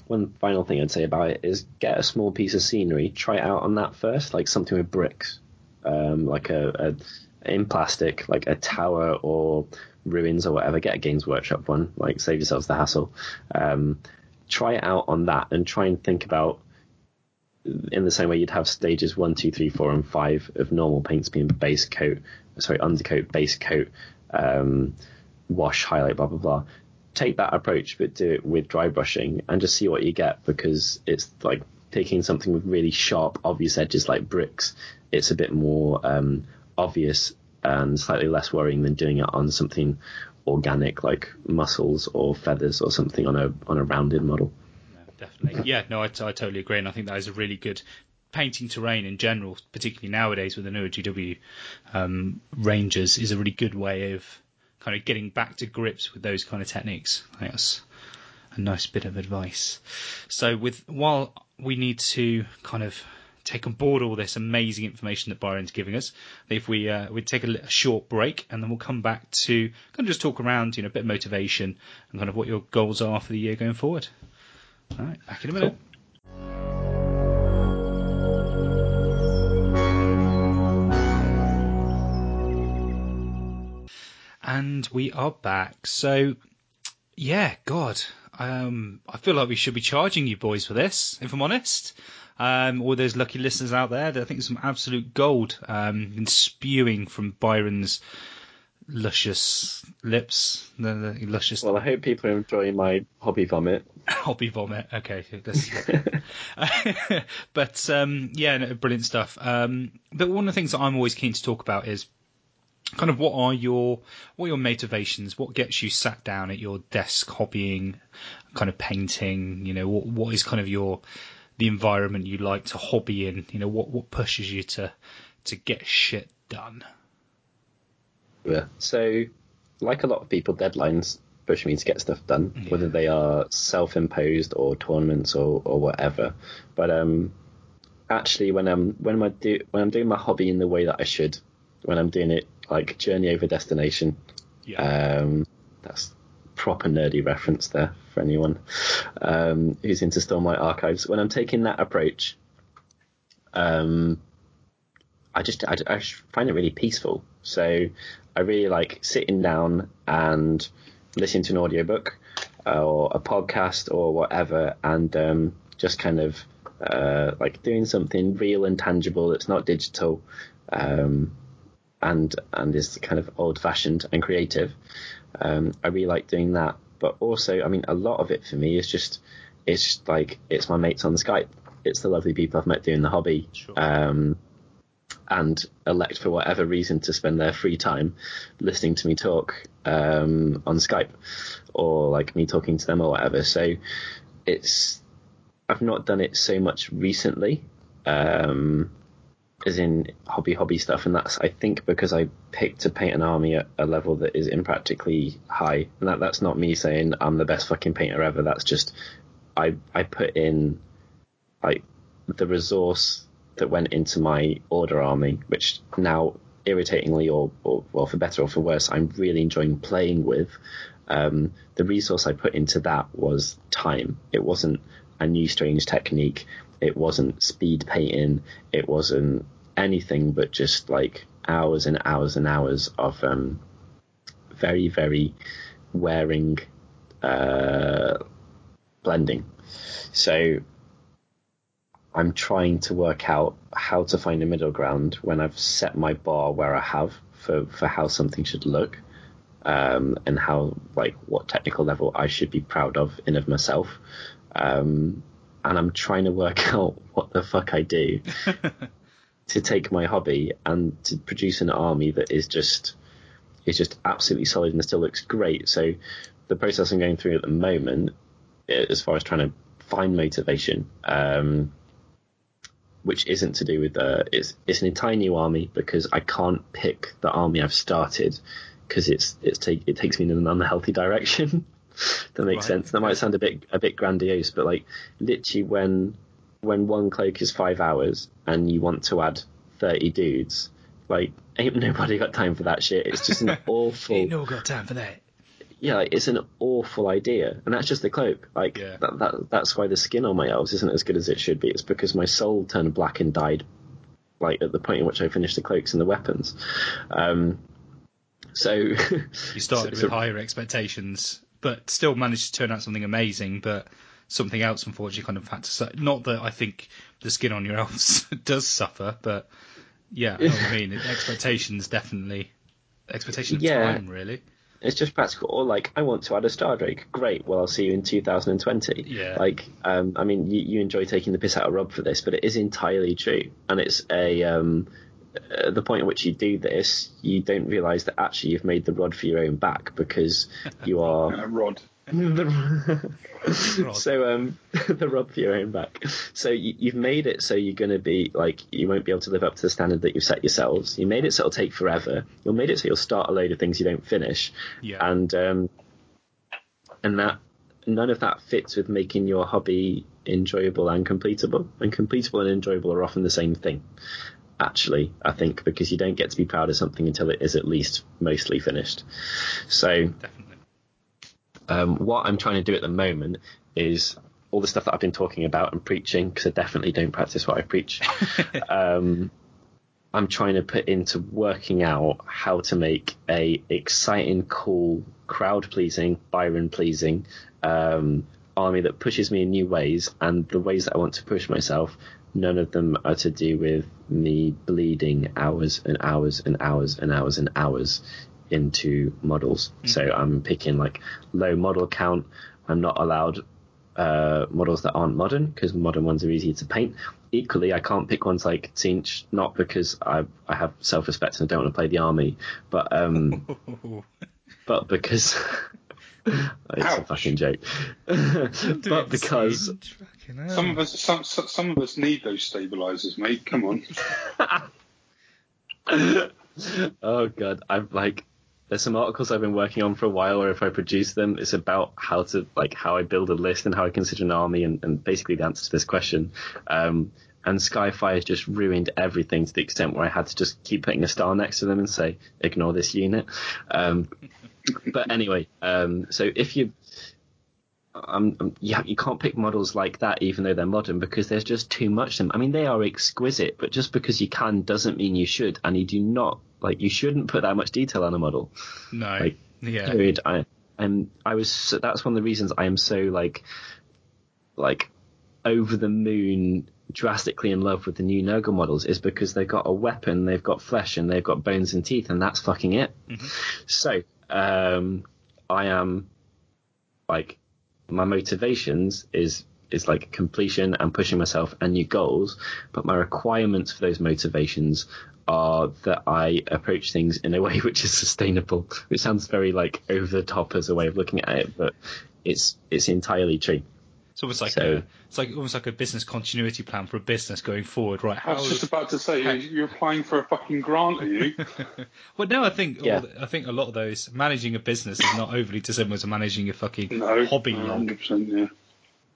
One final thing I'd say about it is get a small piece of scenery, try it out on that first, like something with bricks, um, like a, a in plastic, like a tower or ruins or whatever. Get a Games Workshop one, like save yourselves the hassle. Um, try it out on that and try and think about in the same way you'd have stages one, two, three, four, and five of normal paints being base coat, sorry, undercoat, base coat, um, wash, highlight, blah blah blah. Take that approach, but do it with dry brushing and just see what you get because it's like taking something with really sharp, obvious edges like bricks. It's a bit more um, obvious and slightly less worrying than doing it on something organic like muscles or feathers or something on a on a rounded model. definitely, [LAUGHS] yeah. No, I, I totally agree, and I think that is a really good painting terrain in general, particularly nowadays with the newer GW um, Rangers, is a really good way of kind of getting back to grips with those kind of techniques. I think that's a nice bit of advice. So, with while we need to kind of take on board all this amazing information that Byron's giving us. If we uh, we take a, a, short break and then we'll come back to kind of just talk around, you know, a bit of motivation and kind of what your goals are for the year going forward. All right, back in a minute. Cool. And we are back. So, yeah, God, um, I feel like we should be charging you boys for this, if I'm honest um, all those lucky listeners out there. I think some absolute gold um, been spewing from Byron's luscious lips. The, the luscious. Well, I hope people are enjoying my hobby vomit. [LAUGHS] hobby vomit. Okay, [LAUGHS] but um, yeah, no, brilliant stuff. Um, but one of the things that I'm always keen to talk about is kind of what are your what are your motivations? What gets you sat down at your desk hobbying, kind of painting? You know, what what is kind of your the environment you like to hobby in? You know, what what pushes you to to get shit done? Yeah. So, like a lot of people, deadlines push me to get stuff done, Yeah. whether they are self-imposed or tournaments or, or whatever. But um, actually, when I'm when I do when I'm doing my hobby in the way that I should, when I'm doing it like journey over destination, Yeah. um, that's proper nerdy reference there for anyone um, who's into Stormlight Archives. When I'm taking that approach, um, I just I, I find it really peaceful. So I really like sitting down and listening to an audiobook uh, or a podcast or whatever, and um, just kind of uh, like doing something real and tangible that's not digital. Um, and and is kind of old fashioned and creative. Um, I really like doing that, but also, I mean, a lot of it for me is just it's just like it's my mates on Skype. It's the lovely people I've met doing the hobby, Sure. um, and elect for whatever reason to spend their free time listening to me talk um, on Skype, or like me talking to them or whatever. So it's I've not done it so much recently. Um, as in hobby hobby stuff, and that's I think because I picked to paint an army at a level that is impractically high, and that that's not me saying I'm the best fucking painter ever. That's just I I put in like the resource that went into my order army, which now irritatingly or, or well for better or for worse, I'm really enjoying playing with. Um, the resource I put into that was time. It wasn't a new strange technique. It wasn't speed painting. It wasn't anything but just like hours and hours and hours of um, very, very wearing uh, blending. So I'm trying to work out how to find a middle ground when I've set my bar where I have for, for how something should look. Um, and how like what technical level I should be proud of in of myself. Um, and I'm trying to work [LAUGHS] out what the fuck I do [LAUGHS] to take my hobby and to produce an army that is just is just absolutely solid and still looks great. So the process I'm going through at the moment, eh, as far as trying to find motivation, um, which isn't to do with uh, it's it's an entire new army because I can't pick the army I've started because it's it's take it takes me in an unhealthy direction. [LAUGHS] that makes Right. sense. That might sound a bit a bit grandiose, but like literally when when one cloak is five hours and you want to add thirty dudes, like ain't nobody got time for that shit. It's just an [LAUGHS] awful Ain't no got time for that. yeah, like, it's an awful idea, and that's just the cloak. Like Yeah. that, that that's why the skin on my elves isn't as good as it should be. It's because my soul turned black and died, like at the point in which I finished the cloaks and the weapons. Um, so [LAUGHS] You started so- with higher expectations, but still managed to turn out something amazing. But something else, unfortunately, kind of had to. Su- not that I think the skin on your [LAUGHS] elves does suffer, but yeah, I know what I mean. Expectations definitely. Expectation of Yeah. time, really. it's just practical. Or like, I want to add a Star Drake. Great. Well, I'll see you in 2020. Yeah. Like, um, I mean, you, you enjoy taking the piss out of Rob for this, but it is entirely true, and it's a um, at the point at which you do this, you don't realise that actually you've made the rod for your own back because you [LAUGHS] are Uh, Rod. [LAUGHS] Rod. so um, [LAUGHS] the rod for your own back. So you, you've made it so you're going to be like you won't be able to live up to the standard that you've set yourselves. You made it so it'll take forever. You made it so you'll start a load of things you don't finish, Yeah. and um, and that none of that fits with making your hobby enjoyable and completable. And completable and enjoyable are often the same thing. Actually, I think because you don't get to be proud of something until it is at least mostly finished. So Definitely. um, what I'm trying to do at the moment is all the stuff that I've been talking about and preaching, because I definitely don't practice what I preach. [LAUGHS] um, I'm trying to put into working out how to make a exciting, cool, crowd pleasing, Byron pleasing um, army that pushes me in new ways, and the ways that I want to push myself. None of them are to do with me bleeding hours and hours and hours and hours and hours into models. So I'm picking like low model count. I'm not allowed uh, models that aren't modern because modern ones are easier to paint. Equally, I can't pick ones like Tzeentch, not because I I have self respect and I don't want to play the army, but um, [LAUGHS] but because [LAUGHS] it's a fucking joke. but because Some of us, some, some some of us need those stabilizers, mate. Come on. [LAUGHS] oh god, I've like there's some articles I've been working on for a while where if I produce them, it's about how to like how I build a list and how I consider an army and, and basically the answer to this question. Um, and Skyfire has just ruined everything to the extent where I had to just keep putting a star next to them and say, ignore this unit. Um, but anyway, um, so if you um, um, yeah, you can't pick models like that even though they're modern because there's just too much of them. I mean, they are exquisite, but just because you can doesn't mean you should, and you do not like you shouldn't put that much detail on a model. No. Like, yeah. Period. I and I was so- that's one of the reasons I am so like like over the moon drastically in love with the new Nurgle models is because they've got a weapon, they've got flesh, and they've got bones and teeth, and that's fucking it. So, um, I am like my motivations is is like completion and pushing myself and new goals, but my requirements for those motivations are that I approach things in a [LAUGHS] way which is sustainable, which sounds very like over the top as a way of looking at it, but it's it's entirely true. It's almost like So- a, it's like almost like a business continuity plan for a business going forward, right? I was just about to say, you- you're applying for a fucking grant, are you? [LAUGHS] well, no, I think Yeah. the- I think a lot of those managing a business is not overly dissimilar to managing a fucking No. hobby. log. 100%, yeah.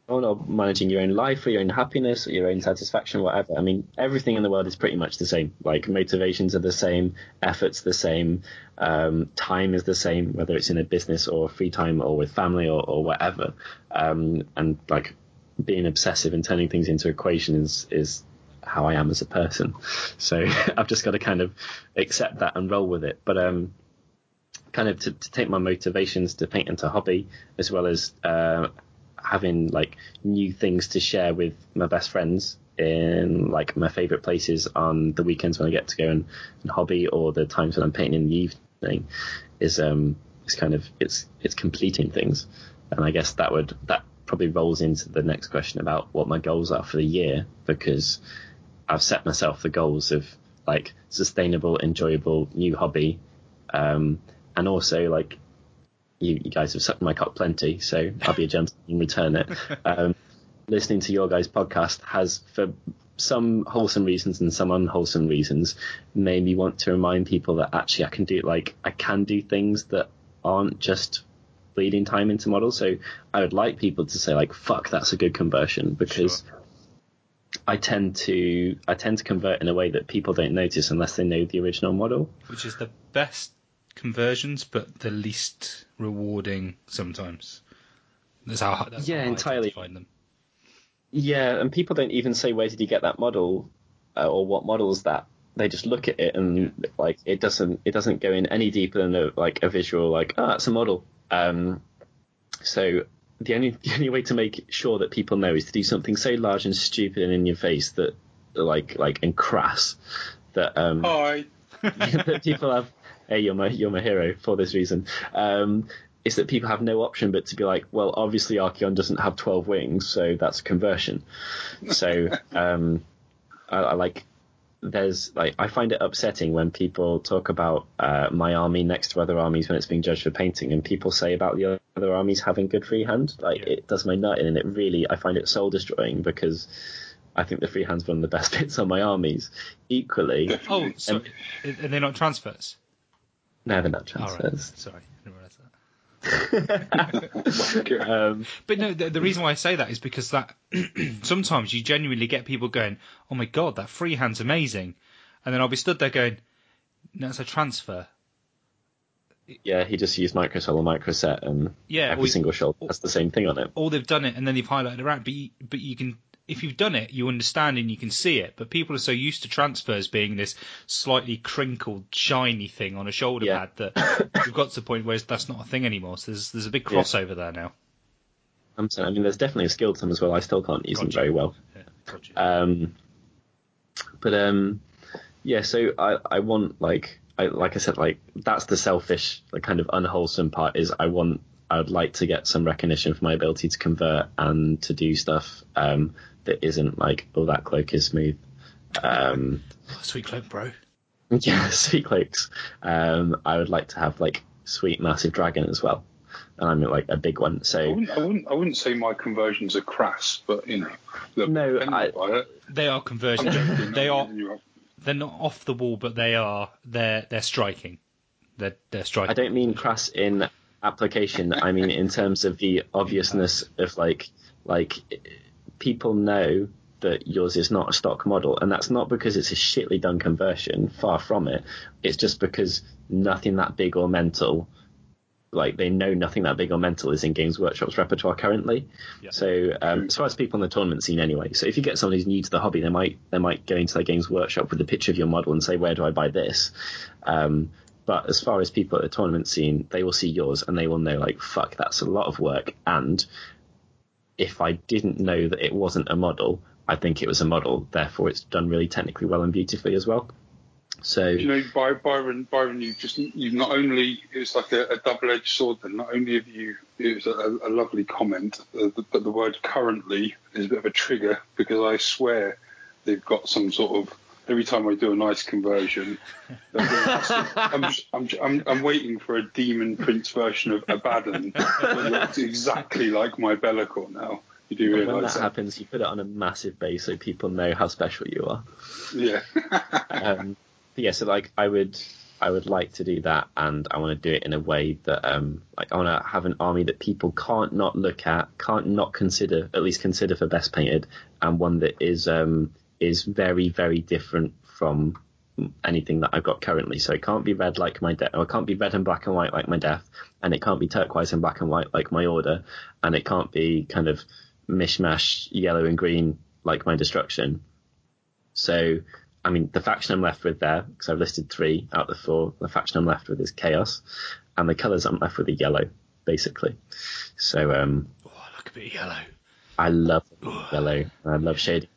Or not managing your own life or your own happiness or your own satisfaction, whatever. I mean, everything in the world is pretty much the same. Like motivations are the same, efforts the same, um, time is the same, whether it's in a business or free time or with family or, or whatever. Um, and like being obsessive and turning things into equations is how I am as a person. [LAUGHS] So [LAUGHS] I've just got to kind of accept that and roll with it. But um, kind of to, to take my motivations to paint into hobby as well as uh, having like new things to share with my best friends in like my favorite places on the weekends when I get to go and, and hobby or the times when I'm painting in the evening is um is kind of it's it's completing things. And I guess that would that probably rolls into the next question about what my goals are for the year because I've set myself the goals of like sustainable enjoyable new hobby um and also like you, you guys have sucked my cock plenty, so I'll be a gentleman and return it. [LAUGHS] Um, listening to your guys' podcast has, for some wholesome reasons and some unwholesome reasons, made me want to remind people that actually I can do like I can do things that aren't just bleeding time into models. So I would like people to say like, "Fuck, that's a good conversion," because. I tend to I tend to convert in a way that people don't notice unless they know the original model. which is the best conversions, but the least rewarding sometimes. That's how. That's Yeah, how I entirely. Find them. Yeah, and people don't even say where did you get that model uh, or what model is that. They just look at it and like it doesn't it doesn't go in any deeper than a, like a visual like oh that's a model. Um, so the only [LAUGHS] the only way to make sure that people know is to do something so large and stupid and in your face that like like and crass that um Hi. [LAUGHS] that people have. Hey, you're my you're my hero for this reason. Um, is that people have no option but to be like, well, obviously Archaon doesn't have twelve wings, so that's a conversion. So [LAUGHS] um, I, I like. There's like I find it upsetting when people talk about uh, my army next to other armies when it's being judged for painting, and people say about the other armies having good freehand. Like Yeah. it does my nut in, and it really I find it soul destroying because I think the freehand's one of the best [LAUGHS] bits on my armies. Equally, Oh, so are they not transfers? No, they're not All right. transfers. Sorry, I didn't realise that. [LAUGHS] Um, [LAUGHS] But no, the, the reason why I say that is because that [CLEARS THROAT] sometimes you genuinely get people going, "Oh my god, that freehand's amazing," and then I'll be stood there going, "No, it's a transfer." yeah, he just used Micro Sol or microset, and Yeah, every we- single shoulder has the same thing on it. Or they've done it and then they've highlighted around, but you, but you can. If you've done it, you understand and you can see it. But people are so used to transfers being this slightly crinkled, shiny thing on a shoulder Yeah. pad that [COUGHS] we've got to the point where that's not a thing anymore. So there's there's a big crossover there now. I'm saying, I mean, there's definitely a skill to them as well. I still can't use them very well. Yeah, gotcha. Um, but um, yeah, so I I want like I like I said like that's the selfish like kind of unwholesome part is I want I would like to get some recognition for my ability to convert and to do stuff um, that isn't like, oh, that cloak is smooth. Um, Sweet cloak, bro. [LAUGHS] yeah, sweet cloaks. Um, I would like to have like sweet massive dragon as well, and I'm like a big one. I So wouldn't, I wouldn't, I wouldn't say my conversions are crass, but you know, No, I- They are conversions. they are. using you up. They're not off the wall, but they are. They're they're striking. They're they're striking. I don't mean crass in application. I mean in terms of the obviousness of like like people know that yours is not a stock model, and that's not because it's a shitly done conversion. Far from it. It's just because nothing that big or mental, like they know nothing that big or mental is in Games Workshop's repertoire currently. Yeah. So um, as far as people in the tournament scene anyway. So if you get someone who's new to the hobby, they might they might go into their Games Workshop with a picture of your model and say, where do I buy this? Um, but as far as people at the tournament scene, they will see yours and they will know like, fuck, that's a lot of work. And if I didn't know that it wasn't a model, I think it was a model. Therefore, it's done really technically well and beautifully as well. So You know, By- Byron, Byron, you just you've not only it was like a, a double-edged sword. Then not only have you it was a, a lovely comment, uh, but the word currently is a bit of a trigger because I swear they've got some sort of every time I do a nice conversion, [LAUGHS] I'm, I'm, I'm I'm waiting for a demon prince version of Abaddon that looks exactly like my Be'lakor now. You do when realise that that? happens, you put it on a massive base so people know how special you are. Yeah. [LAUGHS] um, yeah, so like I would, I would like to do that, and I want to do it in a way that, um, like I want to have an army that people can't not look at, can't not consider, at least consider for best painted, and one that is, um, is very, very different from anything that I've got currently. So it can't be red like my death, or it can't be red and black and white like my death, and it can't be turquoise and black and white like my order, and it can't be kind of mishmash yellow and green like my destruction. So, I mean, the faction I'm left with there, because I've listed three out of the four, the faction I'm left with is Chaos, and the colours I'm left with are yellow, basically. So, um, Oh, I like a bit of yellow. I love yellow, I love shading,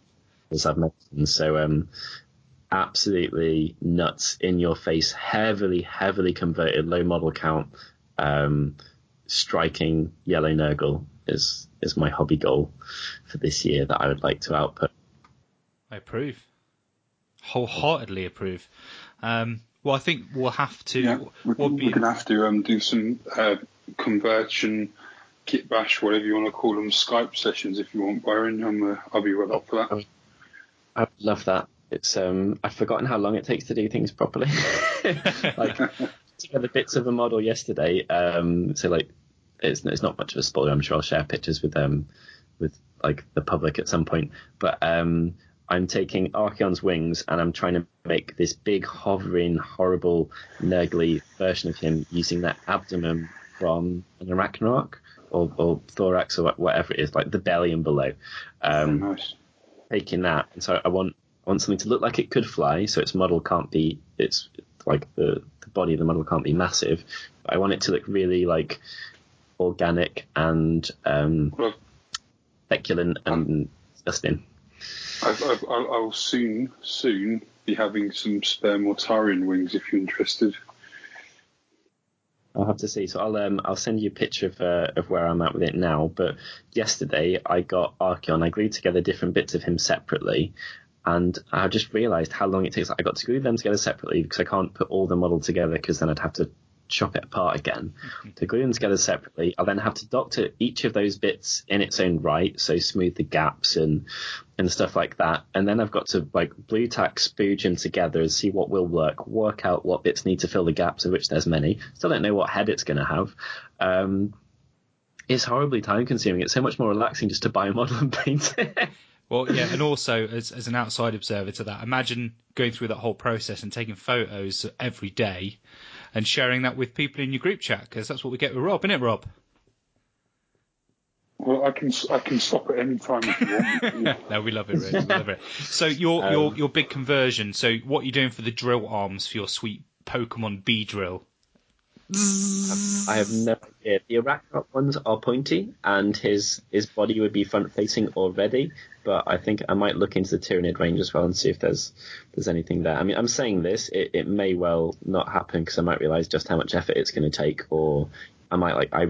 as I've mentioned. So, um, absolutely nuts, in your face, heavily, heavily converted, low model count, um, striking yellow Nurgle is, is my hobby goal for this year that I would like to output. I approve. Wholeheartedly approve. Um, well, I think we'll have to. Yeah, we, what we're be- going to have to um, do some uh, conversion, kit bash, whatever you want to call them, Skype sessions if you want, Byron. I'm, uh, I'll be well up for that. I love that. It's um I've forgotten how long it takes to do things properly. [LAUGHS] like [LAUGHS] together bits of a model yesterday. Um so like it's it's not much of a spoiler, I'm sure I'll share pictures with um with like the public at some point. But um I'm taking Archaon's wings and I'm trying to make this big hovering horrible nurgly version of him using that abdomen from an Arachnarok or, or thorax or whatever it is, like the belly and below. Um, Very nice. Taking that, and so I want I want something to look like it could fly, so its model can't be it's like the the body of the model can't be massive. But I want it to look really like organic and um, Well, and disgusting. I've, I've, I'll, I'll soon, soon be having some spare Mortarion wings if you're interested. I'll have to see. So I'll um I'll send you a picture of uh, of where I'm at with it now. But yesterday I got Archaon. I glued together different bits of him separately, and I just realised how long it takes. I got to glue them together separately because I can't put all the model together because then I'd have to chop it apart again. to glue them together separately, I'll then have to doctor each of those bits in its own right, so smooth the gaps and and stuff like that. And then I've got to like Blu Tack spooge them together and see what will work, work out what bits need to fill the gaps, of which there's many. Still don't know what head it's going to have. Um, it's horribly time consuming. It's so much more relaxing just to buy a model and paint it. Well, yeah, [LAUGHS] and also as as an outside observer to that, imagine going through that whole process and taking photos every day and sharing that with people in your group chat because that's what we get with Rob, isn't it, Rob? Well, I can I can stop at any time if you want. [LAUGHS] No, we love it, really. We love it. So your Um, your your big conversion. So what are you doing for the drill arms for your sweet Pokemon Beedrill? I have no idea. The Arachnarok ones are pointy, and his his body would be front facing already. But I think I might look into the Tyranid range as well and see if there's there's anything there. I mean, I'm saying this, it, it may well not happen because I might realise just how much effort it's going to take, or I might like I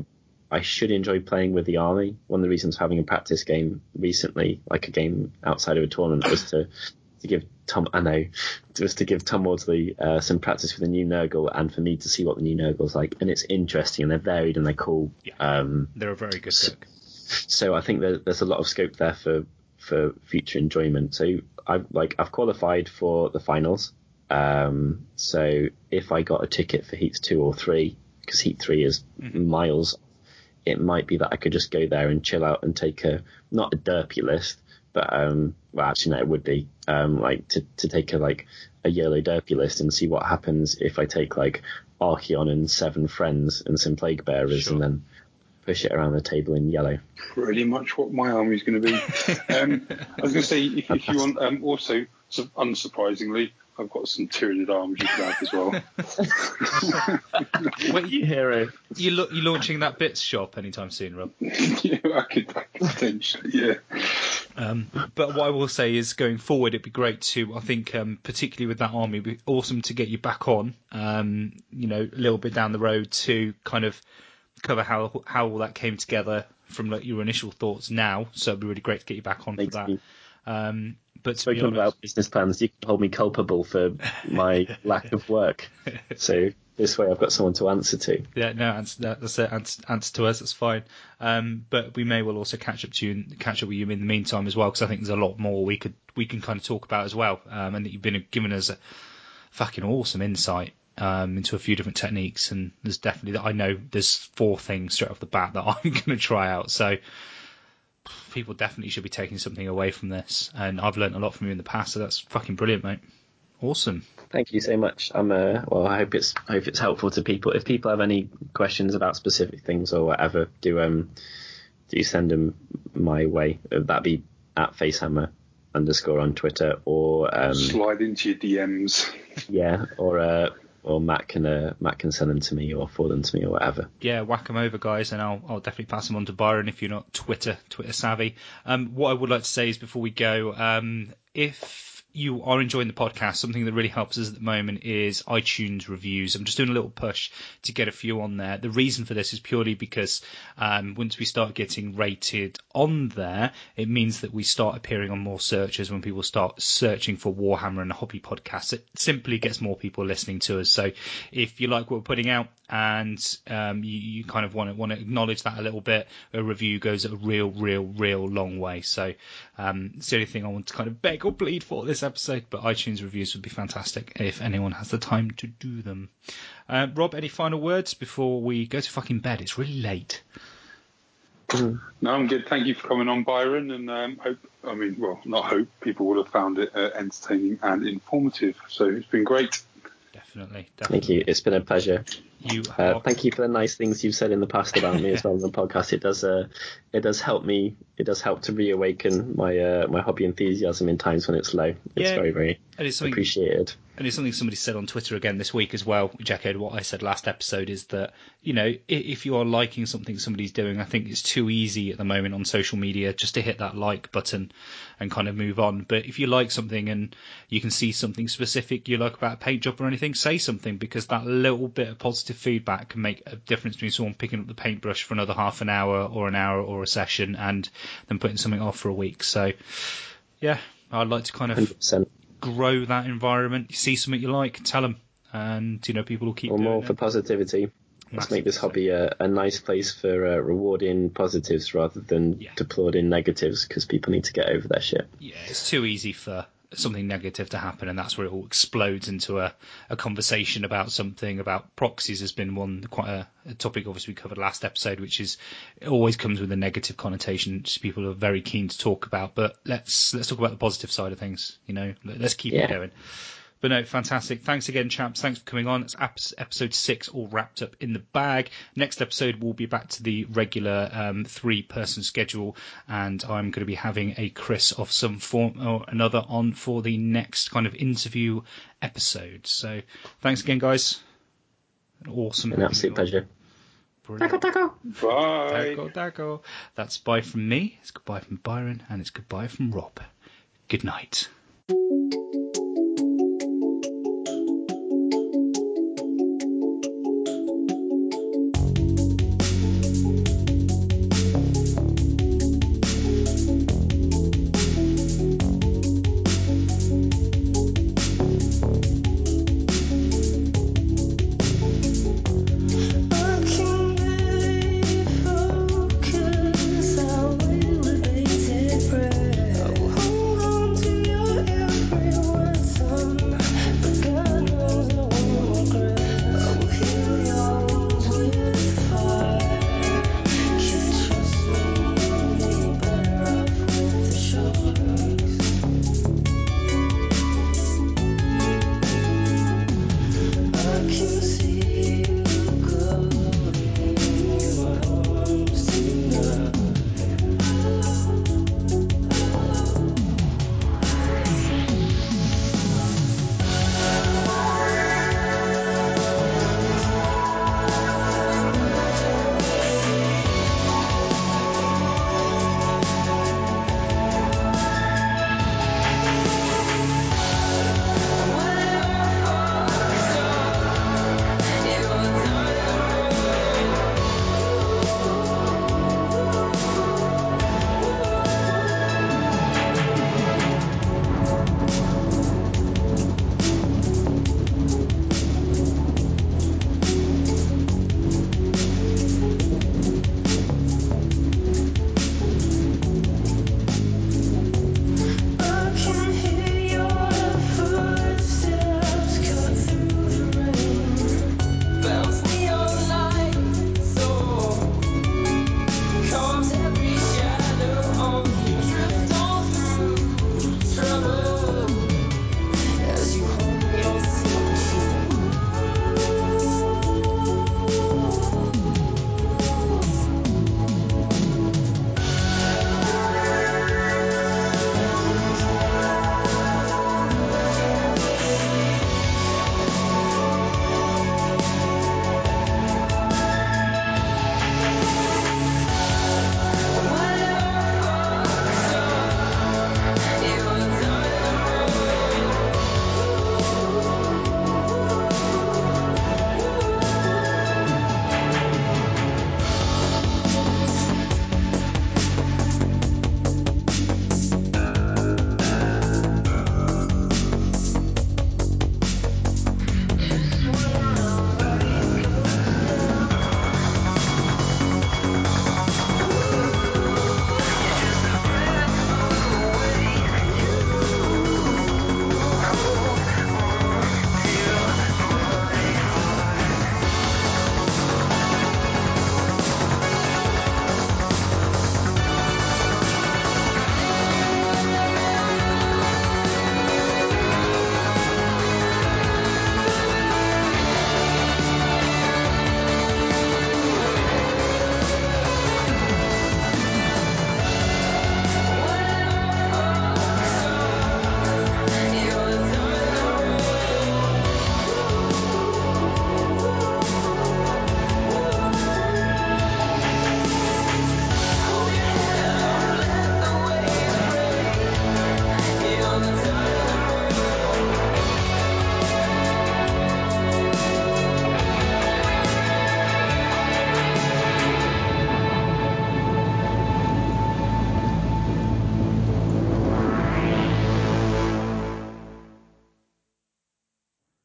I should enjoy playing with the army. One of the reasons for having a practice game recently, like a game outside of a tournament, was to to give Tom, I know, was to give Tom Maudsley uh, some practice for the new Nurgle and for me to see what the new Nurgle's like. And it's interesting and they're varied and they're cool. Yeah. Um, They're a very good So- so I think there, there's a lot of scope there for for future enjoyment. So I've like I've qualified for the finals. Um, so if I got a ticket for heats two or three, because heat three is miles, it might be that I could just go there and chill out and take a not a derpy list, but um, well actually no, it would be um like to to take a like a yellow derpy list and see what happens if I take like Archaon and seven friends and some plague bearers Sure. and then push it around the table in yellow. pretty much what my army's going to be. Um, I was going to say, if, if you want, um, also, so unsurprisingly, I've got some Tyranid arms you can have as well. [LAUGHS] Wait, you, hero. you, lo- you launching that bits shop anytime soon, Rob? [LAUGHS] yeah, I could, I could potentially, yeah. Um, but what I will say is, going forward, it'd be great to, I think, um, particularly with that army, it'd be awesome to get you back on. Um, you know, a little bit down the road to kind of cover how how all that came together from like your initial thoughts now. So it'd be really great to get you back on Thanks, for that. Um, but to be honest, about business plans, you can hold me culpable for my [LAUGHS] lack of work. So this way, I've got someone to answer to. Yeah, no, answer, that's it. Answer, answer to us. That's fine. Um, but we may well also catch up to you and catch up with you in the meantime as well, because I think there's a lot more we could we can kind of talk about as well. Um, and that you've been giving us a fucking awesome insight um, into a few different techniques, and there's definitely I know there's four things straight off the bat that [LAUGHS] I'm going to try out. So people definitely should be taking something away from this, and I've learned a lot from you in the past, so that's fucking brilliant, mate. Awesome. Thank you so much. I'm uh, well. I hope it's I hope it's helpful to people. If people have any questions about specific things or whatever, do um do send them my way. That'd be at facehammer underscore on Twitter or um Slide into your DMs. yeah or uh or Matt can uh, Matt can send them to me or forward them to me or whatever. yeah, whack them over, guys, and I'll, I'll definitely pass them on to Byron if you're not Twitter Twitter savvy. Um, what I would like to say is before we go, um, if you are enjoying the podcast, something that really helps us at the moment is iTunes reviews. I'm just doing a little push to get a few on there. The reason for this is purely because um, once we start getting rated on there, it means that we start appearing on more searches when people start searching for Warhammer and hobby podcasts. It simply gets more people listening to us. So if you like what we're putting out and um, you, you kind of want to want to acknowledge that a little bit, a review goes a real, real, real long way. So um, it's the only thing I want to kind of beg or plead for this episode. But iTunes reviews would be fantastic if anyone has the time to do them. Uh, Rob, any final words before we go to fucking bed? It's really late. No, I'm good. Thank you for coming on, Byron, and um, hope. I mean, well, not hope. People would have found it uh, entertaining and informative. So it's been great. Definitely, definitely. Thank you. It's been a pleasure. You Uh, thank you for the nice things you've said in the past about me as well on the [LAUGHS] podcast. It does uh, it does help me. It does help to reawaken my uh, my hobby enthusiasm in times when it's low. It's Yeah. very very and it's appreciated. and it's something somebody said on Twitter again this week as well, which echoed what I said last episode, is that, you know, if you are liking something somebody's doing, I think it's too easy at the moment on social media just to hit that like button and kind of move on. But if you like something and you can see something specific you like about a paint job or anything, say something because that little bit of positive feedback can make a difference between someone picking up the paintbrush for another half an hour or an hour or a session and then putting something off for a week. So, yeah, I'd like to kind of Hundred percent. grow that environment. You see something you like, tell them, and you know people will keep Or doing more it. for positivity. Let's make this hobby a, a nice place for uh, rewarding positives rather than Yeah. applauding negatives because people need to get over their shit. yeah, it's too easy for something negative to happen, and that's where it all explodes into a, a conversation about something. About proxies has been one quite a, a topic, obviously we covered last episode, which is it always comes with a negative connotation, which people are very keen to talk about. But let's let's talk about the positive side of things. You know, Let- let's keep Yeah. it going. But no, fantastic. Thanks again, chaps. Thanks for coming on. It's episode six all wrapped up in the bag. Next episode, we'll be back to the regular um, three person schedule, and I'm going to be having a Chris of some form or another on for the next kind of interview episode. So thanks again, guys. An awesome. An absolute pleasure. Brilliant. Bye. Dago, dago. That's bye from me. It's goodbye from Byron, and it's goodbye from Rob. Good night.